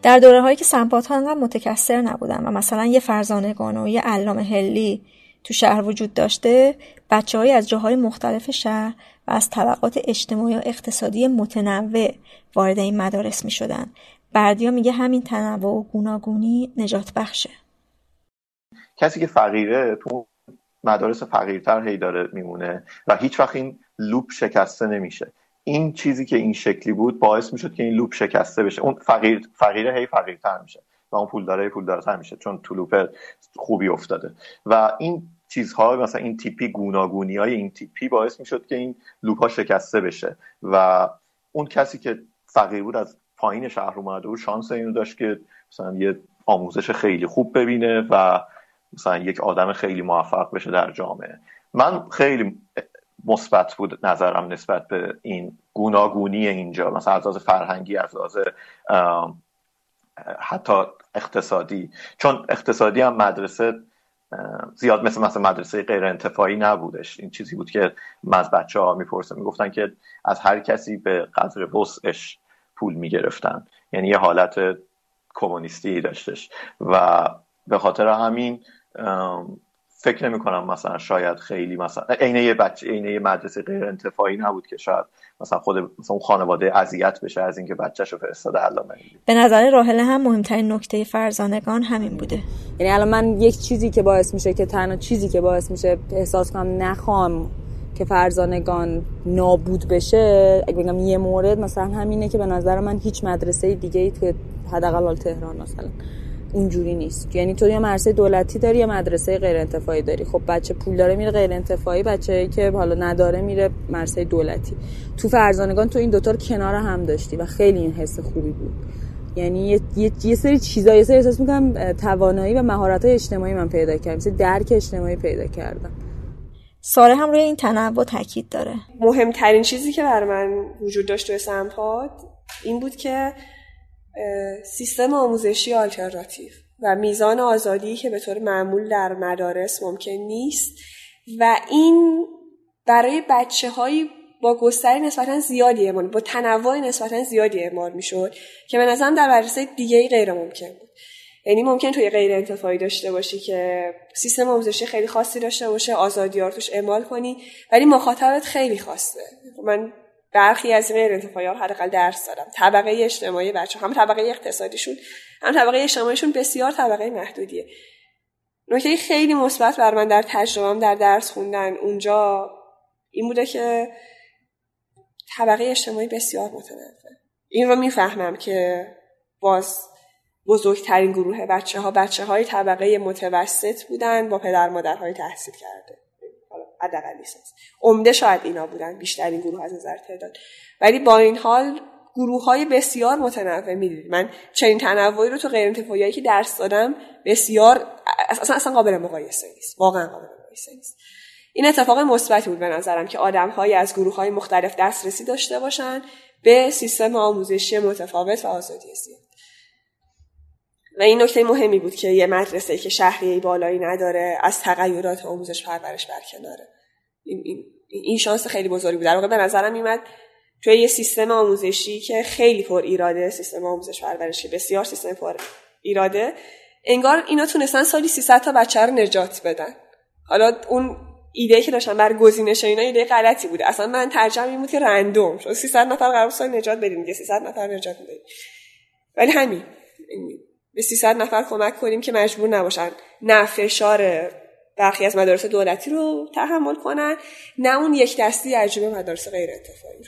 در دوره هایی که سمپات ها انقدر متکثر نبودن و مثلا یه فرزانگان و یه علام هلی تو شهر وجود داشته بچه های از جاهای مختلف شهر و از طبقات اجتماعی و اقتصادی متنوع وارد این مدارس می شدن. بردیا میگه همین تنوع و گوناگونی نجات بخشه کسی که فقیره تو مدارس فقیرتر هی داره میمونه و هیچ وقت این لوپ شکسته نمیشه این چیزی که این شکلی بود باعث می‌شد که این loop شکسته بشه. اون فقیر فقیره هی فقیرتر میشه و اون پولداره پولدارتر میشه چون تو loop خوبی افتاده. و این چیزها مثلا این تیپی گوناگونی های این تیپی باعث می‌شد که این loop ها شکسته بشه. و اون کسی که فقیر بود از پایین شهر اومده بود شانس اینو داشت که مثلا یه آموزش خیلی خوب ببینه و مثلا یک آدم خیلی موفق بشه در جامعه. من خیلی مثبت بود نظرم نسبت به این گوناگونی اینجا مثلا از لحاظ فرهنگی از لحاظ حتی اقتصادی. چون اقتصادی هم مدرسه زیاد مثل مثل مدرسه غیر انتفاعی نبودش. این چیزی بود که من از بچه ها می‌پرسم می‌گفتن که از هر کسی به قدر وسعش پول می‌گرفتن. یعنی یه حالت کمونیستی داشتش. و به خاطر همین فکر نمی کنم مثلا شاید خیلی مثلا عینه یه بچه عینه یه مدرسه غیر انتفاعی نبود که شاید مثلا خود مثلا اون خانواده اذیت بشه از اینکه بچه‌شو فرستاده علامه به نظر راهل هم مهمترین نکته فرزانگان همین بوده. یعنی الان من یک چیزی که باعث میشه که تنها چیزی که باعث میشه احساس کنم نخوام که فرزانگان نابود بشه اگه بگم یه مورد مثلا همینه که به نظر من هیچ مدرسه دیگه ای توی حداقل تهران مثلا اینجوری نیست. یعنی تو یا مدرسه دولتی داری یا مدرسه غیر انتفاعی داری. خب بچه پول داره میره غیر انتفاعی بچه که حالا نداره میره مدرسه دولتی. تو فرزانگان تو این دوتا رو کنار هم داشتی و خیلی این حس خوبی بود. یعنی یه, یه،, یه سری چیزا یه سری احساس می‌کنم توانایی و مهارت اجتماعی من پیدا کردم. مثل درک اجتماعی پیدا کردم. ساره هم روی این تنوع تاکید داره. مهمترین چیزی که بر من وجود داشت توی سمپاد این بود که سیستم آموزشی آلترناتیو و میزان آزادی که به طور معمول در مدارس ممکن نیست و این برای بچه هایی با گستری نسبتا زیادی اعمال با تنوع نسبتا زیادی اعمال می‌شد که به نظرم در مدرسه دیگه غیر ممکن بود. یعنی ممکن توی غیر انتفاعی داشته باشی که سیستم آموزشی خیلی خاصی داشته باشه آزادی توش اعمال کنی ولی مخاطبت خیلی خاصه. من برخی از غیر انتفاعی ها حداقل درس دادم. طبقه اجتماعی بچه هم طبقه اقتصادیشون هم طبقه اجتماعیشون بسیار طبقه محدودیه. نکته خیلی مثبت بر من در تجربهام در درس خوندن اونجا این بوده که طبقه اجتماعی بسیار متنوع. این رو می‌فهمم که باز بزرگترین گروه بچه ها بچه های طبقه متوسط بودن با پدر مادرهای تحصیل کرده. حداقل عمده شاید اینا بودن بیشترین گروه از نظر تعداد. ولی با این حال گروه های بسیار متنوع می‌دید من چنین تنوعی رو تو غیر انتفاعی که درس دادم بسیار اصلا اصلا قابل مقایسه نیست. واقعا قابل مقایسه نیست. این اتفاق مثبتی بود به نظرم که آدم های از گروه های مختلف دسترسی داشته باشن به سیستم آموزشی متفاوت و آزادی زیاد. و این نکته مهمی بود که یه مدرسه که شهریه بالایی نداره از تغییرات آموزش پرورش برکناره. این, این, شانس خیلی بزرگی بود. در واقع به نظرم میمد توی یه سیستم آموزشی که خیلی پر ایراده سیستم آموزش پرورشی بسیار سیستم پر ایراده انگار اینا تونستن سالی 300 تا بچه رو نجات بدن. حالا اون ایده که داشتن بر گزینش اینا ایده غلطی بوده اصلا من ترجمه این که رندوم. شد 300 نفر قرار سال نجات بدیم دیگه 300 نفر نجات میدیم ولی همین. به 300 نفر کمک کنیم که مجبور نباشن. نه فشار برخی از مدارس دولتی رو تحمل کنن نه اون یک دستی عجیب مدارس غیر انتفاعی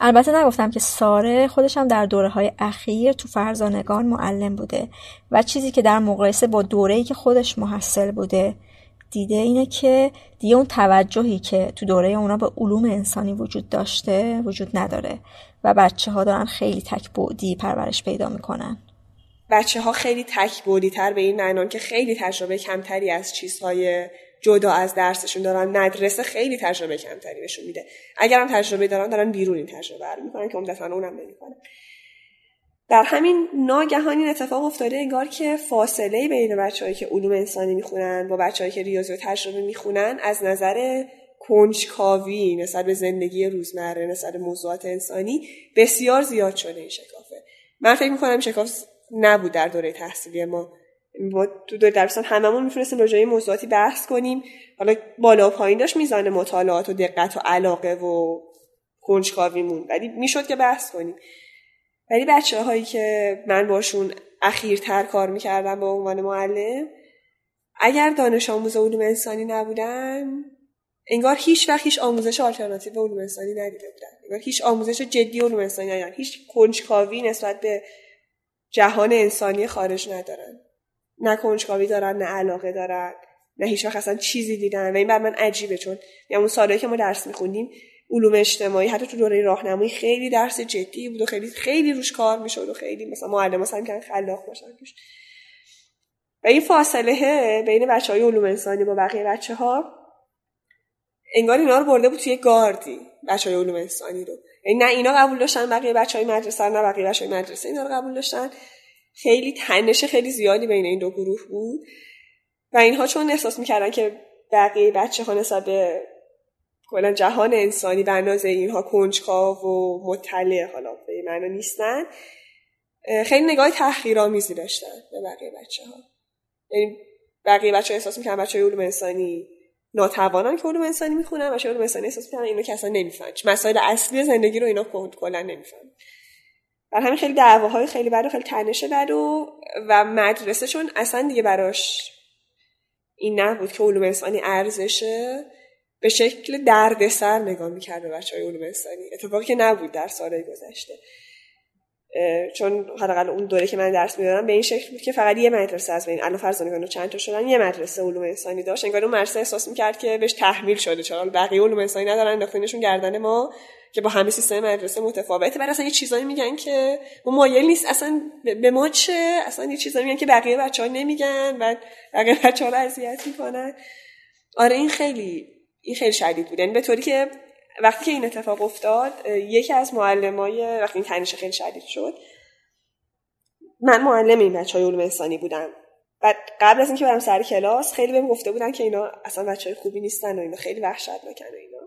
البته نگفتم که ساره خودش هم در دوره های اخیر تو فرزانگان معلم بوده و چیزی که در مقایسه با دوره‌ای که خودش محصل بوده دیده اینه که دیگه اون توجهی که تو دوره اونا به علوم انسانی وجود داشته وجود نداره و بچه ها دارن خیلی تک بودی پرورش پیدا می‌کنن. بچه ها خیلی تک بودی تر به این معنان که خیلی تجربه کمتری از چیزهای جدا از درسشون دارن. مدرسه خیلی تجربه کمتری بهشون میده. اگرم تجربه دارن دارن بیرون این تجربه رو می‌کنن که عمدتا اونم نمی‌کنن در همین ناگهان این اتفاق افتاده انگار که فاصله بین بچههایی که علوم انسانی می‌خونن با بچههایی که ریاضی و تجربه می‌خونن از نظر کنجکاوی نسبت به زندگی روزمره نسبت به موضوعات انسانی بسیار زیاد شده این شکافه. من فکر می‌کنم شکاف نبود در دوره تحصیلی ما. ما تو دوره درستان هممون می‌تونستیم راجع موضوعاتی بحث کنیم. حالا بالا و پایین داشت میزان مطالعات و دقت و علاقه و کنجکاویمون. ولی می‌شد که بحث کنیم. ولی بچه هایی که من باشون اخیرتر کار می‌کردم به عنوان معلم اگر دانش آموز علوم انسانی نبودن انگار هیچ وقت هیچ آموزش آلترناتیو علوم انسانی ندیده بودن. انگار هیچ آموزش جدی علوم انسانی ندیدن هیچ کنجکاوی نسبت به جهان انسانی خارج ندارن. نه کنجکاوی دارن نه علاقه دارن نه هیچ وقت اصلا چیزی دیدن. و این بر من عجیبه چون یا اون سالهایی که ما درس میخوندیم علوم اجتماعی حتی تو دوره راهنمایی خیلی درس جدی بود و خیلی خیلی روش کار می‌شد و خیلی مثلا معلم سعی کردن خلاق باشن و این فاصله بین بچه های علوم انسانی با بقیه بچه ها انگار اینا رو برده بود توی گاردی بچه های علوم انسانی رو. یعنی نه اینا قبول داشتن بقیه بچه های مدرسه نه بقیه بچه های مدرسه اینا رو قبول داشتن. خیلی تنش خیلی زیادی بین این دو گروه بود. و اینها چون احساس می‌کردن که بقیه بچه ها نسبت به کلا جهان انسانی به اندازه اینها کنجکاو و مطلع حالا به معنا نیستن خیلی نگاه تحقیرآمیزی داشتن به بقیه بچه ها یعنی بقیه بچه ها احساس می‌کنن بچه های علوم انسانی ناتوانن که علوم انسانی می‌خونن بچه علوم انسانی احساس می‌کنن اینو که اصلا نمی‌فهمن. مسائل اصلی زندگی رو اینا کلا نمی‌فهمن. بر همین خیلی دعواهای خیلی بد و خیلی تنش بد و و مدرسه چون اصلا دیگه براش این نبود که علوم انسانی ارزشه. به شکل دردسر نگاه می‌کرد به بچه های علوم انسانی. اتفاقی که نبود در سالهای گذشته. چون حداقل اون دوره که من درس می‌دادم به این شکل بود که فقط یه مدرسه از بین الان فرزانگان چند تا شدن یه مدرسه علوم انسانی داشت. انگار اون مدرسه احساس می‌کرد که بهش تحمیل شده. چرا؟ بقیه علوم انسانی ندارن انداختنشون گردن ما که با همه سیستم مدرسه متفاوته. بعد اصلا یه چیزایی میگن که ما مایل نیست. اصلا به ما چه؟ اصلا یه چیزایی میگن که بقیه بچه‌ها نمیگن. بعد بقیه بچه‌ها رو اذیت می‌کنن. آره این خیلی این خیلی شدید بود. یعنی به طوری که وقتی که این اتفاق افتاد یکی از معلمای وقتی این تنش خیلی شدید شد من معلم این بچه های علوم انسانی بودم. و قبل از اینکه برم سر کلاس خیلی بهم گفته بودن که اینا اصلا بچه های خوبی نیستن و اینا خیلی وحشتناکن و اینا.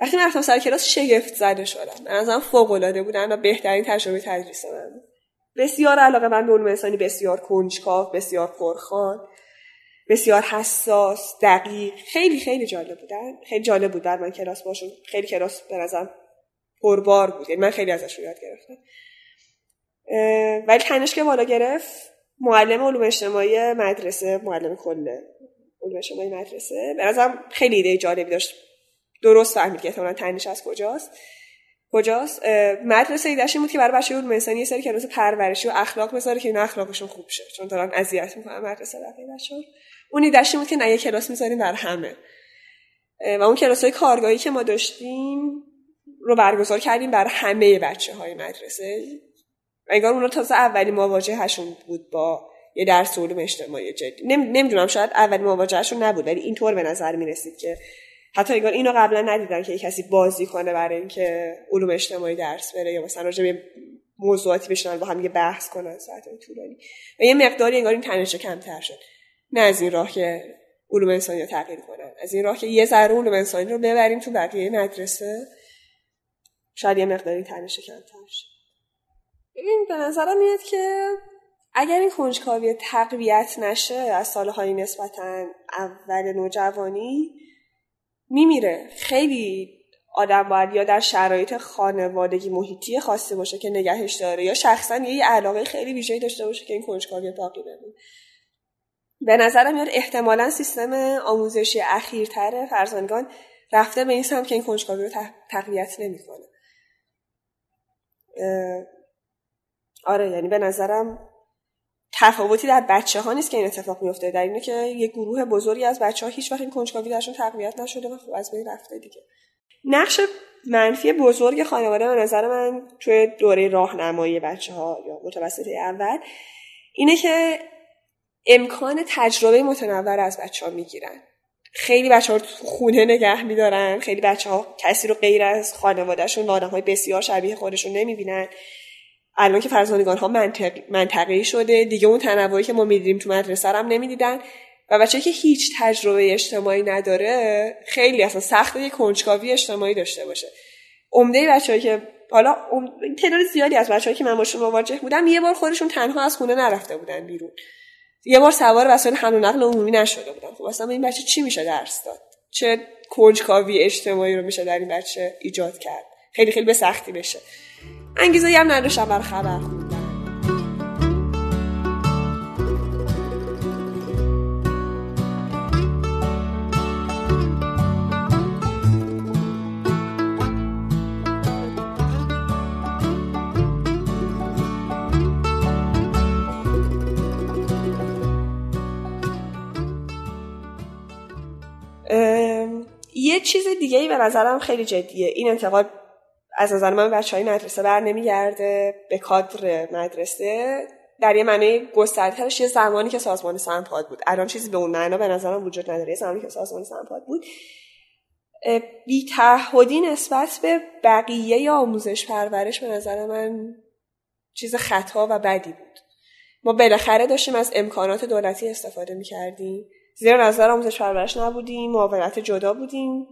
وقتی من رفتم سر کلاس شگفت زده شدم. من ازم فوق العاده بودن و بهترین تجربه تدریس من بسیار علاقه من به علوم انسانی بسیار کنجکاو بسیار پرخان. بسیار حساس دقیق. خیلی خیلی جالب بودن. خیلی جالب بود در من کلاس باشون. خیلی کلاس به نظرم پربار بود. یعنی من خیلی ازش یاد گرفتم. ولی تنش که بالا گرفت معلم علوم اجتماعی مدرسه معلم کل علوم اجتماعی مدرسه. به نظرم خیلی ایده جالبی داشت. درست فهمید که احتمالا تنش از کجاست. کجاست؟ مدرسه ایدهش بود که برای بچه علوم انسانی یه سری کلاس پرورشی و اخلاق بذاره که این اخلاقشون خوب شه. چون دارن اذیت می‌کنن مدرسه بقیه بچه‌ها اون ایدهش بود که نه یه کلاس می‌ذاریم برای همه. و اون کلاس های کارگاهی که ما داشتیم رو برگزار کردیم برای همه بچه های مدرسه. انگار اونا تازه اولی مواجهشون بود با یه درس علوم اجتماعی جدی. نمی‌دونم شاید اولی مواجهشون نبود ولی اینطور به نظر می‌رسید که حتی انگار اینو قبلا ندیدن که کسی بازی کنه برای اینکه علوم اجتماعی درس بره یا مثلا راجع به موضوعاتی بشنن با هم یه بحث کنن ساعت طولانی. و یه مقداری انگار این تنش کمتر شد. نه از این راه که علوم انسانی رو تغییر کنن. از این راه که یه ذره علوم انسانی رو ببریم تو بقیه مدرسه. شاید یه مقداری تنش کمتر شد این به نظرم میاد که اگر این کنجکاوی تقویت نشه از سالهای نسبتا اول نوجوانی میمیره. خیلی آدم باید یا در شرایط خانوادگی محیطی خاصی باشه که نگهش داره یا شخصا یه علاقه خیلی ویژه‌ای داشته باشه که این کنجکاوی باقی بمونه. به نظرم میاد احتمالا سیستم آموزشی اخیرتر فرزانگان رفته به این سمت که این کنجکاوی رو تقویت نمی‌کنه. آره یعنی به نظرم تفاوتی در بچه ها نیست که این اتفاق میفته در اینه که یه گروه بزرگی از بچه ها هیچ وقت این کنجکاوی درشون تقویت نشده و خب از بین رفته دیگه. نقش منفی بزرگ خانواده به نظر من توی دوره راهنمایی بچه ها یا متوسطه اول اینه که امکان تجربه متنوع از بچه ها می‌گیرن. خیلی بچه ها خونه نگه میدارن. خیلی بچه ها کسی رو غیر از خانوادهشون و آدم های بسیار شبیه خودشون نمی‌بینن. الان که فرزانگان ها منطق... منطقی شده. دیگه اون تنوعی که ما می‌دیدیم تو مدرسه هم نمی‌دیدن. و بچه که هیچ تجربه اجتماعی نداره خیلی اصلا سخت یه کنجکاوی اجتماعی داشته باشه. عمده بچه‌ای که حالا تعداد زیادی از بچه‌ای که من باشون مواجه بودم یه بار خودشون تنها از خونه نرفته بودن بیرون. یه بار سوار وسایل حمل و نقل عمومی نشده بودن خب اصلا این بچه چی میشه درس داد؟ چه کنجکاوی اجتماعی رو میشه در این بچه ایجاد کرد؟ خیلی خیلی به سختی بشه. انگیزه هم نداشتم بر خبر. چیز دیگه ای به نظرم خیلی جدیه. این انتقاد از نظر من بچه های مدرسه بر نمیگرده به کادر مدرسه. در یه معنی گستردهش یه زمانی که سازمان سنپاد بود. الان چیزی به اون معنا به نظرم وجود نداره. یه زمانی که سازمان سنپاد بود. بی تعهدی نسبت به بقیه آموزش پرورش به نظر من چیز خطا و بدی بود. ما بالاخره داشتیم از امکانات دولتی استفاده می‌کردیم. زیرا نظر آموزش پرورش نبودیم معاونت جدا بودیم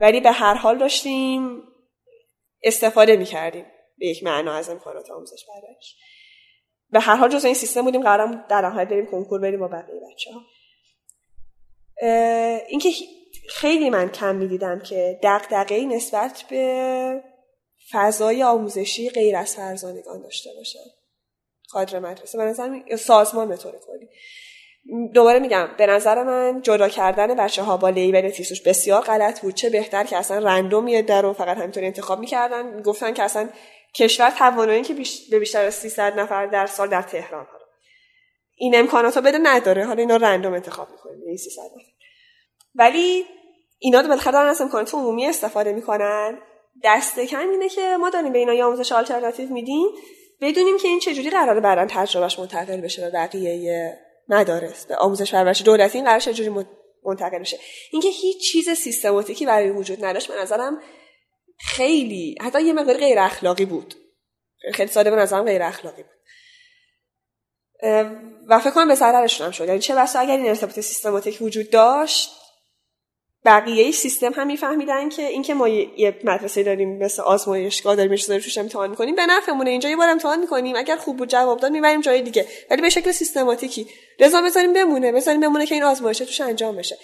ولی به هر حال داشتیم استفاده می‌کردیم به یک معنا از امکانات آموزش پرورش. به هر حال جز این سیستم بودیم قرار در نهایت بریم کنکور بریم با بقیه بچه ها اینکه خیلی من کم می‌دیدم که دقدقه نسبت به فضای آموزشی غیر از فرزانگان داشته باشن کادر مدرسه. نظر سازمان به طور کلی. دوباره میگم به نظر من جدا کردن بچه ها با لیبل تیسوش بسیار غلط بود. چه بهتر که اصلا رندوم یه در رو فقط همینطوری انتخاب می‌کردن. گفتن که اصلا کشور توانایی که بیش... به بیشتر از 300 نفر در سال در تهران ها این امکانات رو بده نداره. حالا اینا رندوم انتخاب می‌کنیم. این 300 نفر. ولی اینا رو بالاخره دارن از امکانات عمومی استفاده می‌کنن. دست کم اینه که ما داریم به اینا آموزش آلترناتیو میدیم. بدونیم که این چجوری قراره بعدا تجربهش منتقل بشه به بقیه مدارس به آموزش پرورش دولتی این قرار چجوری منتقل بشه اینکه هیچ چیز سیستماتیکی برای وجود نداشت به نظرم خیلی حتی یه مقدار غیر اخلاقی بود. خیلی ساده به نظرم غیر اخلاقی بود. و فکر کنم به ضررشون هم شد. یعنی چه بسا اگر این ارتباط سیستماتیک وجود داشت بقیه سیستم هم میفهمیدن که اینکه ما یه مدرسه داریم مثل آزمایشگاه داریم داریم توش امتحان می‌کنیم به نفعمونه. اینجا یه بار امتحان می‌کنیم. اگر خوب بود جواب داد می‌بریم جای دیگه. ولی به شکل سیستماتیکی. رضا بذاریم بمونه. بذاریم بمونه که این آزمایش توش انجام بشه.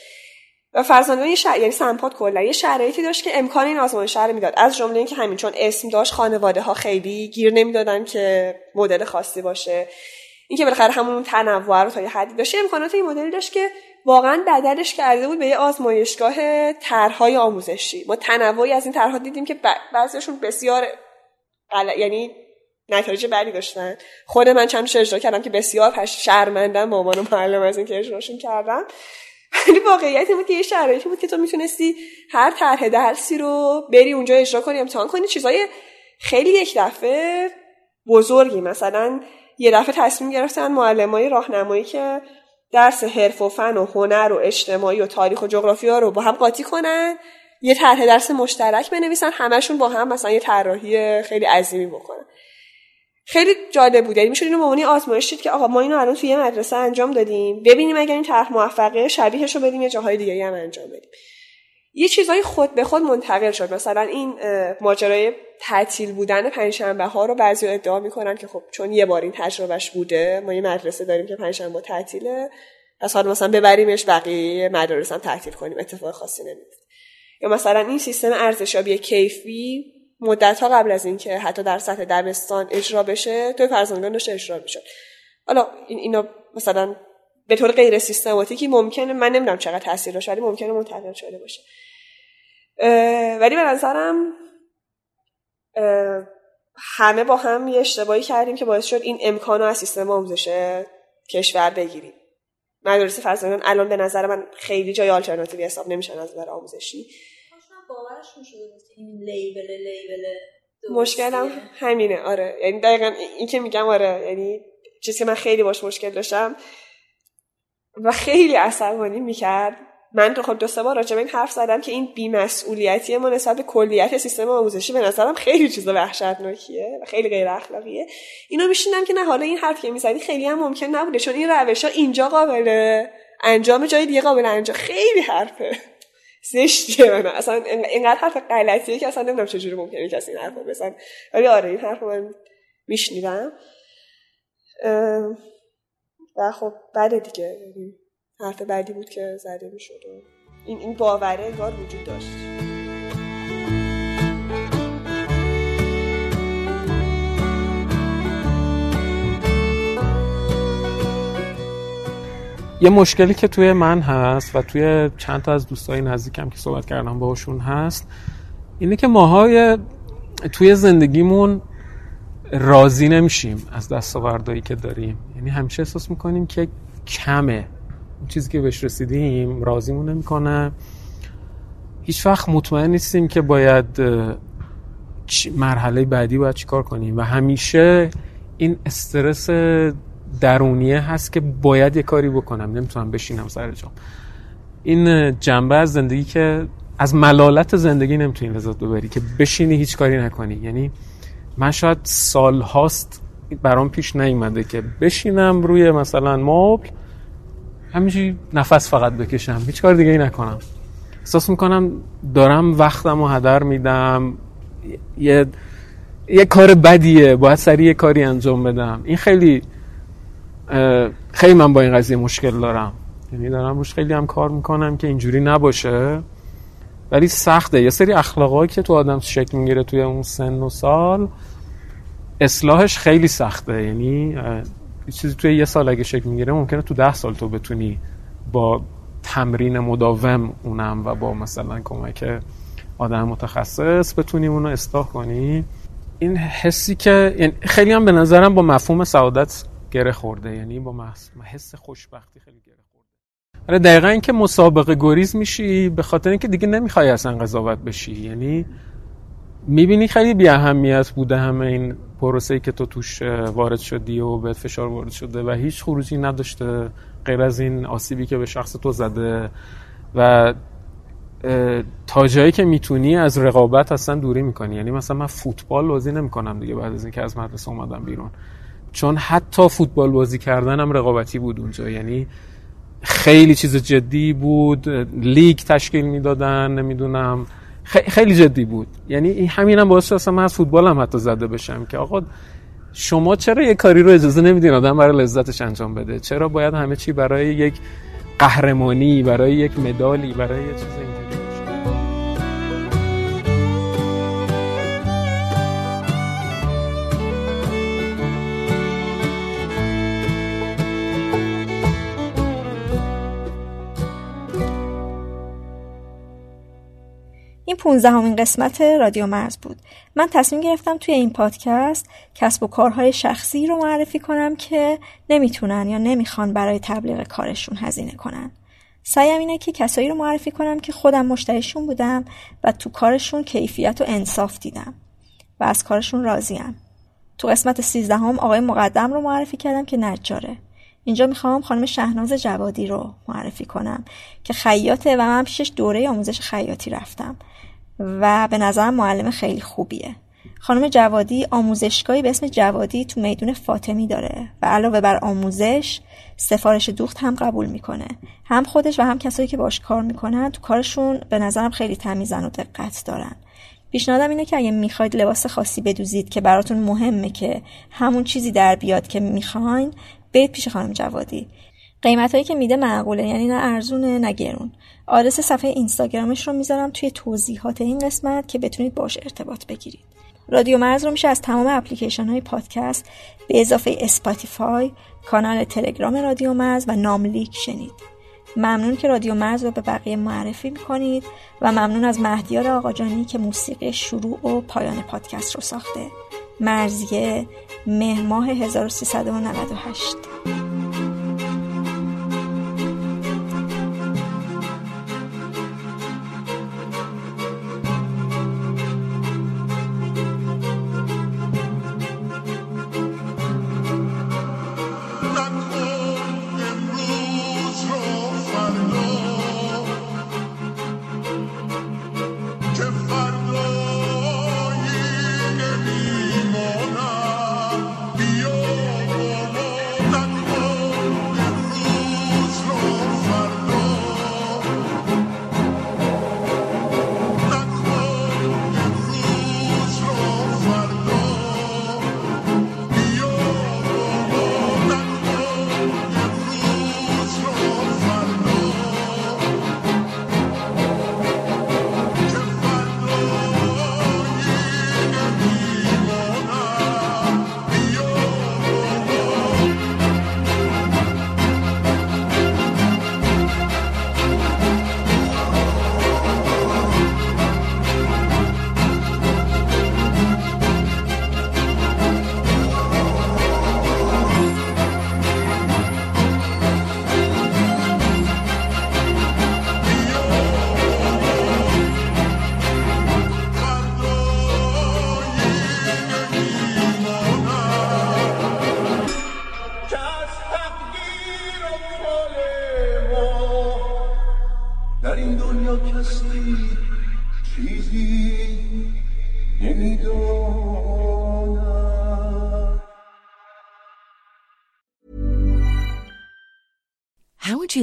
و فرزانه شر... یعنی سمپات کلا یه شرایطی داشت که امکان این آزمایش رو می‌داد. از جمله اینکه همین چون اسم داشت خانواده ها خیلی گیر نمی‌دادن که مدل خاصی باشه. اینکه بالاخره همون تنوع رو تا یه حدی داشت. امکانات این مدلی داشت که واقعا بدلش کرده بود به یه آزمایشگاه طرحهای آموزشی. ما تنوعی از این طرحها دیدیم که بعضیشون بسیار یعنی نتایج بدی داشتن. خود من چند اجرا کردم که بسیار پش شرمندم با عنوان معلم از اینکه اجراشون کردم. ولی واقعیت این بود که یه شرایطی بود که تو می‌تونستی هر طرح درسی رو بری اونجا اجرا کنی امتحان کنی. چیزای خیلی یک دفعه بزرگی. مثلا یه دفعه تصمیم گرفتن معلمای راهنمایی که درس حرف و فن و هنر و اجتماعی و تاریخ و جغرافیا رو با هم قاطی کنن یه طرح درس مشترک بنویسن همشون با هم مثلا یه طراحی خیلی عظیمی بکنن. خیلی جالب بود. یعنی می‌شد اینو به آزمایش دید که آقا ما اینو الان توی یه مدرسه انجام دادیم. ببینیم اگر این طرح موفقه شبیهش رو بدیم یه جاهای دیگه هم انجام بدیم. یه چیزای خود به خود منتقل شد. مثلا این ماجرای تعطیل بودن پنجشنبه ها رو بعضی ادعا می‌کنن که خب چون یه بار این تجربهش بوده ما یه مدرسه داریم که پنجشنبه تعطیله. پس حالا مثلا ببریمش بقیه مدارس هم تعطیل کنیم. اتفاق خاصی نمیفته یا مثلا این سیستم ارزشیابی کیفی مدت ها قبل از اینکه حتی در سطح دبستان اجرا بشه توی فرزندگان داشته اجرا می‌شد. حالا این اینا مثلا به طور غیر سیستماتیکی ممکنه من نمی‌دونم چقدر تاثیر داشت ولی ممکنه منتقل شده باشه. ولی به نظرم همه با هم یه اشتباهی کردیم که باعث شد این امکان از سیستم آموزش کشور بگیریم. مدارس فرزندان الان به نظر من خیلی جای آلترناتیوی حساب نمیشن از نظر آموزشی. این لیبل لیبل مشکلم همینه آره. یعنی دقیقا این که میگم آره. یعنی چیزی که من خیلی باش مشکل داشتم و خیلی عصبانی می‌کرد. من تو خود دو سه بار راجع این حرف زدم که این بیمسئولیتی ما نسبت به کلیت سیستم آموزشی به نظرم خیلی چیز وحشتناکیه و خیلی غیر اخلاقیه. اینو میشینم که نه حالا این حرف که می‌زنی خیلی هم ممکن نبوده چون این روش ها اینجا قابل انجام جای دیگه قابل انجام خیلی حرفه. زشتیه من اصلا اینقدر حرف غلطیه که اصلا نمی‌دونم چجوری ممکنه کسی این حرف بزن ولی آره این حرف من میشنیدم. خب بعد دیگه حرف بعدی بود که زده می‌شد و این این باوره انگار وجود داشت. یه مشکلی که توی من هست و توی چند تا از دوستای نزدیکم که صحبت کردم باهاشون هست اینه که ماهای توی زندگیمون راضی نمیشیم از دستاوردهایی که داریم. یعنی همیشه احساس می‌کنیم که کمه. اون چیزی که بهش رسیدیم راضیمون نمی‌کنه. هیچ وقت مطمئن نیستیم که باید مرحله بعدی باید چیکار کنیم. و همیشه این استرس درونیه هست که باید یه کاری بکنم. نمی‌تونم بشینم سر جام. این جنبه از زندگی که از ملالت زندگی نمی‌تونی لذت ببری که بشینی هیچ کاری نکنی. یعنی من شاید سال هاست برام پیش نیومده که بشینم روی مثلا مبل همیشه نفس فقط بکشم هیچ کار دیگه ای نکنم. احساس می‌کنم دارم وقتم و هدر میدم یه یه کار بدیه باید سریع یه کاری انجام بدم. این خیلی خیلی من با این قضیه مشکل دارم. یعنی دارم روش خیلی هم کار می‌کنم که اینجوری نباشه. ولی سخته. یه سری اخلاقایی که تو آدم شکل می‌گیره توی اون سن و سال اصلاحش خیلی سخته. یعنی چیزی توی یه سال اگه شکل می‌گیره ممکنه تو ده سال تو بتونی با تمرین مداوم اونم و با مثلا کمک آدم متخصص بتونی اونو اصلاح کنی. این حسی که یعنی خیلی هم به نظرم با مفهوم سعادت گره خورده. یعنی با حس خوشبختی خیلی گره خورده. آره دقیقا اینکه مسابقه گریز میشی به خاطر اینکه دیگه نمی‌خوای اصلا قضاوت بشی. یعنی می‌بینی خیلی بی اهمیت بوده همه این پروسه که تو توش وارد شدی و به فشار وارد شده و هیچ خروجی نداشته غیر از این آسیبی که به شخص تو زده و تا جایی که می‌تونی از رقابت اصلا دوری می‌کنی. یعنی مثلا من فوتبال بازی نمی‌کنم دیگه بعد از اینکه از مدرسه اومدم بیرون. چون حتی فوتبال بازی کردنم رقابتی بود اونجا. یعنی خیلی چیز جدی بود. لیگ تشکیل می‌دادن نمی‌دونم. خیلی جدی بود. یعنی همینم باعث شد من از فوتبال هم حتی زده بشم که آقا شما چرا یه کاری رو اجازه نمیدین آدم برای لذتش انجام بده؟ چرا باید همه چی برای یک قهرمانی برای یک مدالی برای یه چیز اینجوری؟ این پونزدهمین قسمت رادیو مرز بود. من تصمیم گرفتم توی این پادکست کسب و کارهای شخصی رو معرفی کنم که نمی‌تونن یا نمی‌خوان برای تبلیغ کارشون هزینه کنن. سعیم اینه که کسایی رو معرفی کنم که خودم مشتریشون بودم و تو کارشون کیفیت و انصاف دیدم و از کارشون راضیم. تو قسمت سیزدهم آقای مقدم رو معرفی کردم که نجاره. اینجا می‌خوام خانم شهناز جوادی رو معرفی کنم که خیاطه و من پیشش دوره آموزش خیاطی رفتم. و به نظرم معلم خیلی خوبیه. خانم جوادی آموزشگاهی به اسم جوادی تو میدون فاطمی داره و علاوه بر آموزش سفارش دوخت هم قبول می‌کنه. هم خودش و هم کسایی که باش کار می‌کنن تو کارشون به نظرم خیلی تمیزن و دقت دارن. پیشنهادم اینه که اگه می‌خواید لباس خاصی بدوزید که براتون مهمه که همون چیزی در بیاد که می‌خواین برید پیش خانم جوادی. قیمت هایی که میده معقوله یعنی نه ارزونه نه گرون. آدرس صفحه اینستاگرامش رو می‌ذارم توی توضیحات این قسمت که بتونید باش ارتباط بگیرید. رادیو مرز رو میشه از تمام اپلیکیشن های پادکست به اضافه اسپاتیفای کانال تلگرام رادیو مرز و ناملیک شنید. ممنون که رادیو مرز رو به بقیه معرفی می‌کنید و ممنون از مهدیار آقاجانی که موسیقی شروع و پایان پادکست رو ساخته. مرزیه مهر 1398